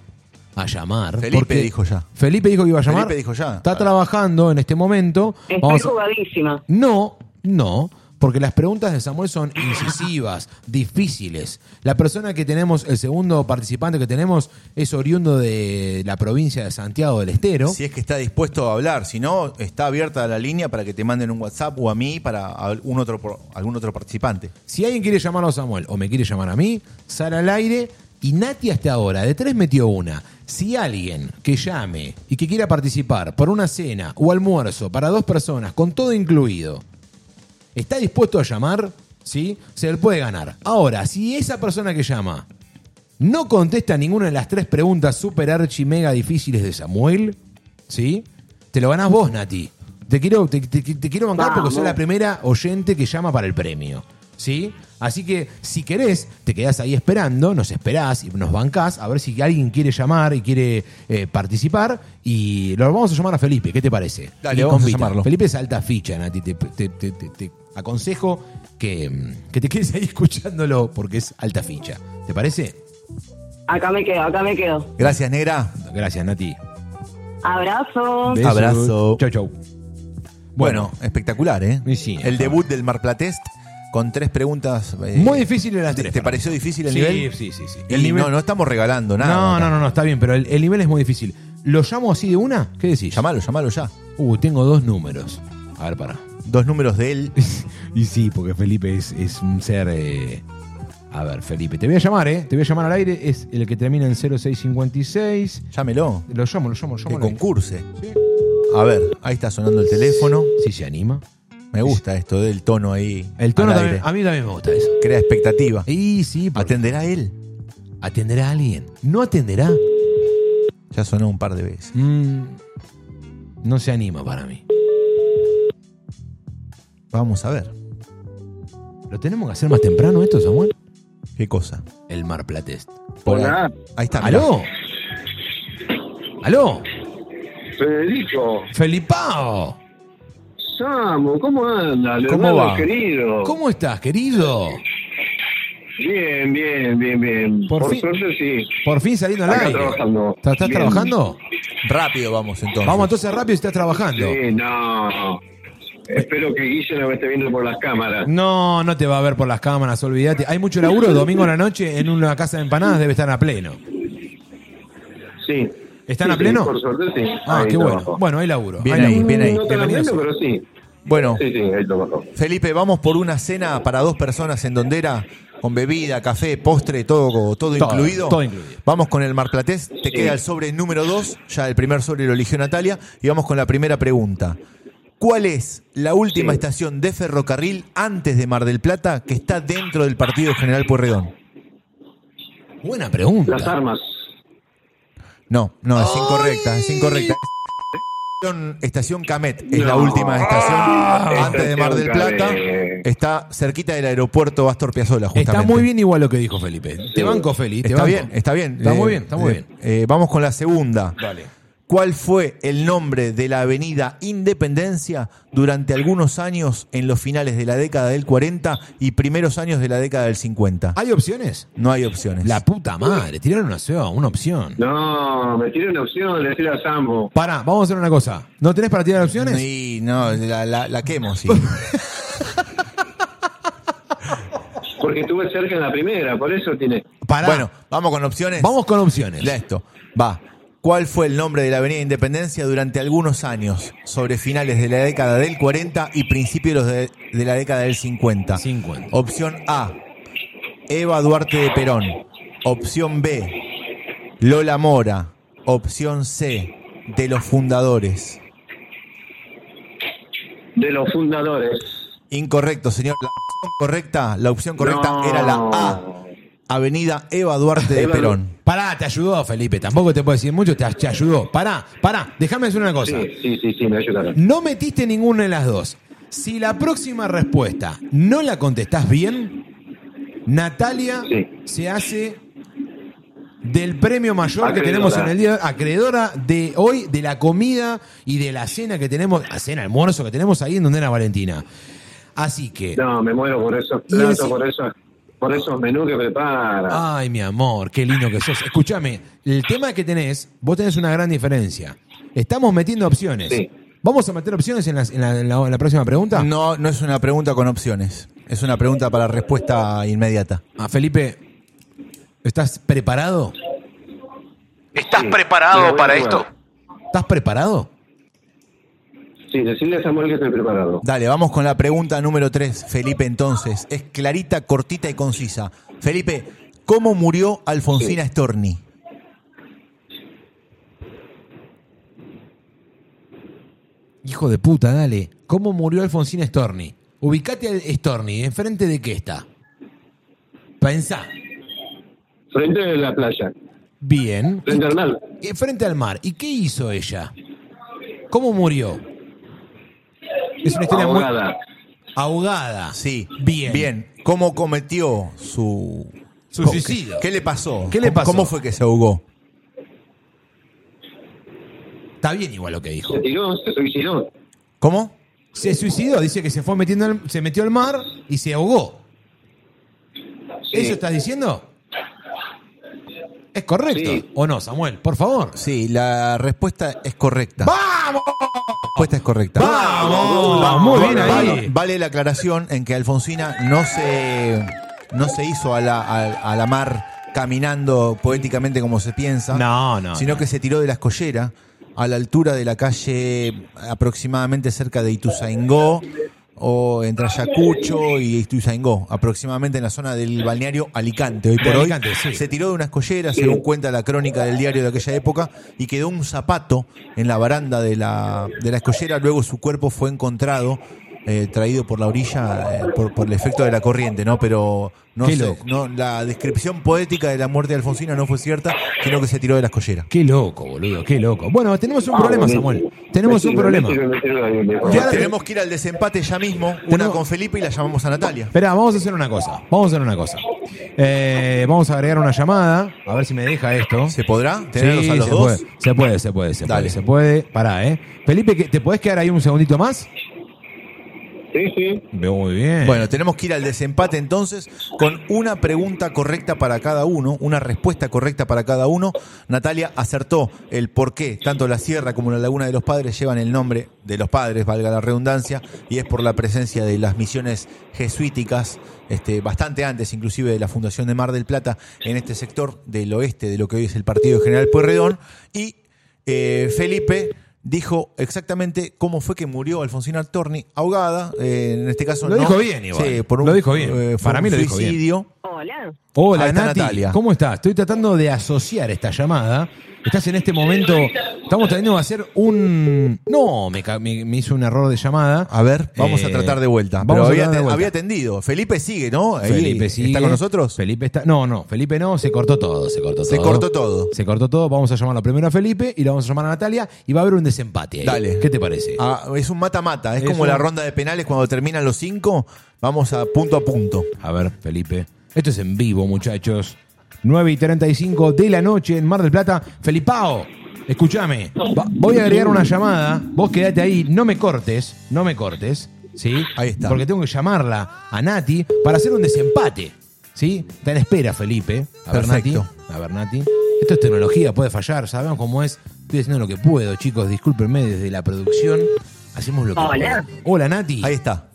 a llamar. Felipe porque- dijo ya. Felipe dijo que iba a llamar. Felipe dijo ya. Está trabajando en este momento. Estoy Vamos a- jugadísima. No, no, porque las preguntas de Samuel son incisivas, difíciles. La persona que tenemos, el segundo participante que tenemos, es oriundo de la provincia de Santiago del Estero. Si es que está dispuesto a hablar, si no, está abierta la línea para que te manden un WhatsApp o a mí para algún otro, algún otro participante. Si alguien quiere llamarlo a Samuel o me quiere llamar a mí, sale al aire y Nati hasta ahora de tres metió una. Si alguien que llame y que quiera participar por una cena o almuerzo para dos personas con todo incluido, está dispuesto a llamar, ¿sí? Se le puede ganar. Ahora, si esa persona que llama no contesta ninguna de las tres preguntas super archi mega difíciles de Samuel, ¿sí? Te lo ganás vos, Nati. Te quiero, te, te- te quiero bancar porque sos la primera oyente que llama para el premio. ¿Sí? Así que si querés, te quedás ahí esperando, nos esperás y nos bancás a ver si alguien quiere llamar y quiere eh, participar. Y lo vamos a llamar a Felipe, ¿qué te parece? Dale, vamos a llamarlo. Felipe es alta ficha, Nati. Te, te- te- te- te aconsejo que, mm, que te quedes ahí escuchándolo porque es alta ficha. ¿Te parece? Acá me quedo, acá me quedo. Gracias, negra. Gracias, Nati. Abrazo. Besos. Abrazo. Chau, chau. Bueno, espectacular, ¿eh? Sí, el debut del Mar Platest con tres preguntas. eh, Muy difícil las ¿te- tres. ¿Te para pareció difícil el Sí, nivel? Sí, sí, sí. Y El nivel- No, no estamos regalando nada. no, no, no, no, está bien, pero el, el nivel es muy difícil. ¿Lo llamo así de una? ¿Qué decís? Llamalo, llamalo ya. Uh, tengo dos números. A ver, para. Dos números de él. y sí, porque Felipe es, es un ser eh, A ver, Felipe, te voy a llamar, ¿eh? Te voy a llamar al aire. Es el que termina en 0656. Llámelo. Lo llamo, lo llamo, lo llamo. Que al aire. concurse. A ver, ahí está sonando el teléfono. Si se anima. Me gusta esto del tono ahí. El tono al también, aire. a mí también me gusta eso. Crea expectativa. Y sí, porque ¿Atenderá él? atenderá a alguien. ¿No atenderá? Ya sonó un par de veces. Mm, no se anima para mí. Vamos a ver. ¿Lo tenemos que hacer más temprano esto, Samuel? ¿Qué cosa? El Mar Platest. Hola. ahí. Ahí está. mirá. ¿Aló? ¿Aló? Federico, ¡Felipao! Samu, ¿cómo anda? ¿Cómo va? querido. ¿Cómo estás, querido? Bien, bien, bien, bien. Por Por, fin- suerte sí. Por fin saliendo al Acá aire. trabajando. ¿Estás trabajando? Rápido vamos entonces. Vamos entonces rápido y estás trabajando. Sí, no. Espero que Guille no me esté viendo por las cámaras. No, no te va a ver por las cámaras, olvídate. Hay mucho laburo, domingo a la noche en una casa de empanadas debe estar a pleno. Sí. ¿Están Sí, a pleno? sí, por suerte sí. Ah, Ahí qué bueno. trabajo. Bueno, hay laburo. Bien hay ahí, laburo. bien ahí. No tan a pleno, pero sí. Bueno, Sí, sí, ahí trabajo. Felipe, vamos por una cena para dos personas en Dondera, con bebida, café, postre, todo, todo, Todo, incluido. todo incluido. Vamos con el Marplatés. Te queda el sobre número dos. Ya el primer sobre lo eligió Natalia. Y vamos con la primera pregunta. ¿Cuál es la última Sí. estación de ferrocarril antes de Mar del Plata que está dentro del partido General Pueyrredón? Buena pregunta. Las armas. No, no, es incorrecta, es incorrecta. Estación- Estación Camet es la No. última estación Ah, antes de Mar del Estación Plata. Camet. Está cerquita del aeropuerto Astor Piazzolla, justamente. Está muy bien igual lo que dijo Felipe. Te banco, Feli. Te Está banco. bien, está bien. Está Eh, muy bien, está muy eh, bien. eh, vamos con la segunda. Dale. ¿Cuál fue el nombre de la avenida Independencia durante algunos años en los finales de la década del 40 y primeros años de la década del 50? ¿Hay opciones? No hay opciones. La puta madre, tiraron una, opción, una opción. No, me tiré una opción, le decir a Sambo. Pará, vamos a hacer una cosa. ¿No tenés para tirar opciones? Sí, no, la, la, la quemo, sí. Porque estuve cerca en la primera, por eso tiene. Pará. Bueno, vamos con opciones. Vamos con opciones. Ya esto. Va. ¿Cuál fue el nombre de la Avenida Independencia durante algunos años, sobre finales de la década del 40 y principios de, de la década del 50? 50. Opción A, Eva Duarte de Perón. Opción B, Lola Mora. Opción C, de los fundadores. De los fundadores. Incorrecto, señor. La opción correcta, la opción correcta No. era la A, Avenida Eva Duarte de Perón. Pará, te ayudó, Felipe. Tampoco te puedo decir mucho, te, te ayudó. Pará, pará, déjame hacer una cosa. Sí, sí, sí, sí, me ayudaron. No metiste ninguna de las dos. Si la próxima respuesta no la contestás bien, Natalia Sí. se hace del premio mayor que tenemos en el día acreedora de hoy, de la comida y de la cena que tenemos, la cena, almuerzo que tenemos ahí en donde era Valentina. Así que, No, me muero por eso. Y Trato el- por eso. Por esos menús que prepara. ay mi amor, qué lindo que sos. Escúchame, el tema que tenés, vos tenés una gran diferencia. Estamos metiendo opciones. Sí. ¿Vamos a meter opciones en, las- en la, en la- en la próxima pregunta? No, no es una pregunta con opciones. Es una pregunta para respuesta inmediata. Ah, Felipe, ¿estás preparado? ¿Estás preparado para esto? ¿Estás preparado? Sí, decirle a Samuel que estoy preparado. Dale, vamos con la pregunta número 3, Felipe, entonces. Es clarita, cortita y concisa. Felipe, ¿cómo murió Alfonsina Storni? Hijo de puta, dale. ¿Cómo murió Alfonsina Storni? Ubicate al Storni, ¿enfrente de qué está? Pensá. Frente de la playa. Bien. Frente al mar. Eh, Frente al mar. ¿Y qué hizo ella? ¿Cómo murió? Es una historia muy... Ahogada. Ahogada. Sí. Bien. Bien. ¿Cómo cometió su... Suicidio. ¿Qué le pasó? ¿Qué le ¿Cómo- pasó? ¿Cómo fue que se ahogó? Está bien igual lo que dijo. Se tiró, se suicidó. ¿Cómo? Se suicidó, dice que se fue metiendo al- se metió al mar y se ahogó. Sí. ¿Eso estás diciendo? ¿Es correcto? Sí. ¿O no, Samuel? Por favor. Sí, la respuesta es correcta. ¡Vamos! La respuesta es correcta. ¡Vamos! Muy bien ahí. Vale, vale la aclaración en que Alfonsina no se, no se hizo a la, a, a la mar caminando poéticamente como se piensa, No, no. sino no. que se tiró de la escollera a la altura de la calle aproximadamente cerca de Ituzaingó o entre Ayacucho y Ituzaingó, aproximadamente en la zona del balneario Alicante. Hoy por hoy Alicante, sí. se tiró de una escollera, según cuenta la crónica del diario de aquella época, y quedó un zapato en la baranda de la, de la escollera. Luego su cuerpo fue encontrado, eh, traído por la orilla eh, por, por el efecto de la corriente, ¿no? Pero no Qué sé, loco. no, la descripción poética de la muerte de Alfonsina no fue cierta, sino que se tiró de la escollera. Qué loco, boludo, qué loco. Bueno, tenemos un problema, Samuel. Tenemos un problema. Ya tenemos que ir al desempate ya mismo, una con Felipe y la llamamos a Natalia. Espera, vamos a hacer una cosa. Vamos a hacer una cosa. Eh, vamos a agregar una llamada. A ver si me deja esto. ¿Se podrá tenerlos Sí, a los se dos? Puede, se puede, se puede, se Dale. puede, se puede. Pará, ¿eh? Felipe, ¿que- ¿te podés quedar ahí un segundito más? Sí, sí. Muy bien. Bueno, tenemos que ir al desempate entonces con una pregunta correcta para cada uno, una respuesta correcta para cada uno. Natalia acertó el por qué tanto la Sierra como la Laguna de los Padres llevan el nombre de los padres, valga la redundancia, y es por la presencia de las misiones jesuíticas, este, bastante antes inclusive de la fundación de Mar del Plata, en este sector del oeste de lo que hoy es el partido de General Pueyrredón. Y eh, Felipe dijo exactamente cómo fue que murió Alfonsina Torni, ahogada, eh, en este caso Lo no- dijo bien, igual. Sí, por un, Lo dijo bien. eh, Para un mí lo dijo bien. suicidio. Hola. Hola, Nati. Natalia. ¿Cómo estás? Estoy tratando de asociar esta llamada. Estás en este momento. Estamos tratando de hacer un. No, me, ca- me- me hizo un error de llamada. A ver, vamos a Eh, tratar de vuelta. vamos Pero a había, tratar de vuelta. había atendido. Felipe sigue, ¿no? Ahí, Felipe sigue. ¿Está con nosotros? Felipe está. No, no, Felipe no, se cortó todo, se cortó Se todo. cortó todo. Se cortó todo. Vamos a llamarlo primero a Felipe y lo vamos a llamar a Natalia y va a haber un desempate ahí. Dale. ¿Qué te parece? Ah, es un mata-mata. Es, Es como un- la ronda de penales cuando terminan los cinco. Vamos a punto a punto. A ver, Felipe. Esto es en vivo, muchachos. 9 y 35 de la noche en Mar del Plata. Felipao, escúchame. Voy a agregar una llamada. Vos quedate ahí. No me cortes. No me cortes. ¿Sí? Ahí está. Porque tengo que llamarla a Nati para hacer un desempate. ¿Sí? Está en espera, Felipe. A ver, Nati. Perfecto. A ver, Nati. Esto es tecnología, puede fallar. Sabemos cómo es. Estoy haciendo lo que puedo, chicos. Discúlpenme desde la producción. Hacemos lo que Hola. puedo. Hola, Nati. Ahí está.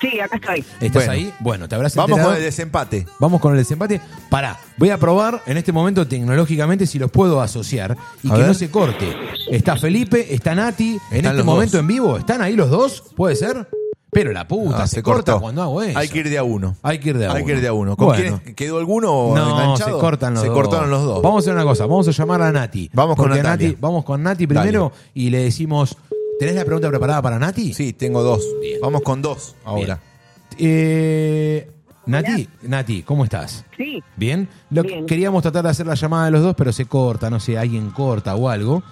Sí, acá estoy. ¿Estás Bueno. ahí? Bueno, te habrás Vamos enterado. con el desempate. Vamos con el desempate. Pará, voy a probar en este momento tecnológicamente si los puedo asociar y A que ver. no se corte. Está Felipe, está Nati, en Están este los momento dos. en vivo. ¿Están ahí los dos? ¿Puede ser? Pero la puta, Ah, se, corta cuando hago eso. Hay que ir de a uno. Hay que ir de a Hay uno. que ir de a uno. ¿Con Bueno. quién quedó alguno No, enganchado? se cortan los Se dos. cortaron los dos. Vamos a hacer una cosa, vamos a llamar a Nati. Vamos con Porque Natalia. Nati- Vamos con Nati primero y le decimos, ¿tenés la pregunta preparada para Nati? Sí, tengo dos. Bien. Vamos con dos ahora. Eh, Nati, Nati, ¿cómo estás? Sí. Bien. Lo- Bien. Queríamos tratar de hacer la llamada de los dos, pero se corta, no sé, alguien corta o algo.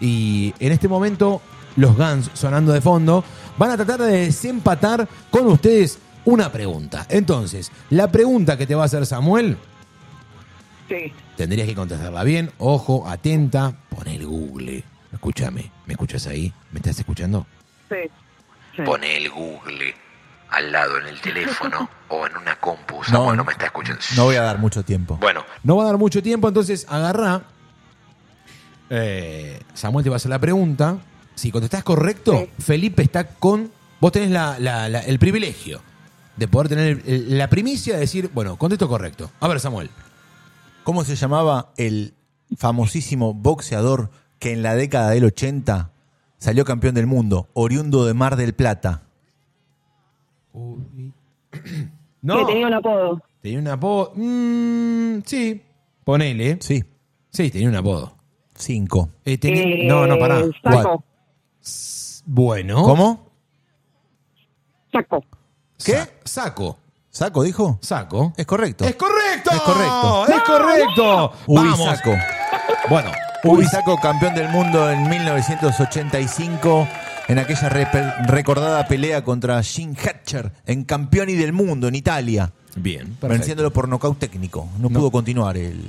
Y en este momento, los Guns sonando de fondo van a tratar de desempatar con ustedes una pregunta. Entonces, la pregunta que te va a hacer Samuel, Sí. tendrías que contestarla bien. Ojo, atenta, pon el Google. Escúchame, ¿me escuchas ahí? ¿Me estás escuchando? Sí. sí. Pone el Google al lado en el teléfono o en una compu. No, Samuel no, me está escuchando. No voy a dar mucho tiempo. Bueno, No va a dar mucho tiempo, entonces agarrá. Eh, Samuel te va a hacer la pregunta. Si contestás correcto, Felipe está con. Vos tenés la- la- la- el privilegio de poder tener el- la primicia de decir, bueno, contesto correcto. A ver, Samuel. ¿Cómo se llamaba el famosísimo boxeador que en la década del 80 salió campeón del mundo, oriundo de Mar del Plata? No. Que tenía un apodo. Tenía un apodo. Mm, sí. Ponele. Sí. Sí, tenía un apodo. Cinco. Eh, tenía- Eh, no, no, pará. Saco. Bueno. ¿Cómo? Saco. ¿Qué? Sa- saco. ¿Saco dijo? Saco. Es correcto. ¡Es correcto! Es correcto. ¡Es correcto! Vamos. Ubisaco. Bueno, Ubisaco, campeón del mundo en 1985, en aquella recordada pelea contra Jim Hatcher, en campeón y del mundo en Italia, Bien, perfecto. venciéndolo por nocaut técnico. No, pudo continuar el,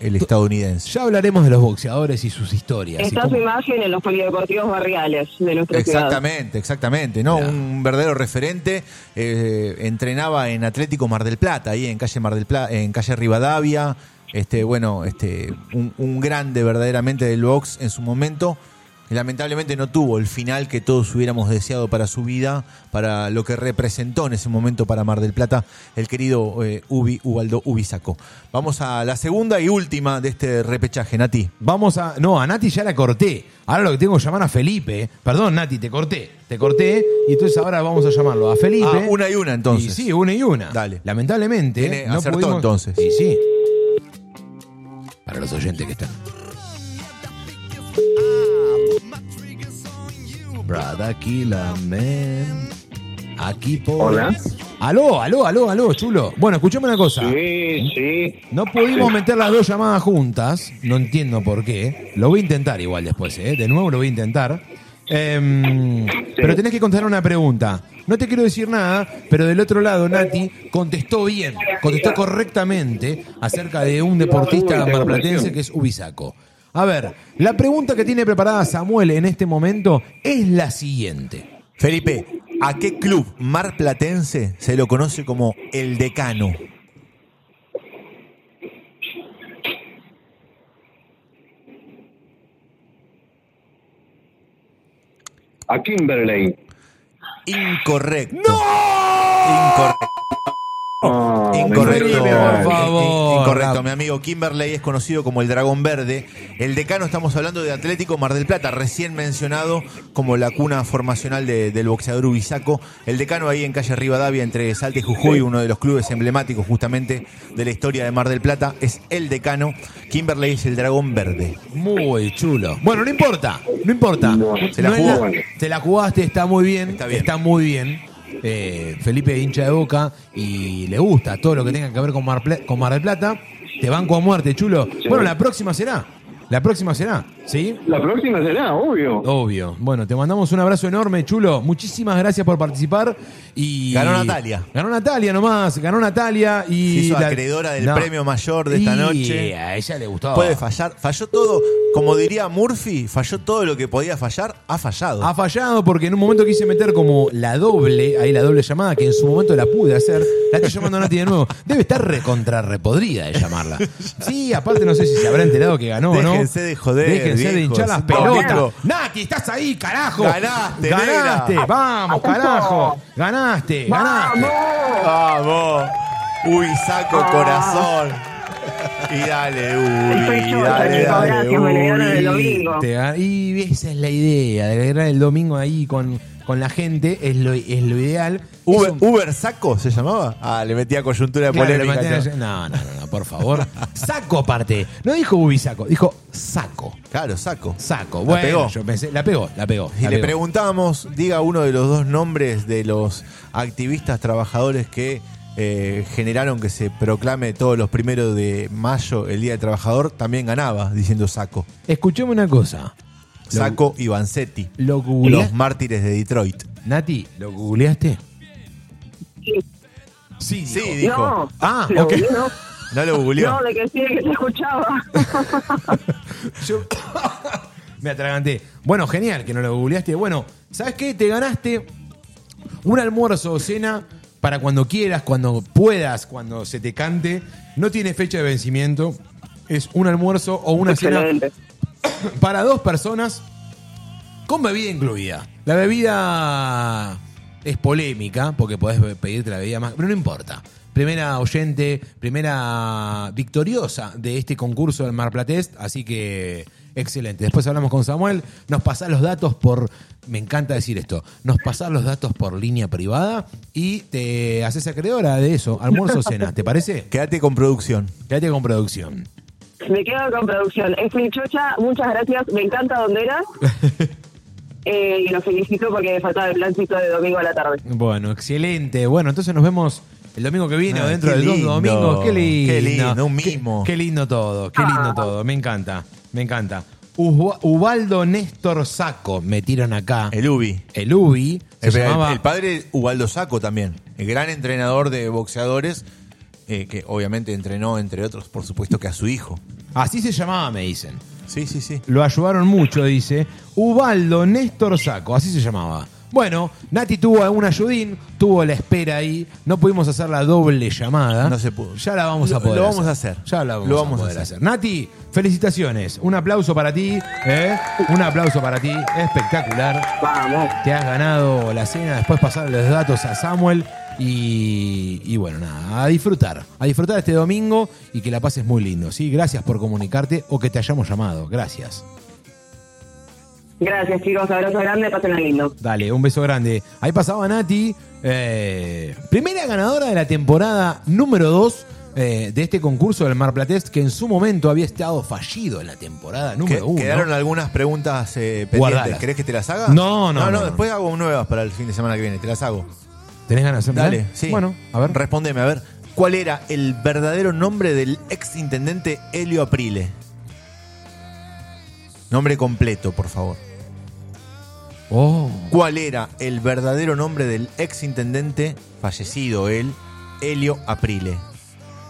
el estadounidense. Ya hablaremos de los boxeadores y sus historias. Está cómo- su imagen en los polideportivos barriales de nuestra ciudad. Exactamente, exactamente, ¿no? Un verdadero referente. eh, entrenaba en Atlético Mar del Plata, ahí en calle Mar del Plata, en calle Rivadavia. Este, bueno, este, un, un grande verdaderamente del box en su momento. lamentablemente no tuvo el final que todos hubiéramos deseado para su vida, para lo que representó en ese momento para Mar del Plata el querido eh, Ubi Ubaldo Ubisaco. Vamos a la segunda y última de este repechaje, Nati. Vamos a. No, a Nati ya la corté. Ahora lo que tengo que llamar a Felipe. Perdón, Nati, te corté. Te corté. Y entonces ahora vamos a llamarlo a Felipe. Ah, una y una entonces. Y sí, una y una. Dale. Lamentablemente. Tiene- no acertó pudimos- entonces. Sí, sí. Para los oyentes que están. Aquí por. Hola. Aló, aló, aló, aló, chulo. Bueno, escuchame una cosa. Sí, sí. No pudimos meter las dos llamadas juntas. No entiendo por qué. Lo voy a intentar igual después, ¿eh? De nuevo lo voy a intentar. Em, Pero tenés que contestar una pregunta. No te quiero decir nada, pero del otro lado, Nati contestó bien, contestó correctamente acerca de un deportista marplatense que es Ubisaco. A ver, la pregunta que tiene preparada Samuel en este momento es la siguiente. Felipe, ¿a qué club marplatense se lo conoce como el decano? A Kimberley. Incorrecto. Incorrecto. Incorrecto. Felipe, por favor. In- Incorrecto. Mi amigo Kimberley es conocido como el Dragón Verde. El decano, estamos hablando de Atlético Mar del Plata, recién mencionado como la cuna formacional de- del boxeador Ubisaco. El decano ahí en calle Rivadavia, entre Salta y Jujuy, uno de los clubes emblemáticos justamente de la historia de Mar del Plata, es el decano. Kimberley es el Dragón Verde. Muy chulo. Bueno, no importa, no importa. Se la No. Te la jugaste, está muy bien. Está, bien. muy bien. Eh, Felipe hincha de boca y le gusta todo lo que tenga que ver con Mar, Pla- con Mar del Plata. Te banco a muerte, chulo. Bueno, la próxima será. La próxima será, ¿sí? La próxima será, obvio. Obvio. Bueno, te mandamos un abrazo enorme, chulo. Muchísimas gracias por participar. Y Ganó Natalia. Ganó Natalia nomás. Ganó Natalia y. Se hizo la- acreedora del No. premio mayor de esta Y noche. A ella le gustó. Puede fallar. Falló todo. Como diría Murphy, falló todo lo que podía fallar. Ha fallado. Ha fallado porque en un momento quise meter como la doble, ahí la doble llamada, que en su momento la pude hacer. La estoy llamando a Nati de nuevo. Debe estar recontra repodrida de llamarla. Sí, aparte no sé si se habrá enterado que ganó o no. Déjense de joder, Déjense de hinchar las pelotas. poquito. Nati, estás ahí, carajo. Ganaste, Ganaste. Vamos, carajo. Ganaste, ganaste. Vamos. Uy, saco corazón. Y dale, uy, dale, dale. Te ga- y esa es la idea, de ganar el domingo ahí con, con la gente, es lo, es lo ideal. Uber, Es un- Uber Saco se llamaba. Ah, le metía coyuntura Claro, le polémica. no, no, no, no, por favor. Saco aparte. No dijo Ubisaco, dijo saco. Claro, Saco. Saco. La Bueno, pegó. yo pensé, la pegó, la pegó. Y la le pegó. preguntábamos, diga uno de los dos nombres de los activistas trabajadores que eh, generaron que se proclame todos los primeros de mayo el Día del Trabajador, también ganaba, diciendo Saco. Escuchame una cosa. Saco y Vanzetti, Lo los mártires de Detroit. Nati, ¿lo googleaste? Sí, Sí, dijo. dijo. No, Ah, lo ok. vi, no. No lo googleó. No, de que sí, que se escuchaba. Yo me atraganté. Bueno, genial que no lo googleaste. Bueno, ¿sabes qué? Te ganaste un almuerzo o cena para cuando quieras, cuando puedas, cuando se te cante. No tiene fecha de vencimiento. Es un almuerzo o una Excelente. cena para dos personas con bebida incluida. La bebida es polémica porque podés pedirte la bebida más, pero no importa. Primera oyente, primera victoriosa de este concurso del Mar Platest, así que excelente. Después hablamos con Samuel, nos pasás los datos por, me encanta decir esto, nos pasás los datos por línea privada y te haces acreedora de eso, almuerzo o cena, ¿te parece? Quédate con producción. Quédate con producción. Me quedo con producción. Es mi chocha, muchas gracias. Me encanta donde era. Eh, y lo felicito porque me faltaba el plancito de domingo a la tarde. Bueno, excelente. Bueno, entonces nos vemos el domingo que viene o Ah, dentro de dos domingos. Qué lindo. Qué lindo, un Qué- mimo. Qué, lindo todo, qué lindo todo. Me encanta, me encanta. Uba- Ubaldo Néstor Saco, me tiran acá. El Ubi. El Ubi. Se El, el- llamaba, el padre Ubaldo Saco también, el gran entrenador de boxeadores, eh, que obviamente entrenó, entre otros, por supuesto, que a su hijo. Así se llamaba, me dicen. Sí, sí, sí. Lo ayudaron mucho, dice. Ubaldo Néstor Saco, así se llamaba. Bueno, Nati tuvo algún ayudín, tuvo la espera ahí, no pudimos hacer la doble llamada. No se pudo. Ya la vamos a poder lo vamos a hacer. Ya la vamos, Lo a, vamos a poder hacer. hacer. Nati, felicitaciones. Un aplauso para ti. ¿eh? Un aplauso para ti. Espectacular. Vamos. Te has ganado la cena. Después pasar los datos a Samuel. Y, y bueno, nada, a disfrutar. A disfrutar este domingo y que la pases muy lindo. ¿sí? Gracias por comunicarte o que te hayamos llamado. Gracias. Gracias, chicos. Abrazo grande. Pasen lindo. Dale, un beso grande. Ahí pasaba Nati, eh, primera ganadora de la temporada número 2 de este concurso del Mar Platest, que en su momento había estado fallido en la temporada número 1. Quedaron algunas preguntas eh, pendientes. Guardalas. ¿Querés que te las haga? No, no, no. no, no. después hago nuevas para el fin de semana que viene. Te las hago. ¿Tenés ganas de hacerme? Dale, sí. Bueno, a ver. Respondeme, a ver. ¿Cuál era el verdadero nombre del ex intendente Helio Aprile? Nombre completo, por favor. Oh. ¿Cuál era el verdadero nombre del ex intendente, fallecido él, Helio Aprile?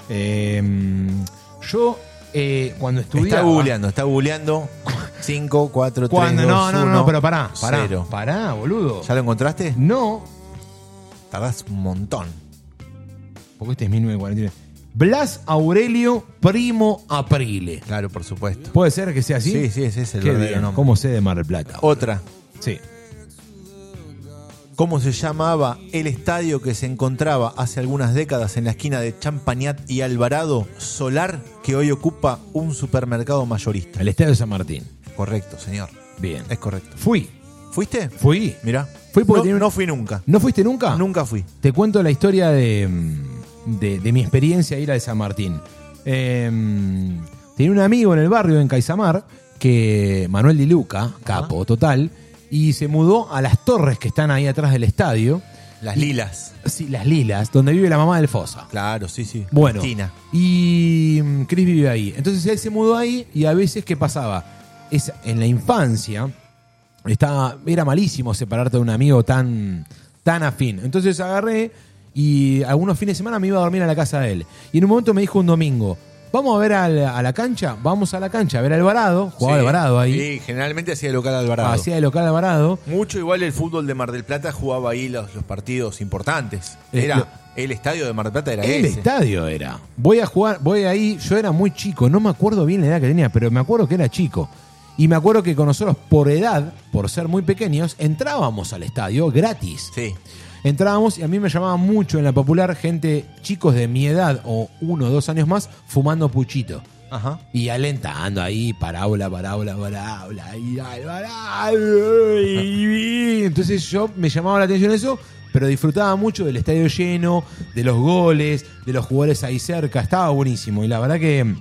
Em, yo, eh, cuando estudiaba... Está googleando, está googleando. 5, 4, 3, Cuando, 2, no, no, 1, no, pero pará, pará, 0. pará, boludo. ¿Ya lo encontraste? No, Tardás un montón. porque este es 1949. Blas Aurelio Primo Aprile. Claro, por supuesto. ¿Puede ser que sea así? Sí, sí, ese es el Qué verdadero bien, nombre. ¿Cómo sé de Mar del Plata? Otra. Sí. ¿Cómo se llamaba el estadio que se encontraba hace algunas décadas en la esquina de Champañat y Alvarado, Solar, que hoy ocupa un supermercado mayorista? El Estadio de San Martín. Correcto, señor. Bien. Es correcto. Fui. ¿Fuiste? Fui. Mirá. Fui porque no, un- no fui nunca. ¿No fuiste nunca? Nunca fui. Te cuento la historia de, mm, de, de mi experiencia ir a de San Martín. Eh, tenía un amigo en el barrio, en Caisamar, que Manuel Di Luca, capo total, y se mudó a las torres que están ahí atrás del estadio. Las lilas. Sí, las lilas, donde vive la mamá del Fosa. Claro, sí, sí. Bueno, Cristina. y mm, Chris vive ahí. Entonces él se mudó ahí y a veces, ¿qué pasaba? Es, en la infancia estaba, era malísimo separarte de un amigo tan, tan afín. Entonces agarré y algunos fines de semana me iba a dormir a la casa de él. Y en un momento me dijo un domingo, vamos a ver a la, a la cancha, vamos a la cancha a ver a Alvarado, jugaba Sí. Alvarado ahí, Sí, generalmente hacía local Alvarado. hacía de local Alvarado. Mucho igual el fútbol de Mar del Plata jugaba ahí los, los partidos importantes. Eh, Era lo- el estadio de Mar del Plata era El ese. estadio era. Voy a jugar, voy ahí, yo era muy chico, no me acuerdo bien la edad que tenía, pero me acuerdo que era chico. Y me acuerdo que con nosotros, por edad, por ser muy pequeños, entrábamos al estadio gratis. Sí. Entrábamos y a mí me llamaba mucho en la popular gente, chicos de mi edad o uno o dos años más, fumando puchito. Ajá. Y alentando ahí, parábola, parábola, parábola. Y Alvarado, y- Entonces yo me llamaba la atención eso, pero disfrutaba mucho del estadio lleno, de los goles, de los jugadores ahí cerca. Estaba buenísimo. Y la verdad que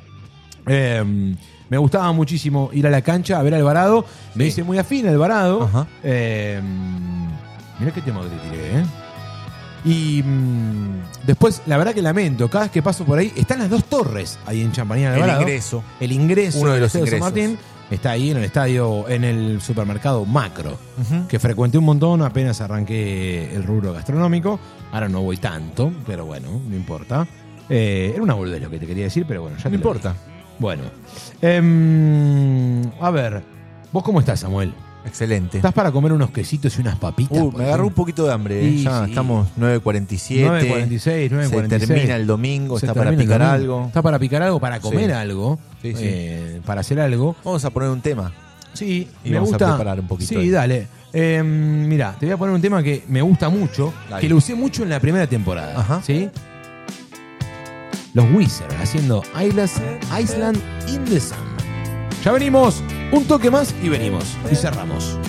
eh, me gustaba muchísimo ir a la cancha a ver a Alvarado. Me hice muy afín a Alvarado. Ajá. Eh, mirá qué tema te tiré, ¿eh? Y mm, después, la verdad que lamento, cada vez que paso por ahí, están las dos torres ahí en Champañá de El Alvarado. ingreso. El ingreso Uno de los estadio San ingresos. Martín está ahí en el estadio, en el supermercado Macro, Ujú. que frecuenté un montón apenas arranqué el rubro gastronómico. Ahora no voy tanto, pero bueno, no importa. Eh, era una boludez lo que te quería decir, pero bueno, ya te No lo importa. dije. Bueno. Em, a ver, ¿vos cómo estás, Samuel? Excelente. ¿Estás para comer unos quesitos y unas papitas? Uh, me agarró un poquito de hambre. eh. Sí, ya sí. estamos 9.47. 9.46, 9.46. Se termina el domingo. Se está para picar algo. Está para picar algo, para comer Sí. algo, Sí, sí. eh, para hacer algo. Vamos a poner un tema. Sí, Y me vamos a gusta. preparar un poquito Sí, ahí. dale. Eh, mira, te voy a poner un tema que me gusta mucho, Dale. que lo usé mucho en la primera temporada. Ajá. ¿Sí? Los Wizards haciendo Island in the Sun. Ya venimos, un toque más y venimos. Y cerramos.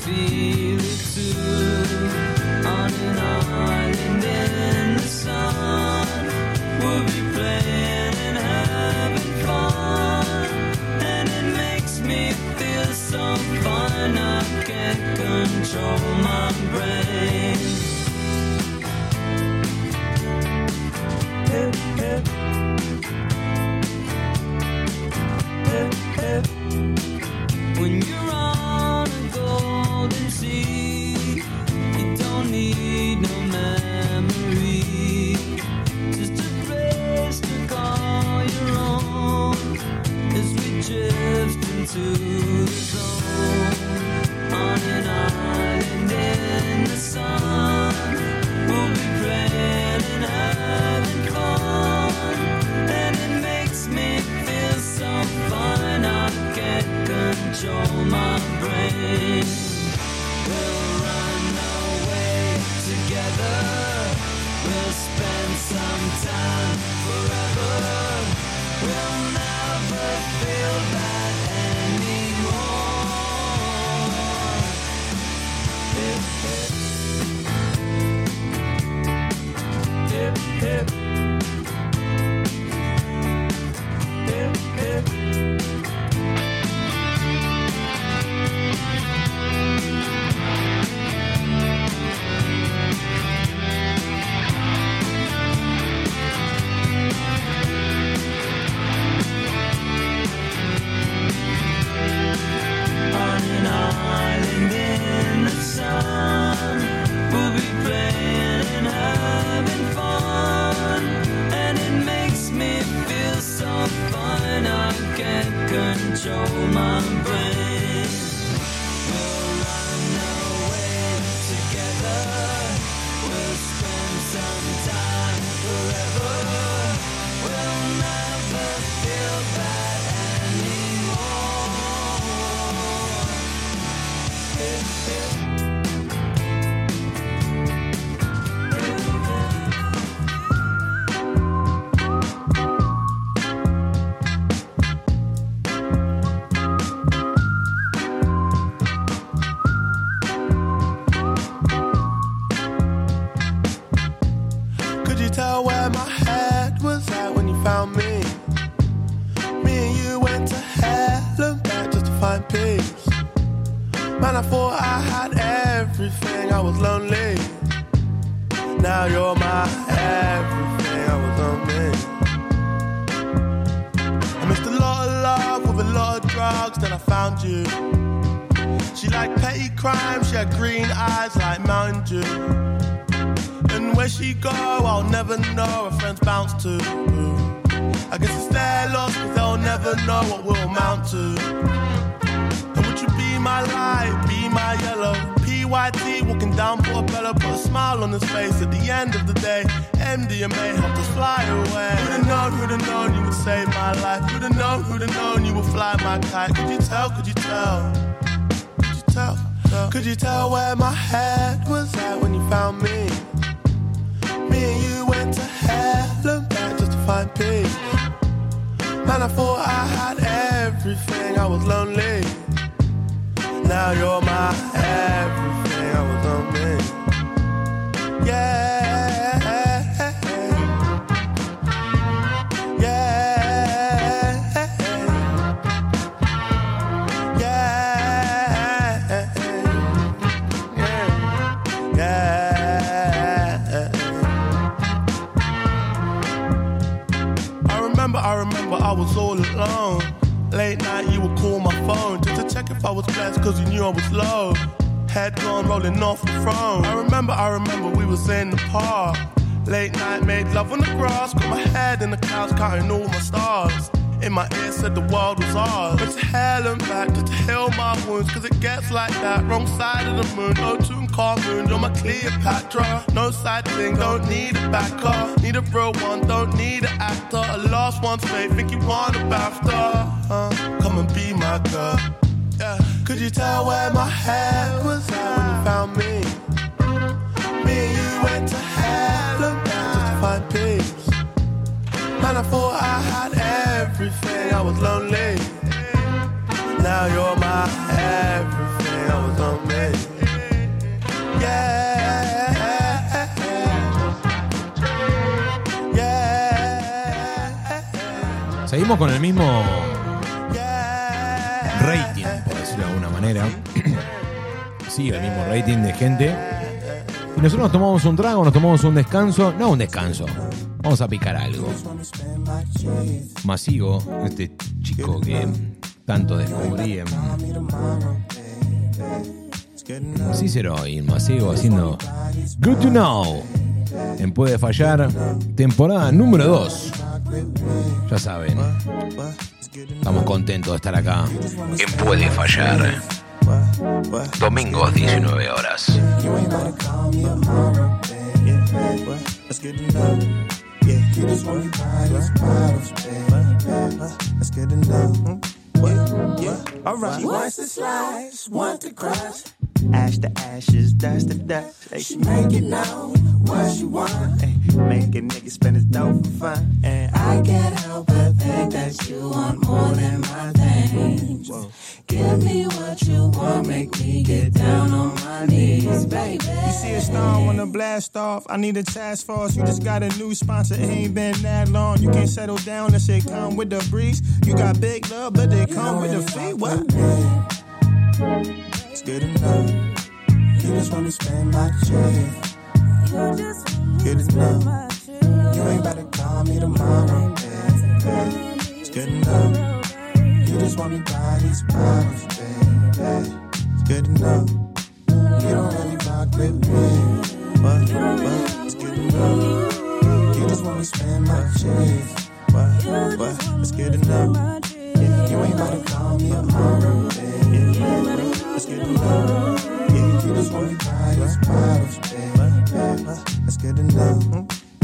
Feel feel so fine I can't control my brain. When you're Seguimos con el mismo rating, por decirlo de alguna manera. sí, el mismo rating de gente. Y nosotros nos tomamos un trago, nos tomamos un descanso. No un descanso. Vamos a picar algo. Masigo, este chico que tanto descubrí en Cicero y Masigo haciendo Good to Know. En Puede Fallar, temporada número 2. Ya saben, estamos contentos de estar acá. ¿Quién puede fallar? Domingos, 19 horas. Alright, once want to. Ash to ashes, dust to dust. Hey, she make it known what she want. Hey, make a nigga spend his dough for fun. And I can't help but think that you want more than my things. Give me what you want, make me get down on my knees, baby. You see a star wanna blast off. I need a task force. You just got a new sponsor, it ain't been that long. You can't settle down and say come with the breeze. You got big love, but they come with the fee. What? It's good enough. You just wanna spend my check. Good enough. You ain't better call me tomorrow, baby. It's good enough. You just want me by these bottles, baby. It's good enough. You don't really rock with me, but, but it's good enough. You just want me spend my check, but, but it's good enough. You ain't to call me a mama, baby. It's good enough. Yeah, you just want me by these bottles, baby. It's good enough.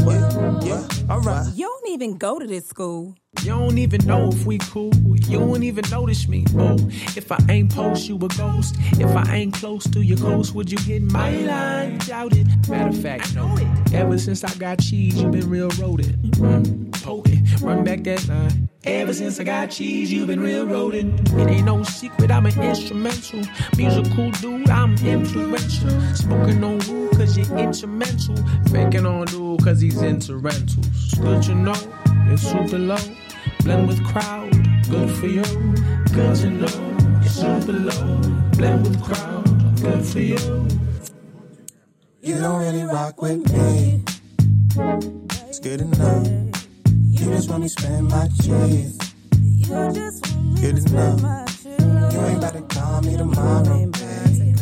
Yeah, yeah, alright. You don't even go to this school. You don't even know if we cool. You don't even notice me. Oh, if I ain't post, you a ghost. If I ain't close to your coast, would you hit my line? Doubt it. Matter of fact, no. Ever since I got cheese, you been real rodent. Mm, potent. Run back that line. Ever since I got cheese, you've been real rodent. It ain't no secret, I'm an instrumental. Musical dude, I'm influential. Smoking on woo, cause you're instrumental. Faking on dude, cause he's into rentals. Good to know, it's super low. Blend with crowd, good for you. Good to know, super low. Blend with crowd, good for you. You don't really rock with me. It's good enough. You just want me spend my cheese. Good enough. You ain't to call me tomorrow, baby.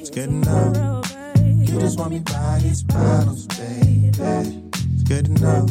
It's good enough. You just want me by these bottles, baby. It's good enough.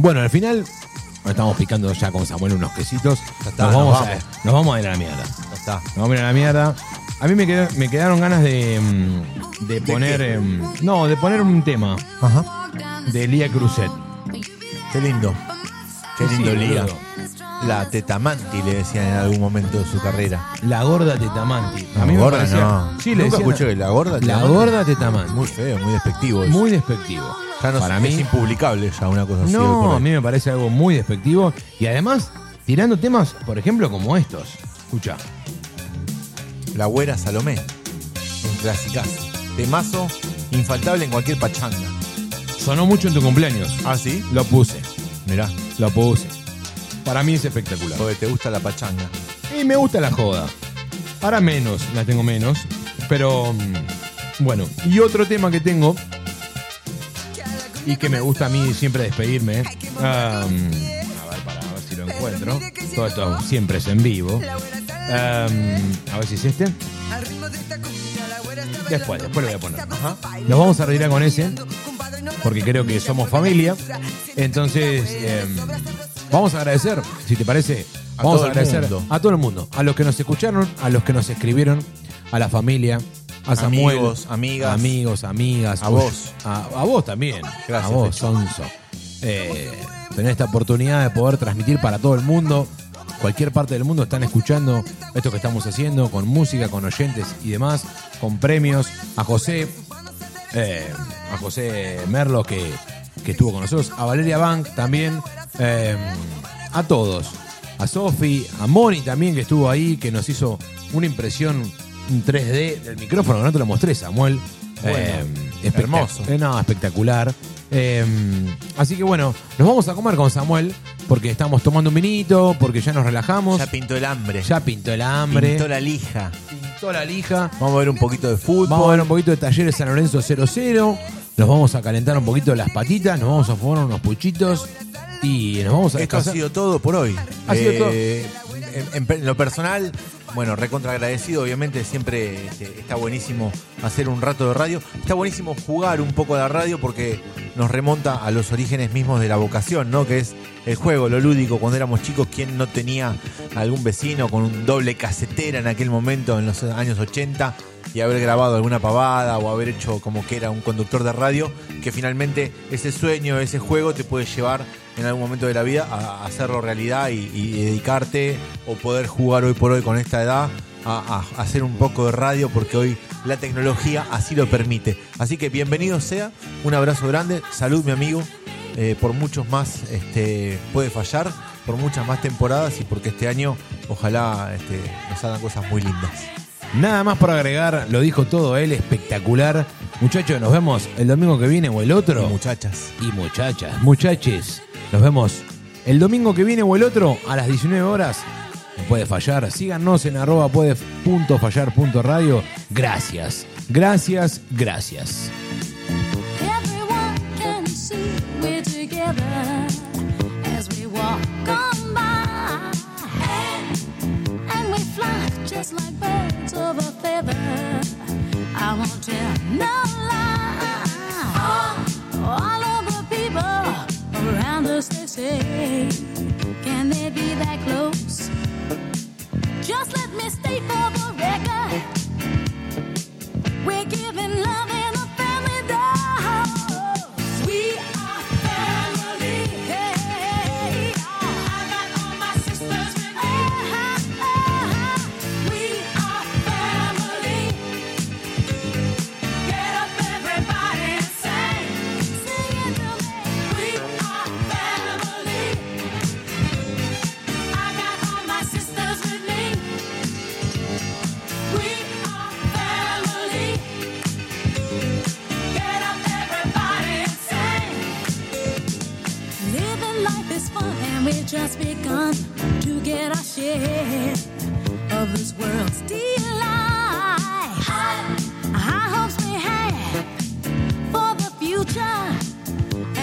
Bueno, al final estamos picando ya con Samuel unos quesitos. está, nos, nos vamos a, vamos. nos vamos a ir a la mierda. Ya está. Nos vamos a ir a la mierda. A mí me, quedó- me quedaron ganas de, mm, de poner. qué? em, no, de poner un tema Ajá. de Lía Cruzet. Qué lindo. Qué lindo, sí, Lía. La tetamanti le decían en algún momento de su carrera. La gorda Tetamanti. La a mí gorda me parecía, no. Sí, le Nunca decían- escuché que la gorda La Tetamanti. gorda Tetamanti. Muy feo, muy despectivo. eso. Muy despectivo. Ya no Para es mí, impublicable ya una cosa así. no, a mí me parece algo muy despectivo. Y además, tirando temas, por ejemplo, como estos. Escucha. La güera Salomé. Un clasicazo. Temazo infaltable en cualquier pachanga. Sonó mucho en tu cumpleaños. ¿Ah, sí? Lo puse. Mirá. Lo puse. Para mí es espectacular. Porque te gusta la pachanga. Y me gusta la joda. Ahora menos, la tengo menos. Pero mm, bueno, y otro tema que tengo y que me gusta a mí siempre despedirme. um, a ver, para ver si lo encuentro. Todo esto siempre es en vivo. Um, a ver si es este. Después, después lo voy a poner. Ajá. Nos vamos a retirar con ese. Porque creo que somos familia. Entonces, em, vamos a agradecer, si te parece. A Vamos todo a el agradecer mundo. a todo el mundo. A los que nos escucharon, a los que nos escribieron, a la familia, a Samuel. Amigos, amigas. Amigos, amigas. A vos. A, a vos también. Gracias, a vos. Sonso. Eh, tener esta oportunidad de poder transmitir para todo el mundo. Cualquier parte del mundo están escuchando esto que estamos haciendo, con música, con oyentes y demás, con premios. A José, eh, a José Merlo que, que estuvo con nosotros, a Valeria Bank también, eh, a todos, a Sofi, a Moni también que estuvo ahí, que nos hizo una impresión en 3D del micrófono, que no te lo mostré, Samuel. Bueno, espectac- hermoso. eh, no, espectacular. Eh, así que bueno, nos vamos a comer con Samuel. porque estamos tomando un vinito, porque ya nos relajamos. Ya pintó el hambre. Ya pintó el hambre. Pintó la lija. Pintó la lija. Vamos a ver un poquito de fútbol. Vamos a ver un poquito de Talleres San Lorenzo 0-0. Nos vamos a calentar un poquito las patitas, nos vamos a fumar unos puchitos y nos vamos a Esto ha sido todo por hoy. Ha sido todo. En, en- en lo personal, bueno, recontra agradecido. Obviamente siempre este, está buenísimo hacer un rato de radio. Está buenísimo jugar un poco de la radio porque nos remonta a los orígenes mismos de la vocación, ¿no? Que es el juego, lo lúdico. Cuando éramos chicos, ¿quién no tenía algún vecino con un doble casetera en aquel momento, en los años 80? Y haber grabado alguna pavada o haber hecho como que era un conductor de radio, que finalmente ese sueño, ese juego te puede llevar en algún momento de la vida a hacerlo realidad y, dedicarte o poder jugar hoy por hoy con esta edad a, a hacer un poco de radio porque hoy la tecnología así lo permite. Así que bienvenido sea, un abrazo grande, salud mi amigo, eh, por muchos más este, puede fallar, por muchas más temporadas y porque este año ojalá este, nos hagan cosas muy lindas. Nada más por agregar, lo dijo todo él, espectacular. Muchachos, nos vemos el domingo que viene o el otro. Y muchachas. Y muchachas, muchaches. Nos vemos el domingo que viene o el otro a las 19 horas. No puede fallar. Síganos en arroba puede punto fallar punto radio. Gracias, gracias, gracias. Everyone can I won't tell no lie. All of the people around us, they say, can they be that close? Just let me state for the record. We're giving love time to get our share of this world's delight. High, hopes we have for the future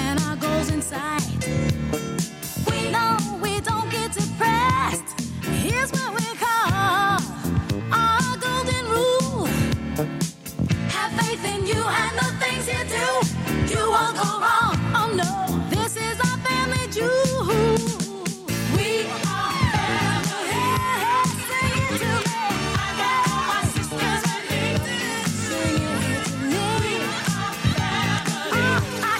and our goals in sight. We know we don't get depressed. Here's what we call our golden rule: Have faith in you and the things you do. You won't go wrong.